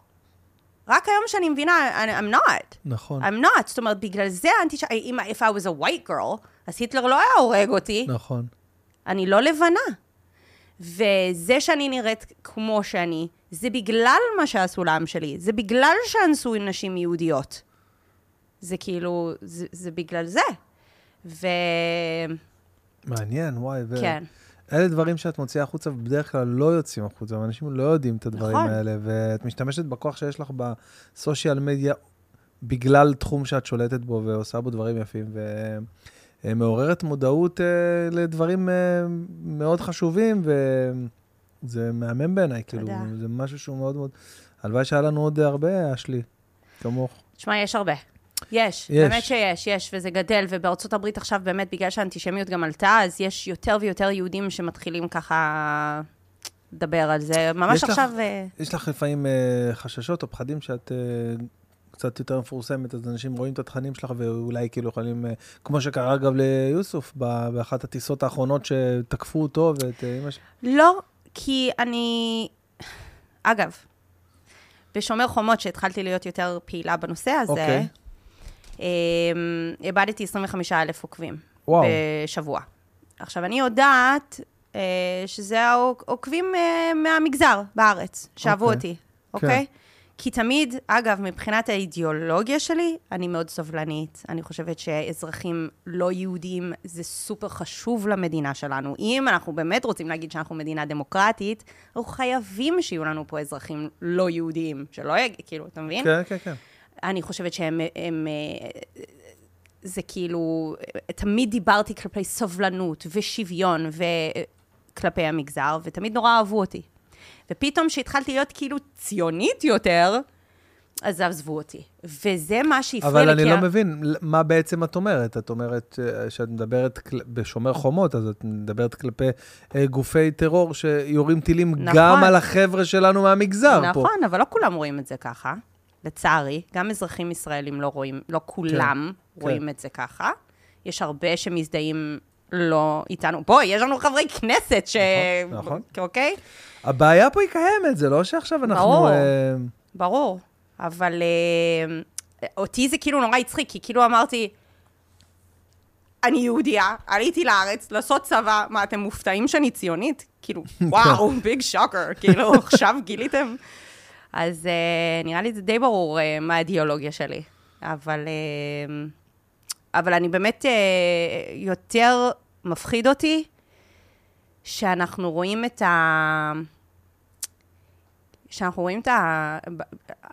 רק היום שאני מבינה, I'm not. נכון. I'm not. זאת אומרת, בגלל זה האנטיש... אם if I was a white girl, אז היטלר לא היה הורג אותי. נכון. אני לא לבנה. וזה שאני נראית כמו שאני, זה בגלל מה שעשו לעם שלי. זה בגלל שאנסו נשים יהודיות. זה כאילו, זה, זה בגלל זה. ו... מעניין, וואי. ו... כן. אלה דברים שאת מוציאה החוצה, ובדרך כלל לא יוצאים החוצה, ואנשים לא יודעים את הדברים נכון. האלה, ואת משתמשת בכוח שיש לך בסושיאל מדיה, בגלל תחום שאת שולטת בו ועושה בו דברים יפים. ו... אה, מעוררת מודעות אה, לדברים אה, מאוד חשובים, וזה מהמם בעיניי, כאילו. זה משהו שהוא מאוד מאוד... הלוואי שהיה לנו עוד הרבה, אשלי, כמוך. תשמע, יש הרבה. יש, יש. באמת שיש, יש, וזה גדל, ובארצות הברית עכשיו באמת, בגלל שהאנטישמיות גם עלתה, אז יש יותר ויותר יהודים שמתחילים ככה לדבר על זה. ממש יש לך- עכשיו... אה, יש לך לפעמים אה, חששות או פחדים שאת אה, קצת יותר מפורסמת, אז אנשים רואים את התכנים שלך ואולי כאילו יכולים, אה, כמו שקרה אגב ליוסוף, באחת הטיסות האחרונות שתקפו אותו ואת אה, אמא שלו. לא, כי אני... אגב, בשומר חומות, שהתחלתי להיות יותר פעילה בנושא הזה, אוקיי. אה, איבדתי 25 אלף עוקבים וואו. בשבוע. עכשיו, אני יודעת אה, שזה העוקבים אה, מהמגזר בארץ, שאהבו אוקיי. אותי, כן. אוקיי? כי תמיד, אגב, מבחינת האידיאולוגיה שלי, אני מאוד סובלנית. אני חושבת שאזרחים לא יהודים זה סופר חשוב למדינה שלנו. אם אנחנו באמת רוצים להגיד שאנחנו מדינה דמוקרטית, אנחנו חייבים שיהיו לנו פה אזרחים לא יהודיים, שלא יג... כאילו, אתה מבין? כן, כן, כן. אני חושבת שהם... הם, אה, זה כאילו, תמיד דיברתי כלפי סובלנות ושוויון וכלפי המגזר, ותמיד נורא אהבו אותי. ופתאום כשהתחלתי להיות כאילו ציונית יותר, אז עזבו אותי. וזה מה שהפריע לי. אבל אני לא מבין, מה בעצם את אומרת? את אומרת אה, שאת מדברת בשומר חומות, אז את מדברת כלפי אה, גופי טרור שיורים טילים נכון. גם על החבר'ה שלנו מהמגזר פה. נכון, אבל לא כולם רואים את זה ככה, לצערי. גם אזרחים ישראלים לא רואים, לא כולם כן. רואים את זה ככה. יש הרבה שמזדהים לא איתנו. בואי, יש לנו חברי כנסת ש... נכון, נכון. אוקיי? הבעיה פה היא קיימת, זה לא שעכשיו אנחנו... ברור. אה, ברור. אבל אה, אותי זה כאילו נורא הצחיק, כי כאילו אמרתי, אני יהודייה, עליתי לארץ לעשות צבא, מה, אתם מופתעים שאני ציונית? כאילו, וואו, ביג שוקר, כאילו, עכשיו גיליתם? אז אה, נראה לי זה די ברור אה, מה האידיאולוגיה שלי. אבל, אה, אבל אני באמת, אה, יותר מפחיד אותי שאנחנו רואים את ה... שאנחנו רואים את ה...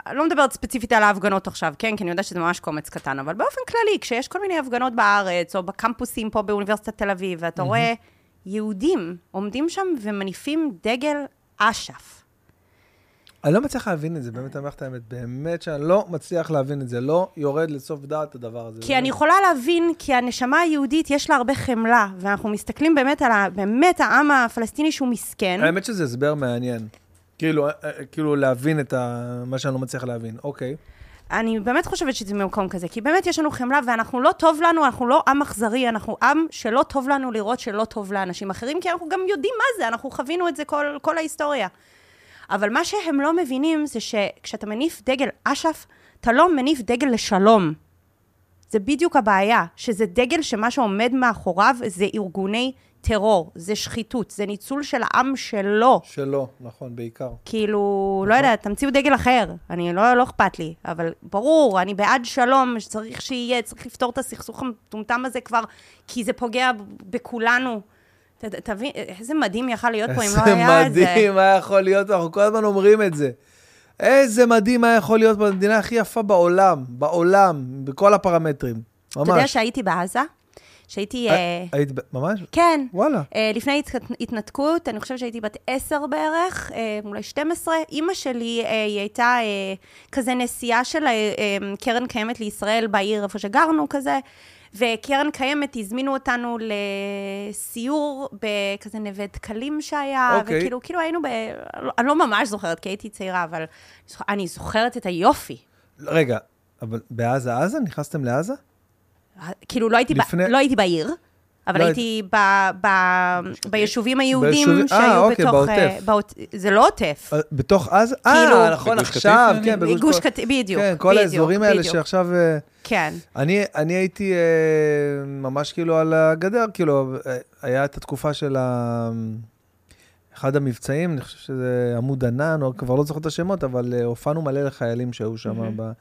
אני לא מדברת ספציפית על ההפגנות עכשיו, כן? כי אני יודעת שזה ממש קומץ קטן, אבל באופן כללי, כשיש כל מיני הפגנות בארץ, או בקמפוסים פה באוניברסיטת תל אביב, ואתה רואה יהודים עומדים שם ומניפים דגל אש"ף. אני לא מצליח להבין את זה, באמת, אני אומר את האמת, באמת שאני לא מצליח להבין את זה, לא יורד לסוף דעת הדבר הזה. כי אני יכולה להבין, כי הנשמה היהודית יש לה הרבה חמלה, ואנחנו מסתכלים באמת על ה... באמת העם הפלסטיני שהוא מסכן. האמת שזה הסבר מעניין. כאילו, אה, אה, כאילו להבין את ה... מה שאני לא מצליח להבין. אוקיי. אני באמת חושבת שזה ממקום כזה, כי באמת יש לנו חמלה, ואנחנו לא טוב לנו, אנחנו לא עם אכזרי, אנחנו עם שלא טוב לנו לראות שלא טוב לאנשים אחרים, כי אנחנו גם יודעים מה זה, אנחנו חווינו את זה כל, כל ההיסטוריה. אבל מה שהם לא מבינים זה שכשאתה מניף דגל אש"ף, אתה לא מניף דגל לשלום. זה בדיוק הבעיה, שזה דגל שמה שעומד מאחוריו זה ארגוני טרור, זה שחיתות, זה ניצול של העם שלו. שלא, נכון, בעיקר. כאילו, לא יודעת, תמציאו דגל אחר. אני, לא, לא אכפת לי. אבל ברור, אני בעד שלום, שצריך שיהיה, צריך לפתור את הסכסוך המטומטם הזה כבר, כי זה פוגע בכולנו. תבין, איזה מדהים יכל להיות פה אם לא היה את זה. איזה מדהים היה יכול להיות, אנחנו כל הזמן אומרים את זה. איזה מדהים היה יכול להיות במדינה הכי יפה בעולם, בעולם, בכל הפרמטרים. ממש. אתה יודע שהייתי בעזה? שהייתי... אה, אה, היית, ממש? כן. וואלה. אה, לפני הת- התנתקות, אני חושבת שהייתי בת עשר בערך, אה, אולי 12. אימא שלי, אה, היא הייתה אה, כזה נשיאה של אה, אה, קרן קיימת לישראל בעיר איפה שגרנו כזה, וקרן קיימת הזמינו אותנו לסיור בכזה נווה דקלים שהיה, אוקיי. וכאילו, כאילו היינו ב... אני לא ממש זוכרת, כי הייתי צעירה, אבל אני זוכרת את היופי. רגע, אבל בעזה, עזה? נכנסתם לעזה? כאילו, לא הייתי, לפני- ב... לא הייתי בעיר, אבל לא הייתי ב... ב... ביישובים היהודים אה, שהיו אוקיי, בתוך... בעוטף. אה, בעוט... זה לא עוטף. אה, בתוך עזה? כאילו- אה, נכון, בגוש קטיף, עכשיו, אני- כן, בגוש כל- קטיף, בדיוק, כן, כל בדיוק, האזורים האלה בדיוק. שעכשיו... אה, כן. אני, אני הייתי אה, ממש כאילו על הגדר, כאילו, אה, היה את התקופה של ה... אחד המבצעים, אני חושב שזה עמוד ענן, או כבר לא זוכר את השמות, אבל אה, הופענו מלא לחיילים שהיו שם. מהמם. ב...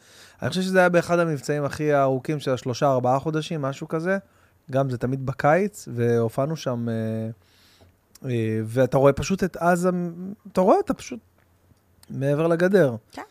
אני חושב שזה היה באחד המבצעים הכי ארוכים של השלושה, ארבעה חודשים, משהו כזה. גם זה תמיד בקיץ, והופענו שם, אה, אה, ואתה רואה פשוט את עזה, אתה רואה אותה פשוט מעבר לגדר. כן.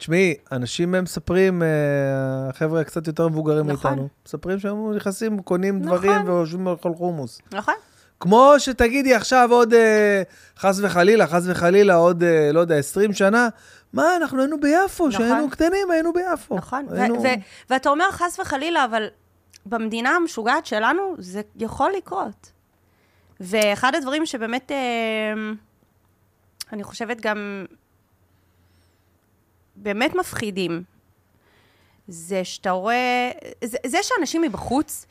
תשמעי, אנשים הם מספרים, אה, חבר'ה קצת יותר מבוגרים נכון. מאיתנו, מספרים שהם נכנסים, קונים נכון. דברים ויושבים לאכול חומוס. נכון? כמו שתגידי עכשיו עוד, אה, חס וחלילה, חס וחלילה, עוד, אה, לא יודע, 20 שנה, מה, אנחנו היינו ביפו, נכון. כשהיינו קטנים היינו ביפו. נכון. ו- היינו... ו- ואתה אומר חס וחלילה, אבל במדינה המשוגעת שלנו זה יכול לקרות. ואחד הדברים שבאמת, אה, אני חושבת גם באמת מפחידים, זה שאתה רואה, זה, זה שאנשים מבחוץ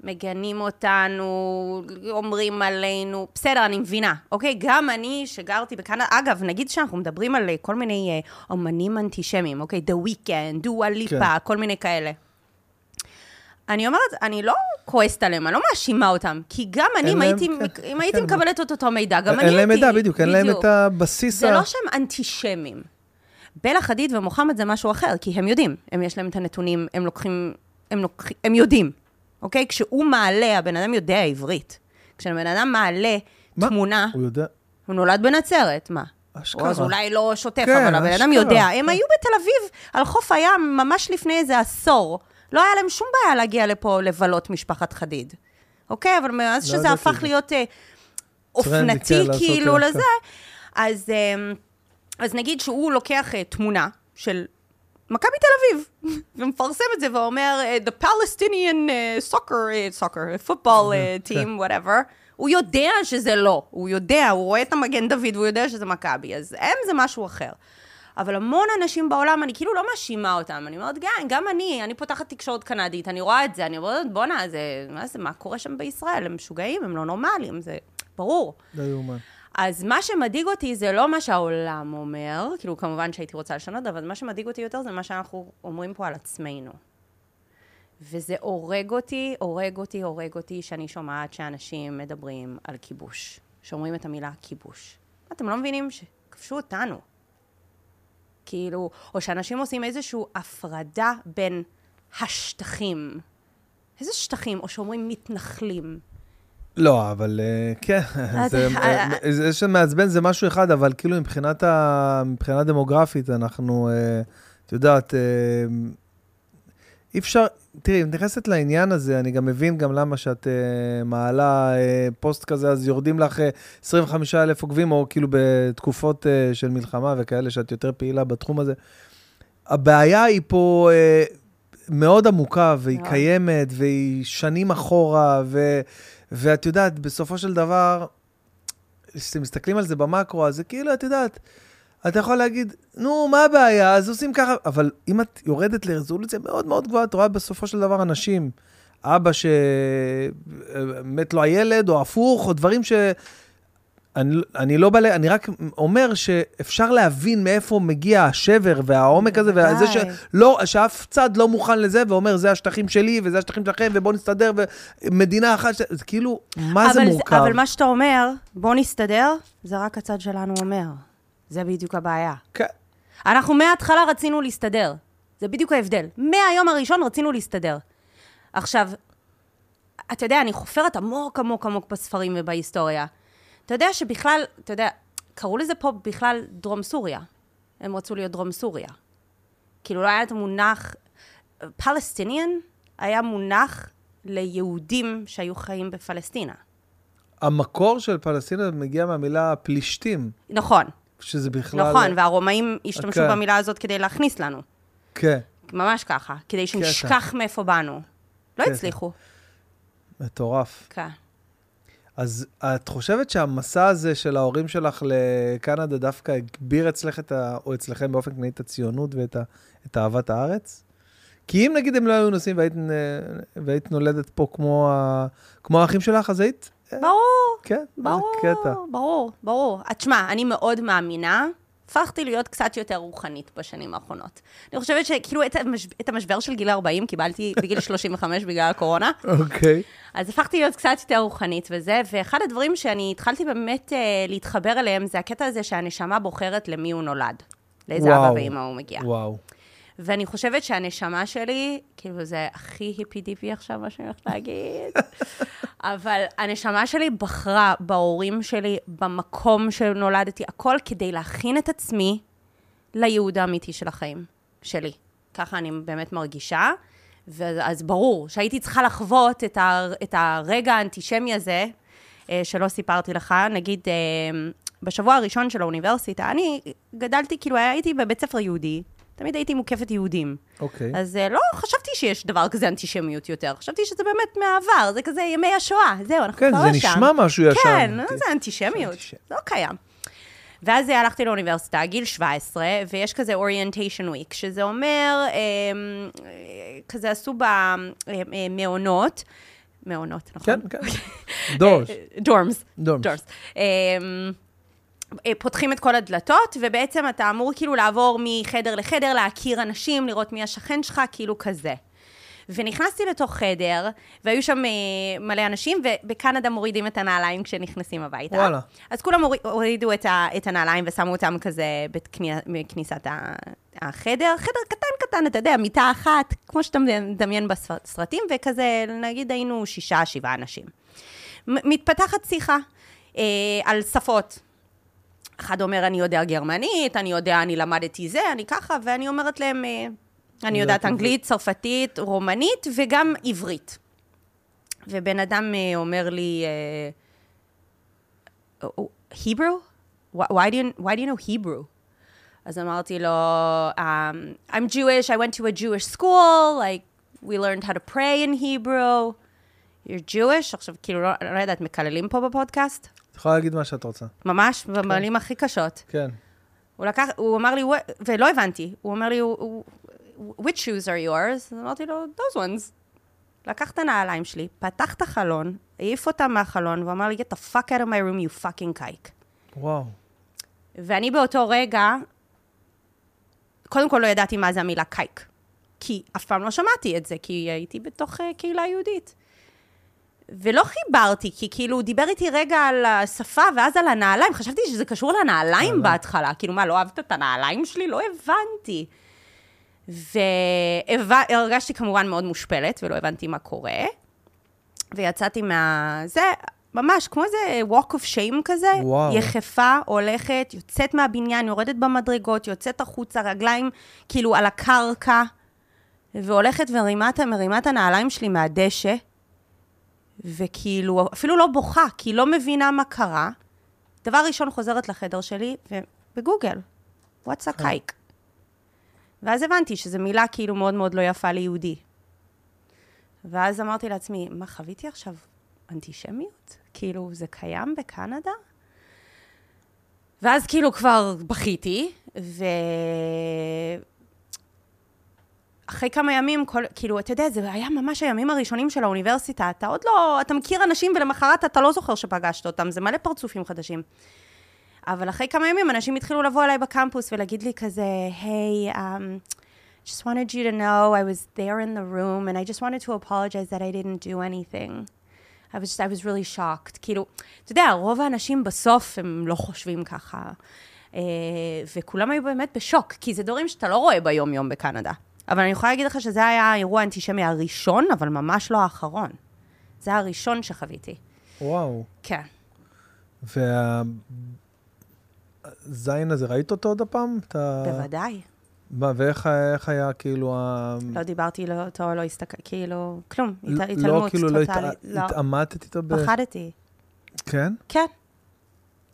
מגנים אותנו, אומרים עלינו, בסדר, אני מבינה, אוקיי? גם אני שגרתי בקנדה, אגב, נגיד שאנחנו מדברים על אה, כל מיני אה, אומנים אנטישמיים, אוקיי? The Weeknd, דואה ליפה, כן. כל מיני כאלה. אני אומרת, אני לא כועסת עליהם, אני לא מאשימה אותם, כי גם אני, אם הייתי, כן, אם הייתי כן. מקבלת את אותו מידע, גם אני אין הייתי... להם מידע, בדיוק, אין להם את הבסיס זה ה... לא שהם אנטישמים. בלה חדיד ומוחמד זה משהו אחר, כי הם יודעים, הם יש להם את הנתונים, הם לוקחים, הם, לוקחים, הם יודעים, אוקיי? כשהוא מעלה, הבן אדם יודע עברית. כשבן אדם מעלה מה? תמונה, הוא יודע, הוא נולד בנצרת, מה? אשכרה. אז אולי לא שוטף, כן, אבל הבן אדם. יודע. הם היו בתל אביב, על חוף הים, ממש לפני איזה עשור. לא היה להם שום בעיה להגיע לפה לבלות משפחת חדיד. אוקיי? אבל מאז לא שזה הפך זה. להיות אה, טרנדי, אופנתי כן, לעשות כאילו זה. לזה, אז, אה, אז נגיד שהוא לוקח אה, תמונה של מכבי תל אביב, ומפרסם את זה ואומר, אה, The Palestinian אה, soccer, אה, soccer, football אה, כן. team, whatever, הוא יודע שזה לא, הוא יודע, הוא רואה את המגן דוד והוא יודע שזה מכבי, אז הם זה משהו אחר. אבל המון אנשים בעולם, אני כאילו לא מאשימה אותם, אני אומרת, גם, גם אני, אני פותחת תקשורת קנדית, אני רואה את זה, אני אומרת, בואנה, זה, מה זה, מה קורה שם בישראל? הם משוגעים, הם לא נורמליים, זה ברור. לא יאומן. אז מה שמדאיג אותי זה לא מה שהעולם אומר, כאילו כמובן שהייתי רוצה לשנות, אבל מה שמדאיג אותי יותר זה מה שאנחנו אומרים פה על עצמנו. וזה הורג אותי, הורג אותי, הורג אותי, שאני שומעת שאנשים מדברים על כיבוש. שאומרים את המילה כיבוש. אתם לא מבינים שכבשו אותנו. כאילו, או שאנשים עושים איזושהי הפרדה בין השטחים. איזה שטחים? או שאומרים מתנחלים. לא, אבל אה, כן, זה- אה, אה, זה שמעצבן זה משהו אחד, אבל כאילו מבחינת ה- מבחינה דמוגרפית, אנחנו, את יודעת, אי אפשר, תראי, אם נכנסת לעניין הזה, אני גם מבין גם למה שאת אה, מעלה אה, פוסט כזה, אז יורדים לך אה, 25 אלף עוקבים, או כאילו בתקופות אה, של מלחמה וכאלה, שאת יותר פעילה בתחום הזה. הבעיה היא פה אה, מאוד עמוקה, והיא מאוד. קיימת, והיא שנים אחורה, ו, ואת יודעת, בסופו של דבר, כשאתם מסתכלים על זה במקרו, אז זה כאילו, את יודעת, אתה יכול להגיד, נו, מה הבעיה? אז עושים ככה, אבל אם את יורדת לרזולוציה מאוד מאוד גבוהה, את רואה בסופו של דבר אנשים, אבא שמת לו הילד, או הפוך, או דברים ש... אני, אני לא בא, ל- אני רק אומר שאפשר להבין מאיפה מגיע השבר והעומק הזה, וזה. שלא, שאף צד לא מוכן לזה, ואומר, זה השטחים שלי, וזה השטחים שלכם, ובואו נסתדר, ומדינה אחת, ש... זה כאילו, מה זה מורכב? אבל מה שאתה אומר, בוא נסתדר, זה רק הצד שלנו אומר. זה בדיוק הבעיה. כן. אנחנו מההתחלה רצינו להסתדר. זה בדיוק ההבדל. מהיום הראשון רצינו להסתדר. עכשיו, אתה יודע, אני חופרת עמוק עמוק עמוק בספרים ובהיסטוריה. אתה יודע שבכלל, אתה יודע, קראו לזה פה בכלל דרום סוריה. הם רצו להיות דרום סוריה. כאילו, לא היה את המונח... פלסטיניאן היה מונח ליהודים שהיו חיים בפלסטינה. המקור של פלסטינה מגיע מהמילה פלישתים, נכון, שזה בכלל... נכון, והרומאים השתמשו אוקיי. במילה הזאת כדי להכניס לנו. כן, ממש ככה, כדי שנשכח מאיפה באנו. לא קטע. הצליחו. מטורף. כן. אז את חושבת שהמסע הזה של ההורים שלך לקנדה דווקא הגביר אצלך את ה... או אצלכם באופן כללי את הציונות ואת ה... את אהבת הארץ? כי אם נגיד הם לא היו נוסעים והיית, והיית נולדת פה כמו, ה... כמו האחים שלך, אז היית... ברור, כן, ברור, קטע. ברור, ברור. את תשמע, אני מאוד מאמינה. הפכתי להיות קצת יותר רוחנית בשנים האחרונות. אני חושבת שכאילו את, המש... את המשבר של גיל 40 קיבלתי בגיל 35 בגלל הקורונה, אוקיי. אז הפכתי להיות קצת יותר רוחנית וזה, ואחד הדברים שאני התחלתי באמת אה, להתחבר אליהם, זה הקטע הזה שהנשמה בוחרת למי הוא נולד. לאיזה וואו. אבא ואמא הוא מגיע. וואו. ואני חושבת שהנשמה שלי, כאילו זה הכי היפי דיפי עכשיו, מה שאני הולכת להגיד, אבל הנשמה שלי בחרה בהורים שלי, במקום שנולדתי, הכל כדי להכין את עצמי לייעוד האמיתי של החיים שלי. ככה אני באמת מרגישה. ואז ברור שהייתי צריכה לחוות את, ה, את הרגע האנטישמי הזה, אה, שלא סיפרתי לך. נגיד, אה, בשבוע הראשון של האוניברסיטה, אני גדלתי, כאילו הייתי בבית ספר יהודי, תמיד הייתי מוקפת יהודים. אוקיי. אז אה, לא חשבתי שיש דבר כזה אנטישמיות יותר, חשבתי שזה באמת מהעבר, זה כזה ימי השואה, זהו, אנחנו כן, כבר זה לא שם. נשמע משהו ישן. כן, זה אנטישמיות, אנטישמי. לא קיים. ואז הלכתי לאוניברסיטה, גיל 17, ויש כזה orientation week, שזה אומר, אה, אה, כזה עשו במעונות, מעונות, נכון? כן, כן. dorms. Dorms. Dorms. אה, פותחים את כל הדלתות, ובעצם אתה אמור כאילו לעבור מחדר לחדר, להכיר אנשים, לראות מי השכן שלך, כאילו כזה. ונכנסתי לתוך חדר, והיו שם אה, מלא אנשים, ובקנדה מורידים את הנעליים כשנכנסים הביתה. וואלה. אז כולם הוריד- הורידו את, ה, את הנעליים ושמו אותם כזה בכני- בכניסת החדר. חדר קטן קטן, אתה יודע, מיטה אחת, כמו שאתה מדמיין בסרטים, וכזה, נגיד היינו שישה, שבעה אנשים. מתפתחת שיחה אה, על שפות. אחד אומר, אני יודע גרמנית, אני יודע, אני למדתי זה, אני ככה, ואני אומרת להם, אה, אני יודעת. אנגלית, צרפתית, רומנית וגם עברית. ובן אדם אה, אומר לי, אה, Hebrew? Why, why, do you, why do you know Hebrew? אז אמרתי לו, um, I'm Jewish, I went to a Jewish school, like, we learned how to pray in Hebrew. You're Jewish? עכשיו, כאילו, לא, לא יודעת, מקללים פה בפודקאסט? את יכולה להגיד מה שאת רוצה. ממש, במילים הכי קשות. כן. הוא לקח, הוא אמר לי, ולא הבנתי, הוא אומר לי, "הוא- הוא- which shoes are yours? אמרתי לו, those ones. לקח את הנעליים שלי, פתח את החלון, העיף אותם מהחלון, ואמר לי, get the fuck out of my room, you fucking kike. וואו. ואני באותו רגע, קודם כל לא ידעתי מה זה המילה קייק. כי אף פעם לא שמעתי את זה, כי הייתי בתוך uh, קהילה יהודית. ולא חיברתי, כי כאילו הוא דיבר איתי רגע על השפה ואז על הנעליים, חשבתי שזה קשור לנעליים בהתחלה, כאילו מה, לא אהבת את הנעליים שלי? לא הבנתי. והרגשתי כמובן מאוד מושפלת, ולא הבנתי מה קורה. ויצאתי מה... זה, ממש כמו איזה walk of shame כזה. וואו. יחפה, הולכת, יוצאת מהבניין, יורדת במדרגות, יוצאת החוצה, רגליים כאילו על הקרקע, והולכת ומרימה את- הנעליים שלי מהדשא, וכאילו, אפילו לא בוכה, כי היא לא מבינה מה קרה. דבר ראשון, חוזרת לחדר שלי, ובגוגל, what's a kike? ואז הבנתי שזו מילה כאילו מאוד מאוד לא יפה ליהודי. ואז אמרתי לעצמי, מה, חוויתי עכשיו אנטישמיות? כאילו, זה קיים בקנדה? ואז כאילו כבר בכיתי, ו... אחרי כמה ימים, כל, כאילו, אתה יודע, זה היה ממש הימים הראשונים של האוניברסיטה. אתה עוד לא, אתה מכיר אנשים ולמחרת אתה לא זוכר שפגשת אותם, זה מלא פרצופים חדשים. אבל אחרי כמה ימים אנשים התחילו לבוא אליי בקמפוס ולהגיד לי כזה, היי, hey, um, just wanted you to know I was there in the room and I just wanted to apologize that I didn't do anything. I was, I was really shocked. כאילו, אתה יודע, רוב האנשים בסוף הם לא חושבים ככה. אה, וכולם היו באמת בשוק, כי זה דברים שאתה לא רואה ביום-יום בקנדה. אבל אני יכולה להגיד לך שזה היה האירוע האנטישמי הראשון, אבל ממש לא האחרון. זה הראשון שחוויתי. וואו. כן. והזין הזה, ראית אותו עוד הפעם? את ה- בוודאי. מה, ואיך איך היה כאילו ה... לא דיברתי לא אותו, לא הסתכל, כאילו, כלום, לא- הת- התעלמות לא, כאילו, לא טוטאלית. הת- התעמתת איתו ב... פחדתי. כן? כן,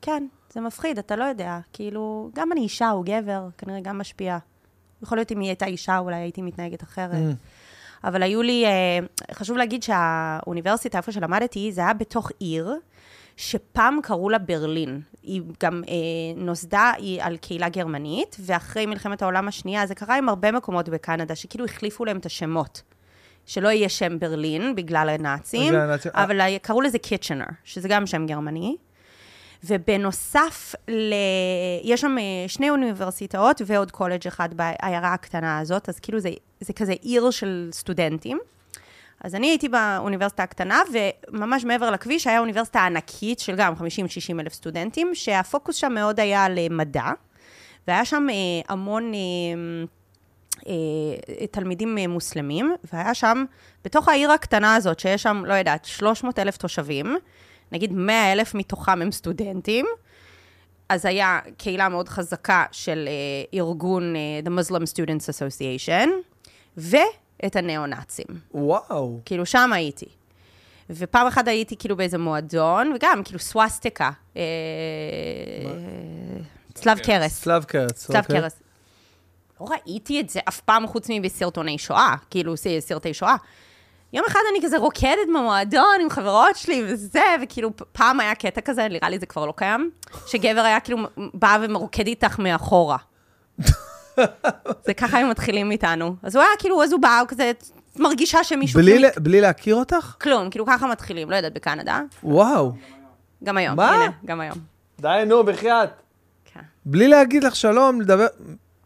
כן, זה מפחיד, אתה לא יודע. כאילו, גם אני אישה, הוא גבר, כנראה גם משפיע. יכול להיות אם היא הייתה אישה, אולי הייתי מתנהגת אחרת. Mm. אבל היו לי, אה, חשוב להגיד שהאוניברסיטה, איפה שלמדתי, זה היה בתוך עיר, שפעם קראו לה ברלין. היא גם אה, נוסדה היא על קהילה גרמנית, ואחרי מלחמת העולם השנייה, זה קרה עם הרבה מקומות בקנדה, שכאילו החליפו להם את השמות. שלא יהיה שם ברלין בגלל הנאצים, הנאצים, אבל ה- קראו לזה קיצ'נר, שזה גם שם גרמני. ובנוסף, ל... יש שם אה, שני אוניברסיטאות ועוד קולג' אחד בעיירה הקטנה הזאת, אז כאילו זה, זה כזה עיר של סטודנטים. אז אני הייתי באוניברסיטה הקטנה, וממש מעבר לכביש היה אוניברסיטה ענקית של גם 50-60 אלף סטודנטים, שהפוקוס שם מאוד היה על אה, מדע, והיה שם אה, המון... אה, אה, תלמידים מוסלמים, והיה שם, בתוך העיר הקטנה הזאת, שיש שם, לא יודעת, 300 אלף תושבים, נגיד 100 אלף מתוכם הם סטודנטים, אז היה קהילה מאוד חזקה של אה, ארגון אה, The Muslim Students Association, ואת הניאו-נאצים. וואו. כאילו, שם הייתי. ופעם אחת הייתי כאילו באיזה מועדון, וגם כאילו סווסטיקה, אה, צלב קרס. צלב קרץ. צלב אוקיי. קרס. לא ראיתי את זה אף פעם חוץ מבסרטוני שואה, כאילו סרטי שואה. יום אחד אני כזה רוקדת במועדון עם חברות שלי וזה, וכאילו פעם היה קטע כזה, נראה לי זה כבר לא קיים, שגבר היה כאילו בא ומרוקד איתך מאחורה. זה ככה הם מתחילים איתנו. אז הוא היה כאילו, אז הוא בא, הוא כזה, מרגישה שמישהו... בלי כאילו ל- בלי להכיר אותך? כלום, כאילו ככה מתחילים, לא יודעת, בקנדה. וואו. גם היום, מה? הנה, גם היום. די, נו, בחייאת. כן. בלי להגיד לך שלום, לדבר...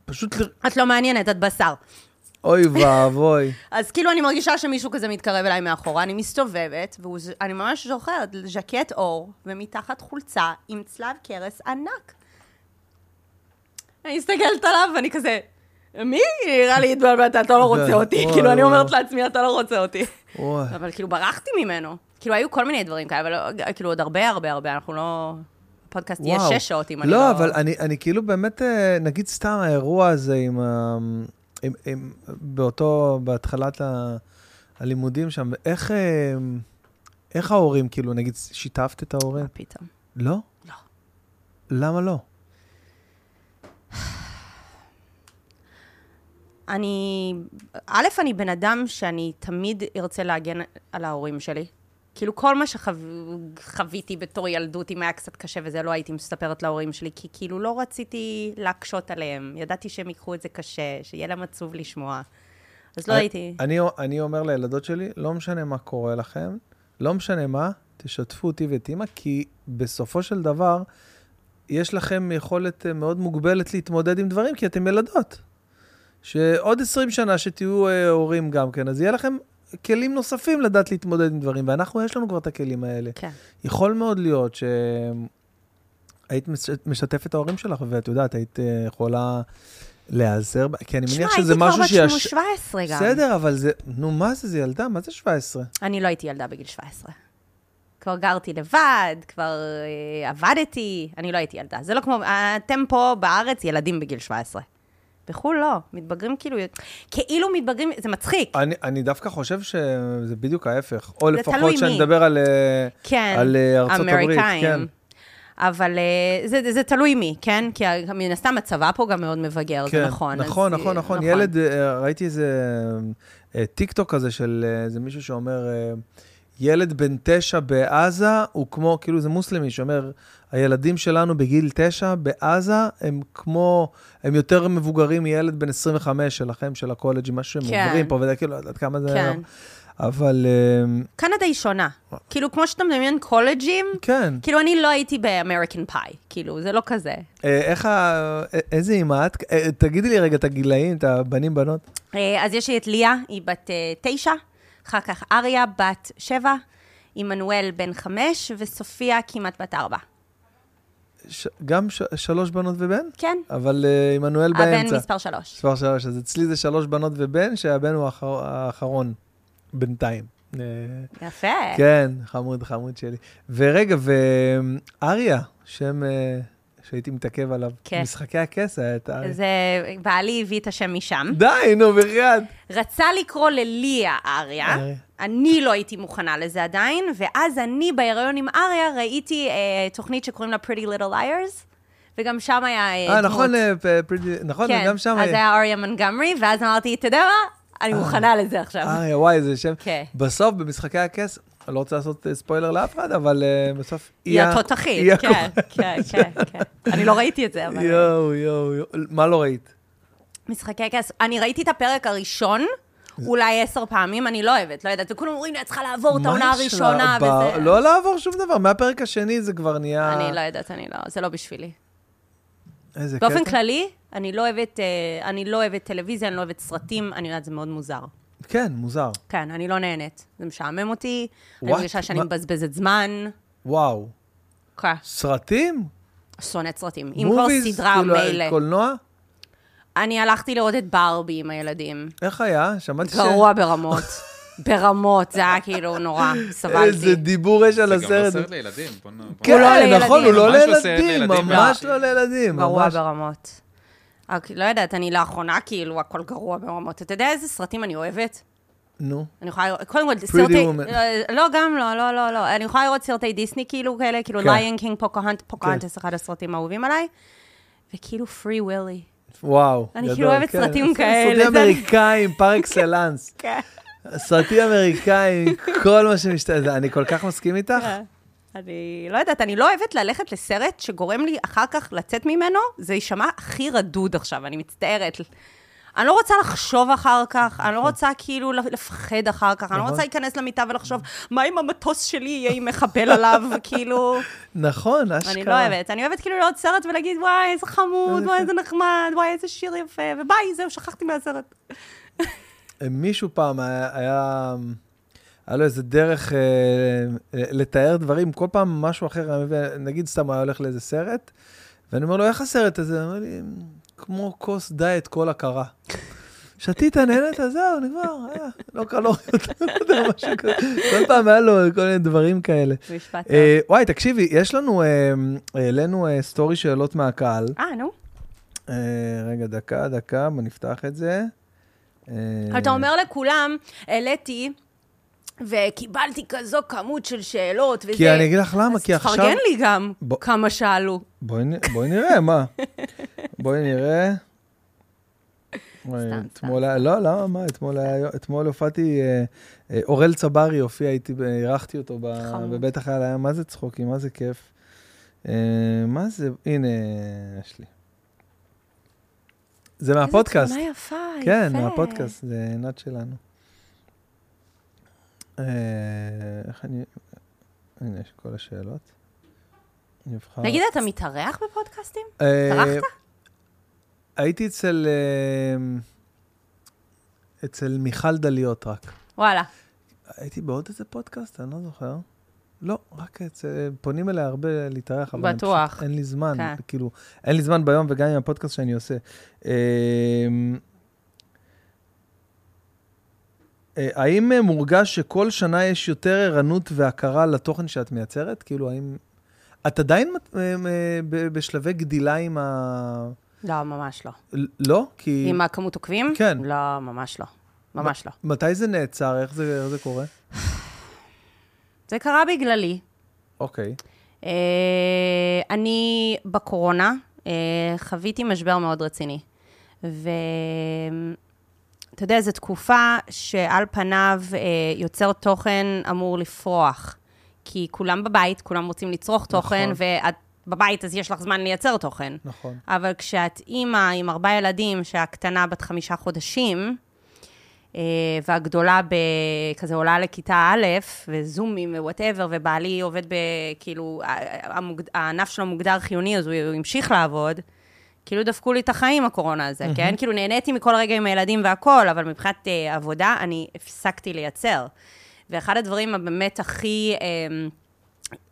פשוט... את לא מעניינת, את בשר. אוי ואבוי. אז כאילו אני מרגישה שמישהו כזה מתקרב אליי מאחורה, אני מסתובבת, ואני ממש זוכרת, ז'קט אור, ומתחת חולצה עם צלב קרס ענק. אני מסתכלת עליו, ואני כזה, מי? נראה לי התבלבלת, אתה לא רוצה אותי. כאילו, אני. אומרת לעצמי, אתה לא רוצה אותי. אבל כאילו, ברחתי ממנו. כאילו, היו כל מיני דברים כאלה, אבל לא- כאילו, עוד הרבה הרבה הרבה, אנחנו לא... הפודקאסט יהיה. שש שעות אם אני לא... לא, אבל אני, כאילו באמת, אה, נגיד סתם האירוע הזה עם, ה- עם, עם באותו, בהתחלת ה- הלימודים שם, איך, אה, איך ההורים, כאילו, נגיד, שיתפת את ההורים? מה פתאום. לא? לא. למה לא? אני, א', אני בן אדם שאני תמיד ארצה להגן על ההורים שלי. כאילו, כל מה שחוויתי בתור ילדות, אם היה קצת קשה וזה, לא הייתי מספרת להורים שלי, כי כאילו לא רציתי להקשות עליהם. ידעתי שהם ייקחו את זה קשה, שיהיה להם עצוב לשמוע. אז לא אני- הייתי... אני, אני אומר לילדות שלי, לא משנה מה קורה לכם, לא משנה מה, תשתפו אותי ואת אימא, כי בסופו של דבר, יש לכם יכולת אה, מאוד מוגבלת להתמודד עם דברים, כי אתם ילדות. שעוד 20 שנה שתהיו אה, הורים גם כן, אז יהיה לכם כלים נוספים לדעת להתמודד עם דברים, ואנחנו, יש לנו כבר את הכלים האלה. כן. יכול מאוד להיות שהיית מש- משתפת את ההורים שלך, ואת יודעת, היית אה, יכולה להיעזר, כי אני מניח הייתי שזה כבר משהו בת שיש... 17 גם. בסדר, אבל זה, נו, מה זה, זה ילדה? מה זה 17? אני לא הייתי ילדה בגיל 17. כבר גרתי לבד, כבר אה, עבדתי, אני לא הייתי ילדה. זה לא כמו, אתם פה בארץ ילדים בגיל 17. בחו"ל לא, מתבגרים כאילו, כאילו מתבגרים, זה מצחיק. אני, אני דווקא חושב שזה בדיוק ההפך. או זה לפחות שאני. מדבר על, אה, כן, על אה, ארצות הברית. אמריקאים. כן. אבל אה, זה, זה תלוי מי, כן? כי מן הסתם הצבא פה גם מאוד מבגר, כן, זה נכון. אז, נכון, אה, נכון, נכון. ילד, ראיתי איזה אה, טיק טוק כזה של איזה מישהו שאומר, ילד בן תשע בעזה הוא כמו, כאילו זה מוסלמי שאומר, הילדים שלנו בגיל תשע בעזה הם כמו, הם יותר מבוגרים מילד בן 25 שלכם, של הקולג'ים, משהו שהם כן. עוברים פה, וזה כאילו, לא יודעת כמה זה... כן. אבל אה, קנדה היא שונה. כאילו, כמו שאתה מדמיין קולג'ים, כן. כאילו, אני לא הייתי ב American Pie, כאילו, זה לא כזה. אה, איך ה... אה, איזה אימא את? אה, תגידי לי רגע את הגילאים, את הבנים, בנות. אז יש לי את ליה, היא בת תשע, אחר כך אריה, בת שבע, עמנואל, בן חמש, וסופיה, כמעט בת ארבע. ש... גם ש... שלוש בנות ובן? כן, אבל אה, עמנואל באמצע. הבן מספר שלוש. מספר שלוש. אז אצלי זה שלוש בנות ובן, שהבן הוא האחר... האחרון, בינתיים. אה, יפה. כן, חמוד, חמוד שלי. ורגע, ואריה, שם אה, שהייתי מתעכב עליו, כן. משחקי הכס היה את אריה. זה, בעלי הביא את השם משם. די, נו, בחייאת. רצה לקרוא לליה אריה, אריה. אני לא הייתי מוכנה לזה עדיין, ואז אני בהיריון עם אריה ראיתי אה, תוכנית שקוראים לה Pretty Little Liars, וגם שם היה אה, אה, דמות. נכון, אה, פ- פריטי, נכון, כן, גם שם אז היה אריה מנגמרי, ואז אמרתי, אתה יודע מה? אני מוכנה לזה עכשיו. אריה, וואי, זה שם. כן. בסוף, במשחקי הכס, אני לא רוצה לעשות אה, ספוילר לאף אחד, אבל אה, בסוף... היא התותחית, כן. כן, כן, כן. אני לא ראיתי את זה, אבל... יואו, יואו, יואו. מה לא ראית? משחקי כס. אני ראיתי את הפרק הראשון, אולי עשר פעמים, אני לא אוהבת, לא יודעת, וכולם אומרים לי, את צריכה לעבור את העונה? הראשונה, וזה... לא לעבור שום דבר, מהפרק השני זה כבר נהיה... אני לא יודעת, אני לא, זה לא בשבילי. איזה קטע. באופן כללי, לא אה, אני לא אוהבת טלוויזיה, אני לא אוהבת סרטים, אני יודעת, זה מאוד מוזר. כן, מוזר. כן, אני לא נהנית. זה משעמם אותי, אני What? מרגישה שאני מה? מבזבזת זמן. וואו. כן, סרטים? שונאת סרטים. אם כבר? סדרה, כאילו, מילא. קולנוע? אני הלכתי לראות את ברבי עם הילדים. איך היה? שמעתי ש... גרוע ברמות. ברמות, זה היה כאילו נורא, סבלתי. איזה דיבור יש על זה גם לא הסרט. סרט לילדים. בוא נ- לא כן. נכון, הוא לא לא לילדים, ממש לא. לילדים. גרוע. ברמות. רק, לא יודעת, אני לאחרונה, כאילו, הכל גרוע ברמות. אתה יודע איזה סרטים אני אוהבת? נו. אני יכולה לראות, קודם כל, סרטי... אה, לא, גם לא, לא, לא, לא. אני יכולה לראות סרטי דיסני כאילו כאלה, כאילו כן. Lion King, פוקהנטס, אחד הסרטים האהובים עליי, וכאילו Free Willy. וואו. אני כאילו אוהבת כן. סרטים כאלה, סרטים אמריקאים, par excellence. כן. סרטים אמריקאים, כל מה שמשתנה, אני כל כך מסכים איתך. אני לא יודעת, אני לא אוהבת ללכת לסרט שגורם לי אחר כך לצאת ממנו, זה יישמע הכי רדוד עכשיו, אני מצטערת. אני לא רוצה לחשוב אחר כך, אני לא רוצה כאילו לפחד אחר כך, אני לא נכון. רוצה להיכנס למיטה ולחשוב, מה אם המטוס שלי יהיה עם מחבל עליו, כאילו... נכון, אשכרה. אני לא אוהבת. אני אוהבת כאילו לראות סרט ולהגיד, וואי, איזה חמוד, וואי, איזה נחמד, וואי, איזה שיר יפה, וביי, זהו, שכחתי מהסרט. מישהו פעם היה, היה, לו איזה דרך אה, לתאר דברים, כל פעם משהו אחר, נגיד סתם היה הולך לאיזה סרט, ואני אומר לו, איך הסרט הזה? הוא אומר לי, כמו כוס דיאט כל הכרה. שתית, נהנית, זהו, נגמר, היה, לא קלוריות, לא יודע, משהו כזה. כל פעם היה לו כל מיני דברים כאלה. משפט טוב. אה, וואי, תקשיבי, יש לנו, אה, העלינו אה, סטורי שאלות מהקהל. אה, נו. אה, רגע, דקה, דקה, בוא נפתח את זה. אה, אתה אומר לכולם, העליתי, וקיבלתי כזו כמות של שאלות, וזה... כי אני אגיד לך למה, אז כי עכשיו... תפרגן לי גם בוא- כמה שאלו. בואי בואי נראה, מה? בואי נראה. סתם, אתמול היה, לא, למה, מה, אתמול היה, אתמול הופעתי, אה, אה, אורל צברי הופיע איתי, ב- אירחתי אותו, ב- חמוד. בבית החייל, היה מה זה צחוקים, מה זה כיף. אה, מה זה, הנה, יש לי. זה מהפודקאסט. איזה תמונה יפה, כן, יפה. מהפודקאסט, זה עינת שלנו. אה, איך אני... הנה, יש כל השאלות. נבחר. תגיד, אתה מתארח בפודקאסטים? אה, טרחת? הייתי אצל... אה, אצל מיכל דליות רק. וואלה. הייתי בעוד איזה פודקאסט, אני לא זוכר. לא, רק אצל... פונים אליה הרבה להתארח, אבל בטוח. פשוט, אין לי זמן, כן. כאילו, אין לי זמן ביום וגם עם הפודקאסט שאני עושה. אה, אה, האם אה, מורגש שכל שנה יש יותר ערנות והכרה לתוכן שאת מייצרת? כאילו, האם... את עדיין אה, אה, בשלבי גדילה עם ה... לא, ממש לא. לא? כי... עם הכמות עוקבים? כן. לא, ממש לא. ממש לא. מתי זה נעצר? איך זה, איך זה קורה? זה קרה בגללי. אוקיי. אה, אני בקורונה אה, חוויתי משבר מאוד רציני. ואתה יודע, זו תקופה שעל פניו אה, יוצר תוכן אמור לפרוח. כי כולם בבית, כולם רוצים לצרוך תוכן, נכון. ואת בבית אז יש לך זמן לייצר תוכן. נכון. אבל כשאת אימא עם ארבעה ילדים, שהקטנה בת חמישה חודשים, אה, והגדולה. כזה עולה לכיתה א', וזומים ווואטאבר, ובעלי עובד ב... כאילו, ה- המוגד... הענף שלו מוגדר חיוני, אז הוא המשיך לעבוד. כאילו דפקו לי את החיים, הקורונה הזה, כן? כאילו נהניתי מכל רגע עם הילדים והכול, אבל מבחינת אה, עבודה, אני הפסקתי לייצר. ואחד הדברים הבאמת הכי... אה,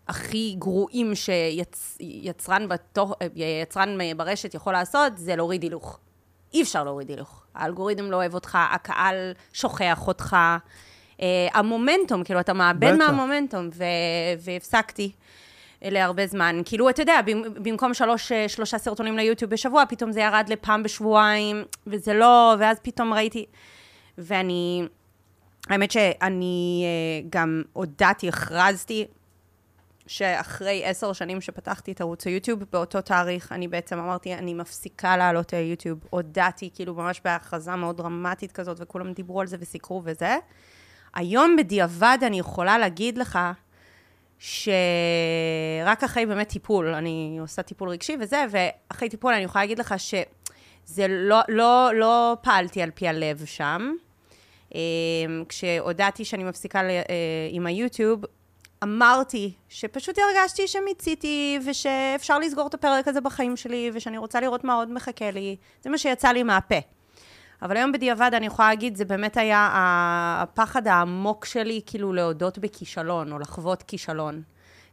הכי גרועים שיצרן בתוך, יצרן ברשת יכול לעשות, זה להוריד הילוך. אי אפשר להוריד הילוך. האלגוריתם לא אוהב אותך, הקהל שוכח אותך. אה, המומנטום, כאילו, אתה מאבד. מהמומנטום, ו- והפסקתי להרבה זמן. כאילו, אתה יודע, במ- במקום שלוש, אה, שלושה סרטונים ליוטיוב בשבוע, פתאום זה ירד לפעם בשבועיים, וזה לא, ואז פתאום ראיתי... ואני... האמת שאני אה, גם הודעתי, הכרזתי, שאחרי עשר שנים שפתחתי את ערוץ היוטיוב, באותו תאריך אני בעצם אמרתי, אני מפסיקה לעלות ליוטיוב. הודעתי, כאילו ממש בהכרזה מאוד דרמטית כזאת, וכולם דיברו על זה וסיקרו וזה. היום בדיעבד אני יכולה להגיד לך, שרק אחרי באמת טיפול, אני עושה טיפול רגשי וזה, ואחרי טיפול אני יכולה להגיד לך שזה לא, לא, לא פעלתי על פי הלב שם. אה, כשהודעתי שאני מפסיקה אה, עם היוטיוב, אמרתי שפשוט הרגשתי שמיציתי, ושאפשר לסגור את הפרק הזה בחיים שלי, ושאני רוצה לראות מה עוד מחכה לי. זה מה שיצא לי מהפה. אבל היום בדיעבד אני יכולה להגיד, זה באמת היה הפחד העמוק שלי, כאילו להודות בכישלון, או לחוות כישלון.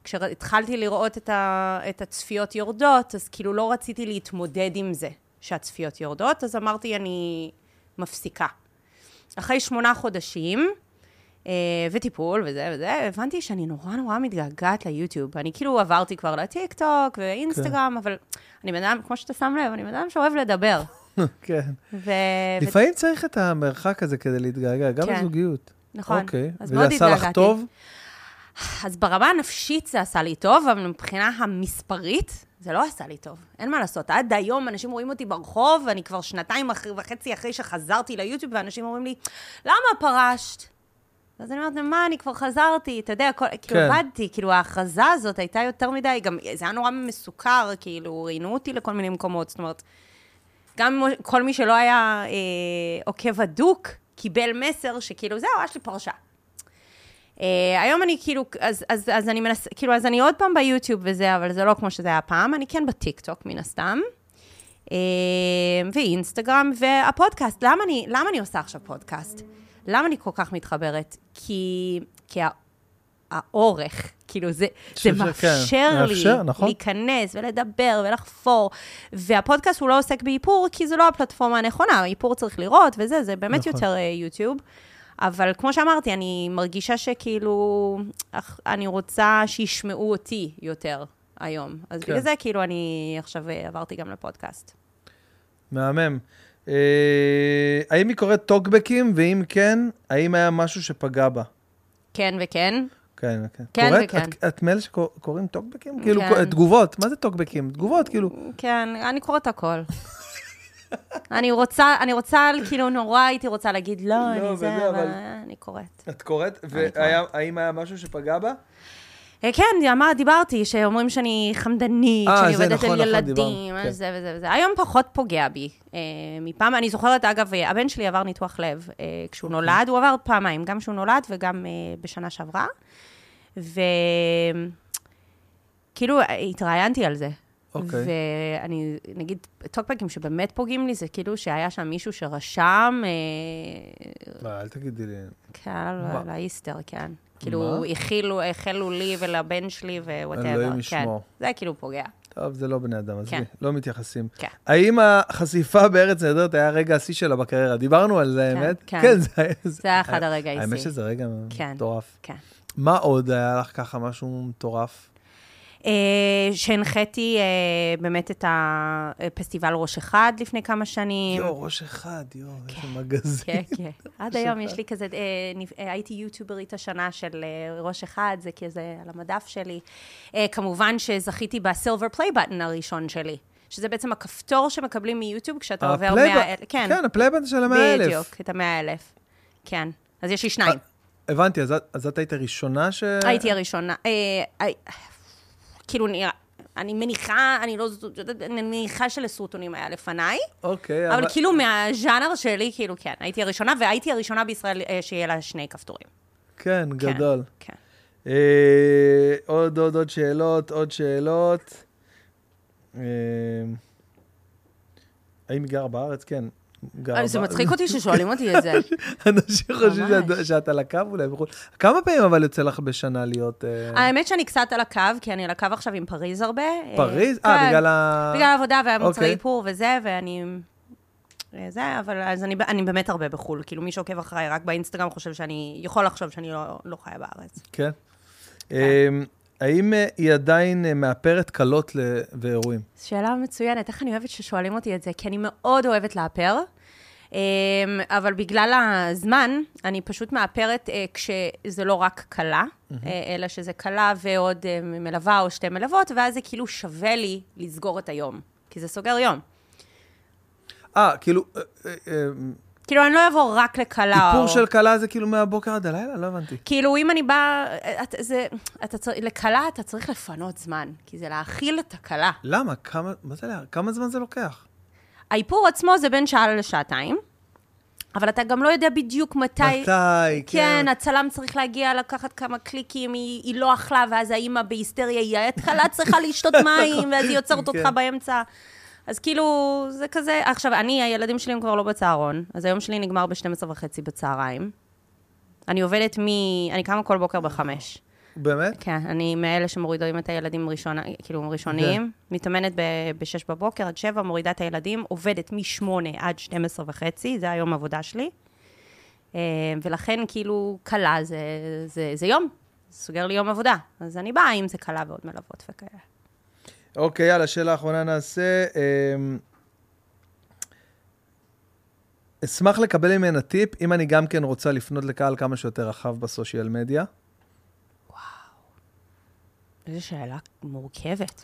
כשהתחלתי לראות את, ה, את הצפיות יורדות, אז כאילו לא רציתי להתמודד עם זה שהצפיות יורדות, אז אמרתי, אני מפסיקה. אחרי שמונה חודשים, אה, וטיפול וזה וזה, הבנתי שאני נורא נורא מתגעגעת ליוטיוב. אני כאילו עברתי כבר לטיק טוק ואינסטגרם, אבל אני בן אדם, כמו שאתה שם לב, אני בן אדם שאוהב לדבר. כן. ו... לפעמים צריך את המרחק הזה כדי להתגעגע, גם כן. בזוגיות. נכון. אוקיי. אז וזה עשה לך. טוב? אז ברמה הנפשית זה עשה לי טוב, אבל מבחינה המספרית, זה לא עשה לי טוב. אין מה לעשות. עד היום אנשים רואים אותי ברחוב, ואני כבר שנתיים אחרי, וחצי אחרי שחזרתי ליוטיוב, ואנשים אומרים לי, למה פרשת? אז אני אומרת, מה, אני כבר חזרתי, אתה יודע, כל, כאילו, כן. עבדתי, כאילו, ההכרזה הזאת הייתה יותר מדי, גם זה היה נורא מסוכר, כאילו, ראיינו אותי לכל מיני מקומות, זאת אומרת, גם כל מי שלא היה אה, עוקב הדוק, קיבל מסר שכאילו, זהו, יש לי פרשה. Uh, היום אני כאילו, אז, אז, אז אני מנס... כאילו, אז אני עוד פעם ביוטיוב וזה, אבל זה לא כמו שזה היה פעם, אני כן בטיקטוק מן הסתם, uh, ואינסטגרם, והפודקאסט, למה אני, למה אני עושה עכשיו פודקאסט? למה אני כל כך מתחברת? כי, כי האורך, כאילו, זה, זה ש- מאפשר כן, לי מאפשר, נכון. להיכנס ולדבר ולחפור, והפודקאסט הוא לא עוסק באיפור, כי זו לא הפלטפורמה הנכונה, איפור צריך לראות וזה, זה באמת נכון. יותר אה, יוטיוב. אבל כמו שאמרתי, אני מרגישה שכאילו, אני רוצה שישמעו אותי יותר היום. אז כן. בגלל זה, כאילו, אני עכשיו אה, עברתי גם לפודקאסט. מהמם. אה, האם היא קוראת טוקבקים, ואם כן, האם היה משהו שפגע בה? כן וכן. כן, כן. כן קוראת? וכן. את, את מאלה שקוראים טוקבקים? כאילו, כן. תגובות. מה זה טוקבקים? תגובות, כאילו. כן, אני קוראת הכל. אני רוצה, אני רוצה, כאילו, נורא הייתי רוצה להגיד, לא, לא, אני זה, וזה, אבל אני קוראת. את קוראת? והאם היה משהו שפגע בה? אה, כן, אמר, דיברתי, שאומרים שאני חמדנית, אה, שאני עובדת נכון, על נכון, ילדים, כן. זה וזה וזה. היום פחות פוגע בי. אה, מפעם, אני זוכרת, אגב, הבן שלי עבר ניתוח לב. אה, כשהוא. נולד, הוא עבר פעמיים, גם כשהוא נולד וגם אה, בשנה שעברה. וכאילו, התראיינתי על זה. אוקיי. ואני, נגיד, טוקבקים שבאמת פוגעים לי, זה כאילו שהיה שם מישהו שרשם, אה, לא, אל תגידי לי. כן, מה? לאיסטר, כן. כאילו, מה? הכילו, החלו לי ולבן שלי ווואטאבר. אלוהים כן. ישמור. זה כאילו פוגע. טוב, זה לא בני אדם, עזבי, כן. לא מתייחסים. כן. האם החשיפה בארץ נהדרת היה רגע השיא שלה בקריירה? דיברנו על זה, כן, האמת? כן. כן, זה היה... זה היה אחד הרגעי האמת שיא. שזה רגע כן. מטורף. כן. מה עוד היה לך ככה משהו מטורף? אה, שהנחיתי אה, באמת את הפסטיבל ראש אחד לפני כמה שנים. יואו, ראש אחד, יואו, איזה מגזין. כן, כן. עד היום יש לי כזה, אה, הייתי יוטיוברית השנה של ראש אחד, זה כזה על המדף שלי. כמובן שזכיתי ב silver play button הראשון שלי, שזה בעצם הכפתור שמקבלים מיוטיוב כשאתה עובר 100 אלף. כן, כן, ה play button של המאה אלף. בדיוק, את המאה אלף. כן. אז יש לי שניים. הבנתי, אז את- אז את היית הראשונה ש... הייתי הראשונה. אה, אה, כאילו, נראה... אני מניחה, אני לא יודעת, אני מניחה שלסרוטונים היה לפניי, אוקיי, אבל כאילו מהז'אנר שלי, כאילו, כן, הייתי הראשונה, והייתי הראשונה בישראל אה, שיהיה לה שני כפתורים. כן, כן, גדול. כן. אה, עוד, עוד, עוד שאלות, עוד שאלות. אה, האם היא גרה בארץ? כן. אה, זה. מצחיק אותי ששואלים אותי את זה. אנשים חושבים שאת- על הקו אולי בחו"ל. כמה פעמים אבל יוצא לך בשנה להיות... אה, האמת שאני קצת על הקו, כי אני על הקו עכשיו עם פריז הרבה. פריז? כן, אה, בגלל ה... בגלל העבודה והמוצרי אוקיי. איפור וזה, ואני... אה, זה, אבל אז אני, אני באמת הרבה בחו"ל. כאילו, מי שעוקב אחריי רק באינסטגרם חושב שאני, יכול לחשוב שאני לא, לא חיה בארץ. כן. אה, האם אה, היא עדיין אה, מאפרת קלות ואירועים? שאלה מצוינת, איך אני אוהבת ששואלים אותי את זה, כי אני מאוד אוהבת לאפר, אמ, אבל בגלל הזמן, אני פשוט מאפרת אה, כשזה לא רק אה, אלא שזה כלה ועוד מלווה או שתי מלוות, ואז זה כאילו שווה לי לסגור את היום, כי זה סוגר יום. אה, כאילו, כאילו, אני לא אבוא רק לכלה. איפור או... של כלה זה כאילו מהבוקר עד הלילה? לא הבנתי. כאילו, אם אני באה, את, זה, אתה לכלה אתה צריך לפנות זמן, כי זה להאכיל את הכלה. למה? כמה, מה זה, כמה זמן זה לוקח? האיפור עצמו זה בין שעה לשעתיים, אבל אתה גם לא יודע בדיוק מתי... מתי, כן, כן. הצלם צריך להגיע, לקחת כמה קליקים, היא, היא לא אכלה, ואז האימא בהיסטריה, היא ההתחלה צריכה לשתות מים, ואז היא עוצרת אותך כן. באמצע. אז כאילו, זה כזה... עכשיו, אני, הילדים שלי הם כבר לא בצהרון, אז היום שלי נגמר ב-12 וחצי בצהריים. אני עובדת מ... אני קמה כל בוקר בחמש. באמת? כן, אני מאלה שמורידים את הילדים ראשונה, כאילו ראשוניים. מתאמנת ב-6 בבוקר עד 7, מורידה את הילדים, עובדת מ-8 עד 12 וחצי, זה היום העבודה שלי. אה, ולכן כאילו קלה זה, זה, זה יום, סוגר לי יום עבודה. אז אני באה אם זה קלה ועוד מלוות וכאלה. אוקיי, יאללה, שאלה אחרונה נעשה. אמ, אשמח לקבל ממנה טיפ, אם אני גם כן רוצה לפנות לקהל כמה שיותר רחב ב social media. איזו שאלה מורכבת.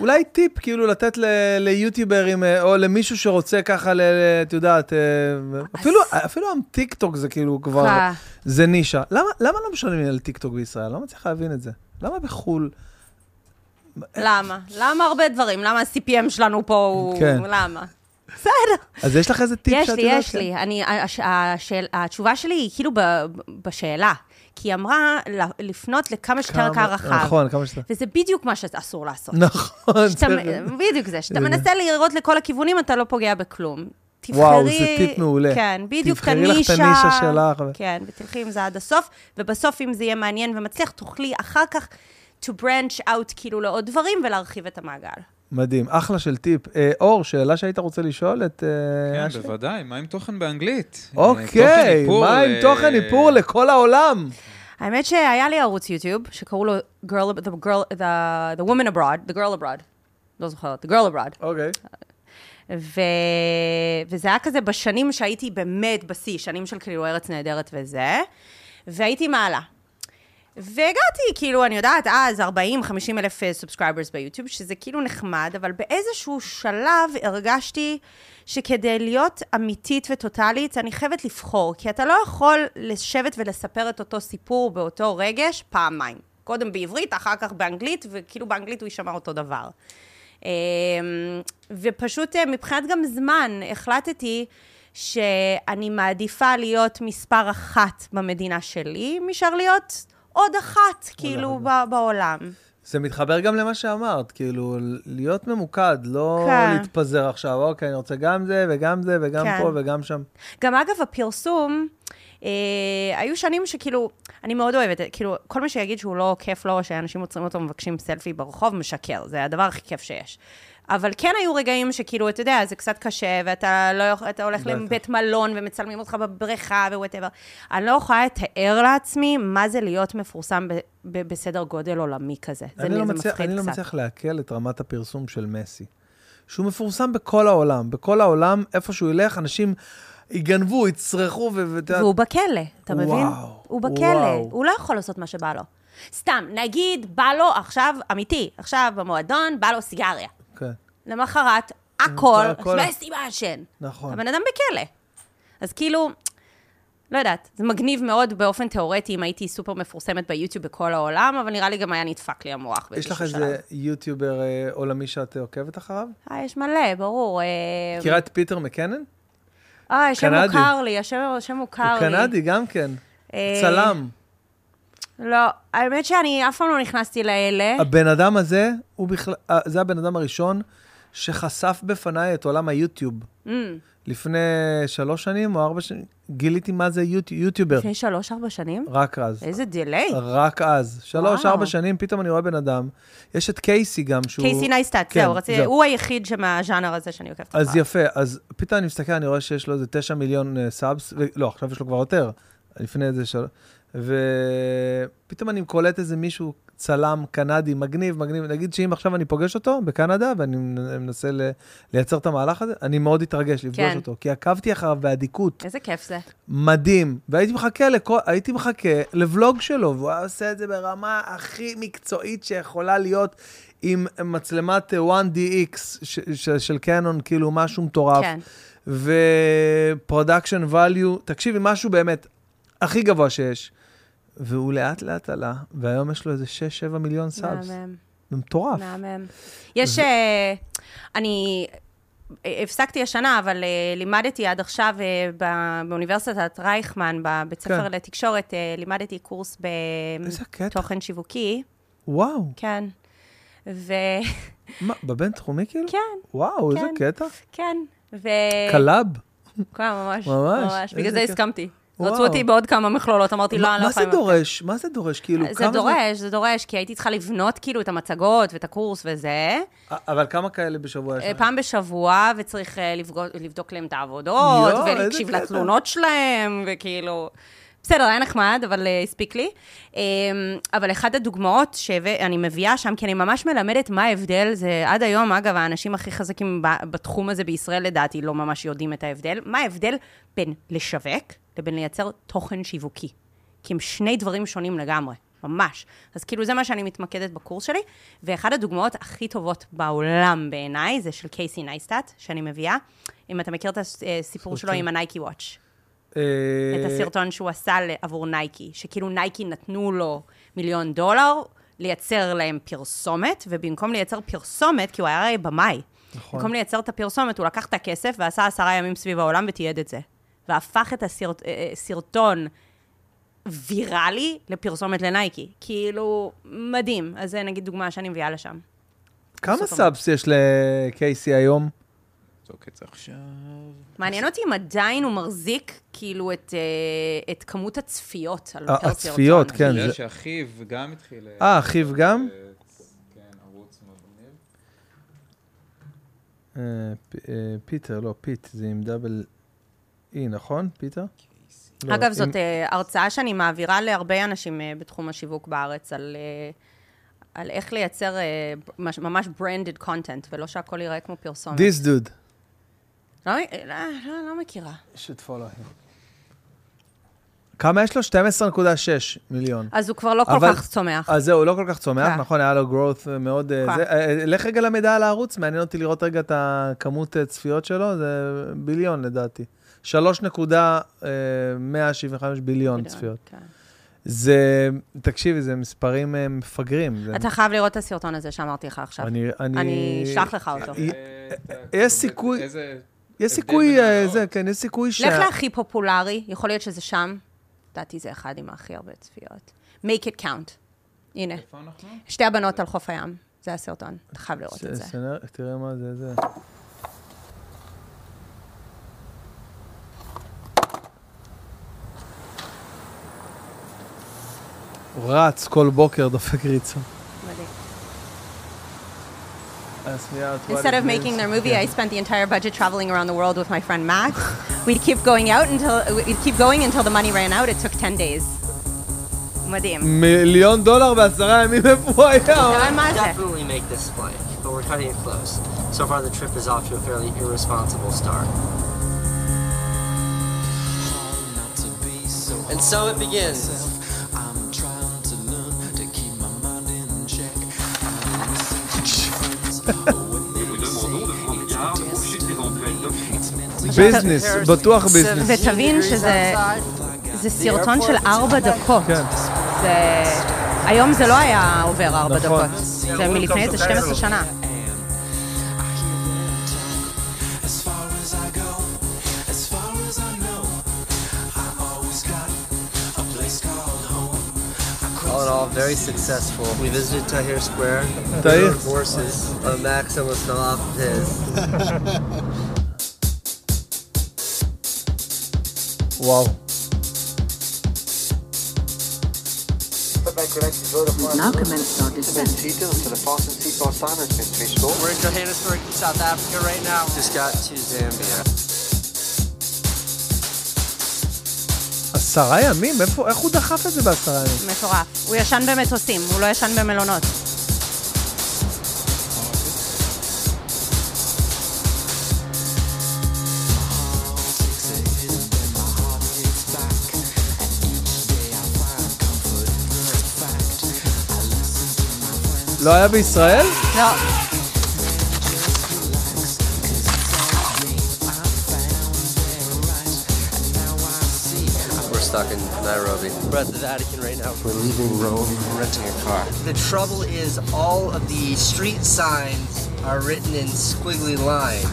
אולי טיפ, כאילו, לתת ל- ליוטיוברים, אה, או למישהו שרוצה ככה, ל- את יודעת, אה, אפילו, אפילו הטיק טוק זה כאילו כבר. זה נישה. למה, למה לא משלמים על טיק טוק בישראל? לא מצליח להבין את זה. למה בחו"ל? למה? למה הרבה דברים? למה ה-CPM שלנו פה הוא... כן. למה? בסדר. אז יש לך איזה טיפ יש שאת לי, יודעת? יש לי. אני, הש, השאל, התשובה שלי היא כאילו ב, בשאלה. כי היא אמרה לפנות לכמה שיותר קהל רחב. נכון, כמה שאתה... וזה בדיוק מה שאסור לעשות. נכון, שאתה, בדיוק זה. שאתה הנה. מנסה לראות לכל הכיוונים, אתה לא פוגע בכלום. תבחרי... וואו, זה טיפ מעולה. כן, בדיוק את תבחרי לך את הנישה. הנישה שלך. כן, ותלכי עם זה עד הסוף, ובסוף, אם זה יהיה מעניין ומצליח, תוכלי אחר כך to branch out כאילו לעוד דברים ולהרחיב את המעגל. מדהים, אחלה של טיפ. אה, אור, שאלה שהיית רוצה לשאול את אה, כן, אשי? בוודאי, מה עם תוכן באנגלית? אה, תוכן אוקיי, איפור מה עם ל- תוכן איפור לכל העולם? האמת שהיה לי ערוץ יוטיוב, שקראו לו girl, the, girl, the, the woman abroad, the girl abroad, לא זוכרת, the girl abroad. אוקיי. ו... וזה היה כזה בשנים שהייתי באמת בשיא, שנים של כאילו ארץ נהדרת וזה, והייתי מעלה. והגעתי, כאילו, אני יודעת, אז 40-50 אלף subscribers ביוטיוב, שזה כאילו נחמד, אבל באיזשהו שלב הרגשתי שכדי להיות אמיתית וטוטאלית, אני חייבת לבחור, כי אתה לא יכול לשבת ולספר את אותו סיפור באותו רגש פעמיים. קודם בעברית, אחר כך באנגלית, וכאילו באנגלית הוא יישמע אותו דבר. אמ, ופשוט אה, מבחינת גם זמן, החלטתי שאני מעדיפה להיות מספר אחת במדינה שלי, מאשר להיות עוד אחת, כאילו, ב- בעולם. זה מתחבר גם למה שאמרת, כאילו, להיות ממוקד, לא כן. להתפזר עכשיו, אוקיי, אני רוצה גם זה וגם זה וגם כן. פה וגם שם. גם אגב, הפרסום, אה, היו שנים שכאילו, אני מאוד אוהבת, כאילו, כל מי שיגיד שהוא לא כיף לו, שאנשים עוצרים אותו ומבקשים סלפי ברחוב, משקר, זה הדבר הכי כיף שיש. אבל כן היו רגעים שכאילו, אתה יודע, זה קצת קשה, ואתה לא אתה הולך. לבית מלון ומצלמים אותך בבריכה ו whatever. אני לא יכולה לתאר לעצמי מה זה להיות מפורסם ב- ב- בסדר גודל עולמי כזה. זה, אני זה לא מצליח- מפחיד אני לא קצת. מצליח לעכל את רמת הפרסום של מסי. שהוא מפורסם בכל העולם. בכל העולם, איפה שהוא ילך, אנשים יגנבו, יצרכו, ו... והוא בכלא, אתה מבין? וואו, הוא בכלא, וואו. הוא לא יכול לעשות מה שבא לו. סתם, נגיד, בא לו עכשיו, אמיתי, עכשיו במועדון, בא לו סיגריה. כן, למחרת, הכל, הכל. מסי מעשן. נכון. הבן אדם בכלא. אז כאילו, לא יודעת, זה מגניב מאוד באופן תיאורטי אם הייתי סופר מפורסמת ביוטיוב בכל העולם, אבל נראה לי גם היה נדפק לי המוח יש לך באיזשהו איזה שלב. יוטיובר אה, עולמי שאת אה, עוקבת אחריו? אה, יש מלא, ברור. אה, מכירה את פיטר מקנן? אה, השם. מוכר לי, השם השם מוכר הוא לי. קנדי גם כן. אה, צלם. לא, האמת שאני אף פעם לא נכנסתי לאלה. הבן אדם הזה, הוא בכלל, אה, זה הבן אדם הראשון שחשף בפניי את עולם היוטיוב. Mm, לפני שלוש שנים או ארבע שנים, גיליתי מה זה יוט- יוטיובר. לפני שלוש-ארבע שנים? רק אז. איזה delay. רק אז. שלוש, וואו. ארבע שנים, פתאום אני רואה בן אדם. יש את קייסי גם, שהוא... קייסי נייסטאט, כן, זהו, רציתי, זהו. הוא היחיד שמהז'אנר הזה שאני עוקבת אז אחריו. יפה, אז פתאום אני מסתכל, אני רואה שיש לו איזה תשע מיליון אה, subs, ו... לא, עכשיו יש לו כבר יותר, לפני איזה של... ופתאום אני קולט איזה מישהו, צלם קנדי, מגניב, מגניב, נגיד שאם עכשיו אני פוגש אותו בקנדה, ואני מנסה ל... לייצר את המהלך הזה, אני מאוד אתרגש לפגוש כן. אותו, כי עקבתי אחריו באדיקות, איזה כיף זה. מדהים, והייתי מחכה, לכל... הייתי מחכה לבלוג שלו, והוא היה עושה את זה ברמה הכי מקצועית שיכולה להיות. עם מצלמת אה, 1DX ש- ש- של קנון, כאילו משהו מטורף. כן. ו-production value, תקשיבי, משהו באמת הכי גבוה שיש. והוא לאט לאט עלה, והיום יש לו איזה 6-7 מיליון subs. מהמם, זה מטורף. מהמם. יש, אה, אני אה, הפסקתי השנה, אבל אה, לימדתי עד עכשיו אה, ב- באוניברסיטת רייכמן, בבית ספר כן. לתקשורת, אה, לימדתי קורס איזה קטע. בתוכן שיווקי. וואו, כן. ו... מה, בבינתחומי כאילו? כן, וואו, איזה כן. קטע. כן. ו... club. כן, ממש. ממש, ממש. איזה בגלל זה כיף. הסכמתי. רצו אותי בעוד כמה מכלולות, אמרתי, לא, מה אני לא מה יכולה... זה עם- דורש? מה זה דורש? כאילו, זה כמה זמן- דורש, זה דורש, כי הייתי צריכה לבנות כאילו את המצגות ואת הקורס וזה. אבל כמה כאלה בשבוע יש אה, לך? פעם בשבוע, וצריך אה, לבדוק להם את העבודות, ולהקשיב. לתלונות שלהם, וכאילו... בסדר, היה נחמד, אבל אה, הספיק לי. אה, אבל אחת הדוגמאות שאני מביאה שם, כי אני ממש מלמדת מה ההבדל, זה עד היום, אגב, האנשים הכי חזקים בתחום הזה בישראל, לדעתי, לא ממש יודעים את ההבדל. מה ההבדל בין לשווק לבין לייצר תוכן שיווקי? כי הם שני דברים שונים לגמרי, ממש. אז כאילו זה מה שאני מתמקדת בקורס שלי, ואחת הדוגמאות הכי טובות בעולם בעיניי, זה של קייסי נייסטאט, שאני מביאה. אם אתה מכיר את הסיפור שלו עם הנייקי watch. אה, את הסרטון שהוא עשה עבור נייקי, שכאילו נייקי נתנו לו מיליון דולר לייצר להם פרסומת, ובמקום לייצר פרסומת, כי הוא היה הרי במאי, נכון. במקום לייצר את הפרסומת, הוא לקח את הכסף ועשה עשרה ימים סביב העולם ותיעד את זה. והפך את הסרטון ויראלי לפרסומת לנייקי. כאילו, מדהים. אז זה נגיד דוגמה שאני מביאה לשם. כמה. סאבס יש לקייסי היום? זוק את זה עכשיו. מעניין אותי אם עדיין הוא מחזיק כאילו את, אה, את כמות הצפיות על אה, פר הצפיות. כן. אני יודע זה- שאחיו גם התחיל... אה, אחיו גם? כן. אה, פ- אה, פיטר, לא, פיט, זה עם double e, נכון? פיטר? לא, אגב, זאת אה, הרצאה שאני מעבירה להרבה אנשים אה, בתחום השיווק בארץ, על, אה, על איך לייצר אה, מש- ממש branded content, ולא שהכל ייראה כמו פרסומת. This dude. לא, אה, לא, לא, לא מכירה. follow him. כמה יש לו? 12.6 מיליון. אז הוא כבר לא כל אבל- כך צומח. אז זהו, הוא לא כל כך צומח, כן. נכון, היה לו growth מאוד... אה, כן. זה. אה, לך רגע למידע על הערוץ, מעניין אותי לראות רגע את הכמות אה, צפיות שלו, זה ביליון לדעתי. 3.175 ביליון צפיות. כן. זה, תקשיבי, זה מספרים אה, מפגרים. זה- אתה חייב לראות את הסרטון הזה שאמרתי לך עכשיו. אני... אני אשלח לך אותו. אה, אה, יש סיכוי- איזה... יש סיכוי, אה. זה, כן, יש סיכוי ש... לך להכי פופולרי, יכול להיות שזה שם. לדעתי זה אחד עם הכי הרבה צפיות. make it count. הנה, איפה אנחנו? שתי הבנות על חוף הים. זה הסרטון, אתה חייב לראות את זה. תראה מה זה, זה. הוא רץ כל בוקר, דופק ריצה. Instead it of making means. their movie, כן. I spent the entire budget traveling around the world with my friend Max. We'd keep going out until we'd keep going until the money ran out. It took 10 days. מדהים. מיליון דולר בעשרה ימים, איפה הוא היה? תראה מה זה. definitely make this flight, but we're cutting it close. So far, the trip is off to a fairly irresponsible start. And so it begins. ביזנס, בטוח ביזנס. ותבין שזה זה סרטון של ארבע דקות. כן. זה... היום זה לא היה עובר ארבע נכון. דקות. זה מלפני איזה 12 שנה. very successful. We visited Tahrir Square. Tahrir? Horses. Uh, Maxim was still off his. wow. Now commence our descent. to the We're in Johannesburg, South Africa right now. Just got to Zambia. עשרה ימים? איפה, איך הוא דחף את זה בעשרה ימים? מטורף. הוא ישן במטוסים, הוא לא ישן במלונות. לא היה בישראל? לא. Nairobi. We're at the Vatican right now. We're leaving Rome, renting a car. The trouble is, all of the street signs are written in squiggly lines.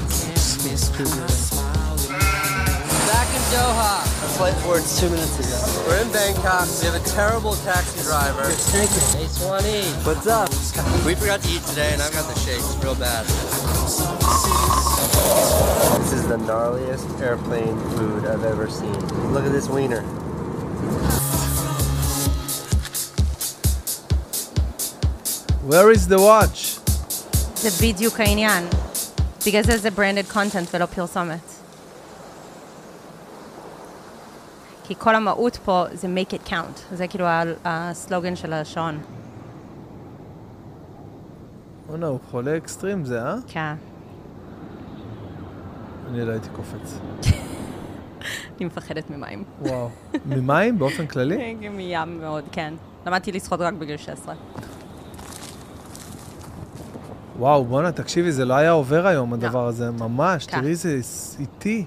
Back in Doha. Our flight board's two minutes ago. We're in Bangkok. We have a terrible taxi driver. Hey, Swanee. What's up? We forgot to eat today, and I've got the shakes real bad. This is the gnarliest airplane food I've ever seen. Look at this wiener. Where is the watch? זה בדיוק העניין. בגלל זה זה branded content ולא פרסומת. כי כל המהות פה זה make it count. זה כאילו הסלוגן של השעון. בוא'נה, הוא חולה אקסטרים זה, אה? כן. אני לא הייתי קופץ. אני מפחדת ממים. וואו. ממים באופן כללי? מים מאוד, כן. למדתי לשחות רק בגיל 16. וואו, בואנה, תקשיבי, זה לא היה עובר היום, הדבר הזה. ממש. תראי ס- איטי.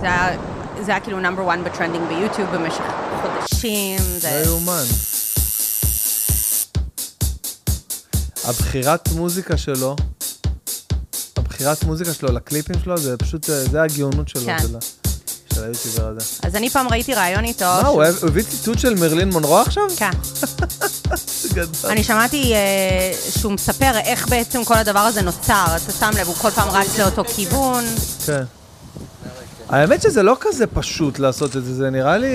זה היה, זה היה כאילו number 1 ב trending ביוטיוב במשך חודשים. לא זה... יאומן. הבחירת מוזיקה שלו, הבחירת מוזיקה שלו לקליפים שלו, זה פשוט, זה הגאונות שלו, כן. של היוטיובר הזה. אז אני פעם ראיתי ראיון איתו. מה, הוא הביא ציטוט של מרלין מונרו עכשיו? כן. אני שמעתי אה, שהוא מספר איך בעצם כל הדבר הזה נוצר. אתה שם לב, הוא כל פעם רץ לאותו כיוון. כן. האמת שזה לא כזה פשוט לעשות את זה, זה נראה לי...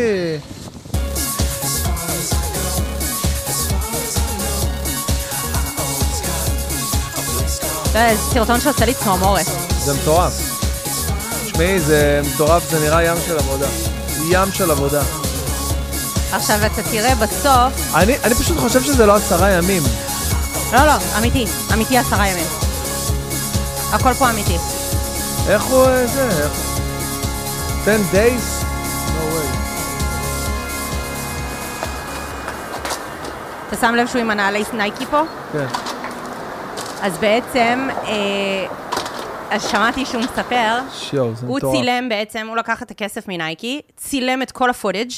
זה סרטון שעושה לי צמרמורת. זה מטורף. תשמעי, זה מטורף, זה נראה ים של עבודה. ים של עבודה. עכשיו אתה תראה בסוף, אני, אני פשוט חושב שזה לא עשרה ימים. לא, לא, אמיתי, אמיתי עשרה ימים. הכל פה אמיתי. איך הוא אה, זה? איך... 10 days? No way. אתה שם לב שהוא עם הנעלי נייקי פה? כן. אז בעצם, אה, אז שמעתי שהוא מספר, שיו, זה הוא מטורף. צילם בעצם, הוא לקח את הכסף מנייקי, צילם את כל הפוטאג'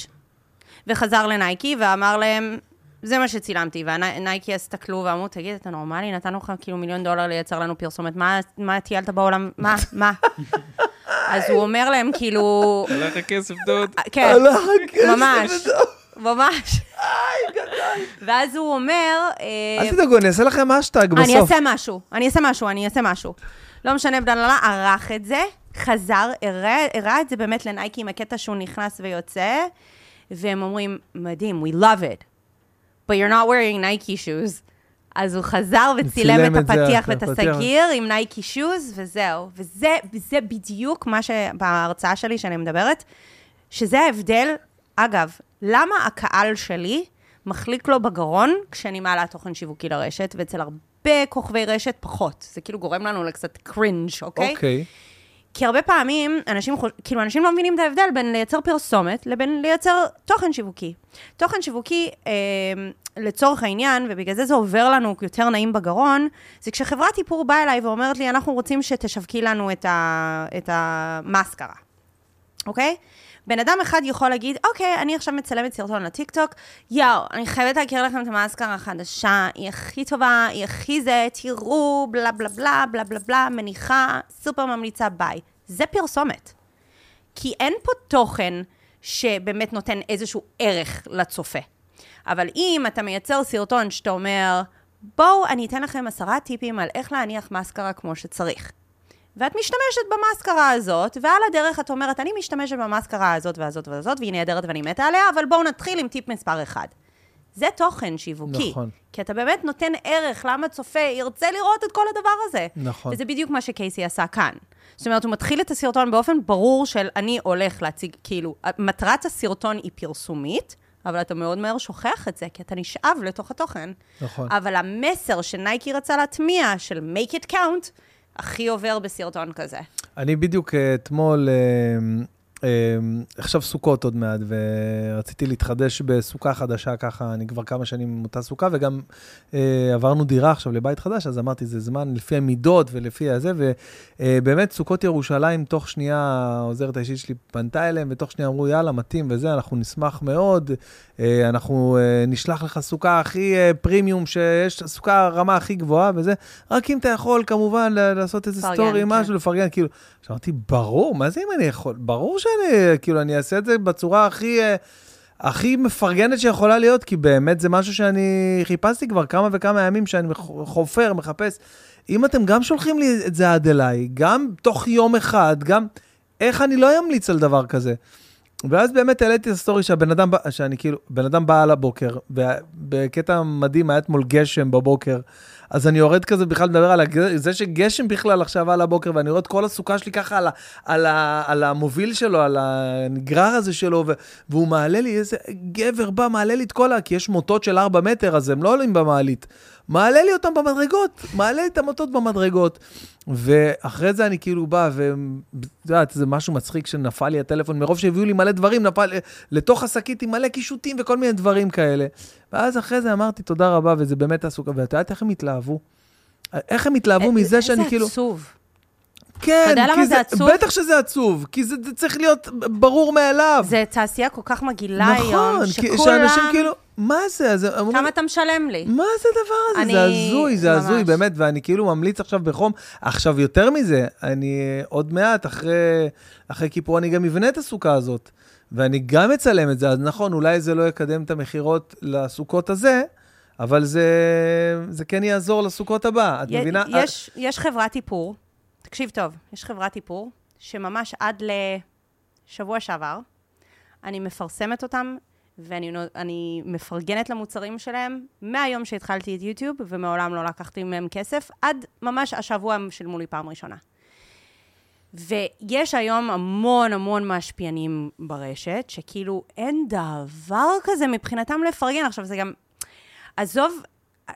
וחזר לנייקי ואמר להם, זה מה שצילמתי. והנייקי הסתכלו ואמרו, תגיד, אתה נורמלי? נתנו לך כאילו מיליון דולר לייצר לנו פרסומת, מה, מה טיילת בעולם? מה? מה? אז הוא אומר להם, כאילו, הלך הכסף דוד. כן, הלך הכסף ממש. ממש. ואז הוא אומר, אה, אל תדאגו, אני אעשה לכם אשטג בסוף. אני אעשה משהו, אני אעשה משהו, אני אעשה משהו. לא משנה, בדללה, ערך את זה, חזר, הראה הראה את זה באמת לנייקי עם הקטע שהוא נכנס ויוצא, והם אומרים, מדהים, we love it, but you're not wearing Nike shoes. אז הוא חזר וצילם את הפתיח את ואת. הסגיר עם נייקי שוז, וזהו. וזה זה בדיוק מה שבהרצאה שלי שאני מדברת, שזה ההבדל, אגב, למה הקהל שלי מחליק לו בגרון כשאני מעלה תוכן שיווקי לרשת, ואצל הרבה כוכבי רשת פחות. זה כאילו גורם לנו לקצת קרינג', אוקיי? אוקיי. כי הרבה פעמים אנשים. כאילו, אנשים לא מבינים את ההבדל בין לייצר פרסומת לבין לייצר תוכן שיווקי. תוכן שיווקי, אה, לצורך העניין, ובגלל זה זה עובר לנו יותר נעים בגרון, זה כשחברת איפור באה אליי ואומרת לי, אנחנו רוצים שתשווקי לנו את, ה... את המאסקרה, אוקיי? בן אדם אחד יכול להגיד, אוקיי, אני עכשיו מצלמת סרטון לטיקטוק, יואו, אני חייבת להכיר לכם את המאסקרה החדשה, היא הכי טובה, היא הכי זה, תראו, בלה בלה בלה, בלה בלה בלה, מניחה, סופר ממליצה, ביי. זה פרסומת. כי אין פה תוכן שבאמת נותן איזשהו ערך לצופה. אבל אם אתה מייצר סרטון שאתה אומר, בואו, אני אתן לכם עשרה טיפים על איך להניח מאסקרה כמו שצריך. ואת משתמשת במאסקרה הזאת, ועל הדרך את אומרת, אני משתמשת במאסקרה הזאת והזאת והזאת, והיא נהדרת ואני מתה עליה, אבל בואו נתחיל עם טיפ מספר אחד. זה תוכן שיווקי. נכון. כי אתה באמת נותן ערך, למה צופה ירצה לראות את כל הדבר הזה. נכון. וזה בדיוק מה שקייסי עשה כאן. זאת אומרת, הוא מתחיל את הסרטון באופן ברור של אני הולך להציג, כאילו, מטרת הסרטון היא פרסומית, אבל אתה מאוד מהר שוכח את זה, כי אתה נשאב לתוך התוכן. נכון. אבל המסר שנייקי רצה להטמיע, של make it count, הכי עובר בסרטון כזה. אני בדיוק אה, אתמול, אה, עכשיו סוכות עוד מעט, ורציתי להתחדש בסוכה חדשה ככה, אני כבר כמה שנים עם אותה סוכה, וגם אה, עברנו דירה עכשיו לבית חדש, אז אמרתי, זה זמן לפי המידות ולפי הזה, ובאמת סוכות ירושלים, תוך שנייה העוזרת האישית שלי פנתה אליהם, ותוך שנייה אמרו, יאללה, מתאים וזה, אנחנו נשמח מאוד, אה, אנחנו אה, נשלח לך סוכה הכי אה, פרימיום, שיש סוכה רמה הכי גבוהה וזה, רק אם אתה יכול כמובן לעשות איזה סטורי, כן. משהו, לפרגן, כאילו, אמרתי, ברור, מה זה אם אני יכול? ברור שאני, כאילו, אני אעשה את זה בצורה הכי, הכי מפרגנת שיכולה להיות, כי באמת זה משהו שאני חיפשתי כבר כמה וכמה ימים, שאני חופר, מחפש אם אתם גם שולחים לי את זה עד אליי, גם תוך יום אחד, גם... איך אני לא אמליץ על דבר כזה? ואז באמת העליתי את הסטורי שהבן אדם, שאני כאילו, בן אדם בא על הבוקר, ובקטע מדהים, היה אתמול גשם בבוקר, אז אני יורד כזה בכלל לדבר על הג- זה שגשם בכלל עכשיו על הבוקר, ואני רואה את כל הסוכה שלי ככה על, ה, על, ה, על המוביל שלו, על הנגרר הזה שלו, ו, והוא מעלה לי, איזה גבר בא, מעלה לי את כל ה... כי יש מוטות של 4 מטר, אז הם לא עולים במעלית. מעלה לי אותם במדרגות, מעלה לי את המוטות במדרגות. ואחרי זה אני כאילו בא, ואת יודעת, זה משהו מצחיק שנפל לי הטלפון, מרוב שהביאו לי מלא דברים, נפל לתוך השקית עם מלא קישוטים וכל מיני דברים כאלה. ואז אחרי זה אמרתי תודה רבה, וזה באמת הסוכה, ואת יודעת איך הם התלהבו? איך הם התלהבו מזה שאני כאילו... איזה עצוב. כן, יודע למה כי זה עצוב? בטח שזה עצוב, כי זה, זה צריך להיות ברור מאליו. זה תעשייה כל כך מגעילה היום, נכון, כי- שכולם... שאנשים כאילו, מה זה? אז אומרים, כמה אתה משלם לי? מה זה הדבר הזה? אני- זה הזוי, זה ממש. הזוי, באמת, ואני כאילו ממליץ עכשיו בחום. עכשיו, יותר מזה, אני אה, עוד מעט, אחרי, אחרי כיפור, אני גם אבנה את הסוכה הזאת, ואני גם אצלם את זה, אז נכון, אולי זה לא יקדם את המכירות לסוכות הזה, אבל זה, זה כן יעזור לסוכות הבא, את י- מבינה? יש, יש חברת איפור, תקשיב טוב, יש חברת איפור, שממש עד לשבוע שעבר, אני מפרסמת אותם, ואני מפרגנת למוצרים שלהם מהיום שהתחלתי את יוטיוב, ומעולם לא לקחתי מהם כסף, עד ממש השבוע הם שילמו לי פעם ראשונה. ויש היום המון המון משפיענים ברשת, שכאילו אין דבר כזה מבחינתם לפרגן. עכשיו, זה גם... עזוב,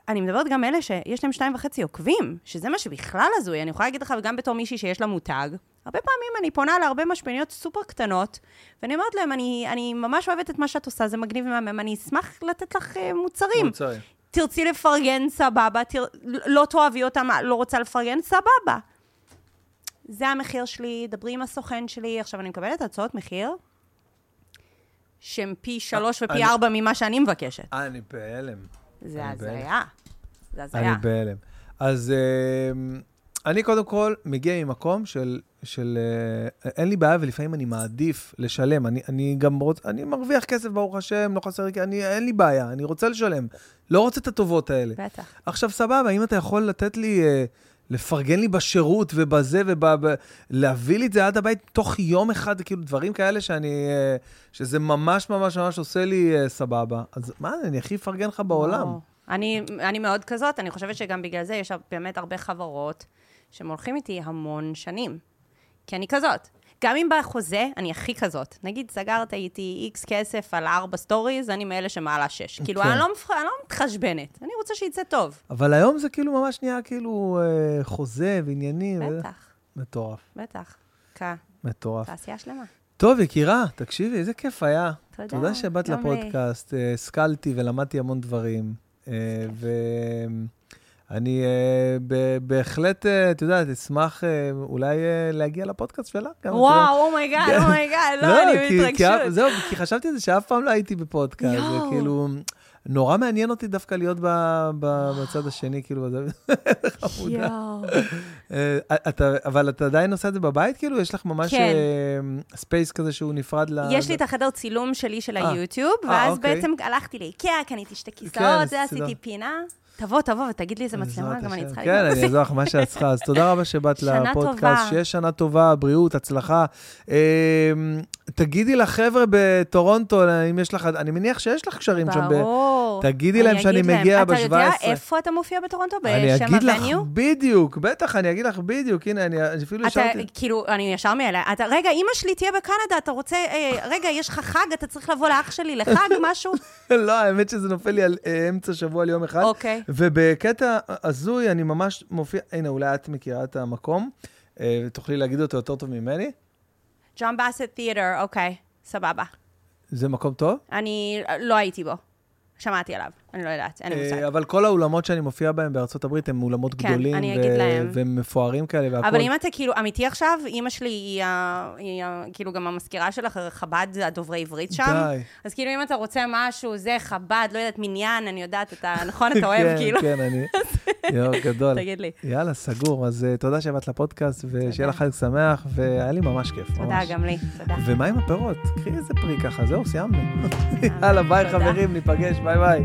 אני מדברת גם אלה שיש להם שתיים וחצי עוקבים, שזה מה שבכלל הזוי. אני יכולה להגיד לך, וגם בתור מישהי שיש לה מותג, הרבה פעמים אני פונה להרבה משפיעניות סופר קטנות, ואני אומרת להם, אני, אני ממש אוהבת את מה שאת עושה, זה מגניב ומהמם, אני אשמח לתת לך אה, מוצרים. מוצרים. תרצי לפרגן, סבבה, תר... לא תאהבי אותם, לא רוצה לפרגן, סבבה. זה המחיר שלי, דברי עם הסוכן שלי. עכשיו, אני מקבלת הצעות מחיר שהן פי שלוש ופי אני- ארבע ממה שאני מבקשת. אה, אני בהלם. זה אני הזיה. זה אני הזיה. בהלם. אז אה, אני קודם כל מגיע ממקום של, של אה, אין לי בעיה ולפעמים אני מעדיף לשלם. אני, אני גם רוצ... אני מרוויח כסף, ברוך השם, לא חסר לי, אני, אין לי בעיה, אני רוצה לשלם. לא רוצה את הטובות האלה. בטח. עכשיו, סבבה, אם אתה יכול לתת לי, אה, לפרגן לי בשירות ובזה, ולהביא לי את זה עד הבית תוך יום אחד, כאילו דברים כאלה שאני, אה, שזה ממש ממש ממש עושה לי סבבה, אז מה, אני הכי אפרגן לך בעולם. אני, אני מאוד כזאת, אני חושבת שגם בגלל זה יש באמת הרבה חברות שהם הולכים איתי המון שנים. כי אני כזאת. גם אם בחוזה, אני הכי כזאת. נגיד, סגרת איתי איקס כסף על ארבע סטוריז, אני מאלה שמעלה שש. כאילו, כן. אני לא, מפח... אני לא מתחשבנת. אני רוצה שיצא טוב. אבל היום זה כאילו ממש נהיה כאילו אה, חוזה ועניינים. וזה- בטח, מטורף, בטח. כן, מטורף. תעשייה שלמה. טוב, יקירה, תקשיבי, איזה כיף היה. תודה, תודה שבאת לי. לפודקאסט, אה, השכלתי ולמדתי המון דברים. אה, אה, ב- בהחלט, אה, את יודעת, אשמח אה, אולי אה, להגיע לפודקאסט שלה. וואו, אומייגאד, אומייגאד, לא, אני כי- כי- בהתרגשות. זהו, כי חשבתי זה שאף פעם לא הייתי בפודקאסט. וכאילו, נורא מעניין אותי דווקא להיות בצד השני, כאילו, בזה. חמודה. אבל אתה עדיין עושה את זה בבית, כאילו? יש לך ממש כן. space כזה שהוא נפרד ל... יש לי את החדר צילום שלי של. היוטיוב, ואז אוקיי. בעצם הלכתי לאיקאה, קניתי שתי כן, כיסאות, זה. עשיתי פינה. תבוא, תבוא ותגיד לי איזה מצלמה, גם אני. צריכה כן, לקנות. אני אעזור לך מה שאת צריכה. אז תודה רבה שבאת שנה לפודקאסט. טובה. שיהיה שנה טובה, בריאות, הצלחה. אה, תגידי לחבר'ה בטורונטו, אם יש לך, אני מניח שיש לך קשרים שם. ברור. תגידי אני להם שאני. מגיע אתה יודע ב-17. איפה אתה מופיע בטורונטו? אני בשם אגיד לך הווניו? בדיוק, בטח, אני אגיד לך בדיוק. הנה, אני אפילו השארתי... כאילו, אני ישר מאלה, רגע, אימא שלי תהיה בקנדה, אתה רוצה, אה, רגע, יש לך חג, אתה צריך לבוא לאח שלי לחג, משהו? לא, האמת שזה נופל לי על אה, אמצע שבוע על יום אחד. אוקיי. ובקטע הזוי, אני ממש מופיע, הנה, אולי את מכירה את המקום, אה, ותוכלי להגיד אותו יותר טוב ממני. ג'ון באסט תיאטר, אוקיי, סבבה. זה מקום טוב. אני לא הייתי בו. שמעתי עליו, אני לא יודעת, אין לי מושג. אה, אבל כל האולמות שאני מופיע בהם בארצות הברית הם אולמות כן, גדולים, אני ו- אגיד להם. ומפוארים כאלה והכול. אבל אם אתה כאילו אמיתי עכשיו, אימא שלי היא, היא ה- כאילו גם המזכירה שלך, חב"ד, הדוברי עברית שם. די. אז כאילו אם אתה רוצה משהו, זה חב"ד, לא יודעת, מניין, אני יודעת, אתה, נכון, אתה אוהב, כן, כאילו. כן, אני... יואו, גדול. תגיד לי. יאללה, סגור. אז אה, תודה שבאת לפודקאסט, ושיהיה לך חג שמח, והיה לי ממש כיף. תודה, ממש. גם לי, תודה. ומה עם הפירות? קחי איזה פרי ככה, זהו, סיימנו. יאללה, ביי. חברים, ניפגש, ביי ביי.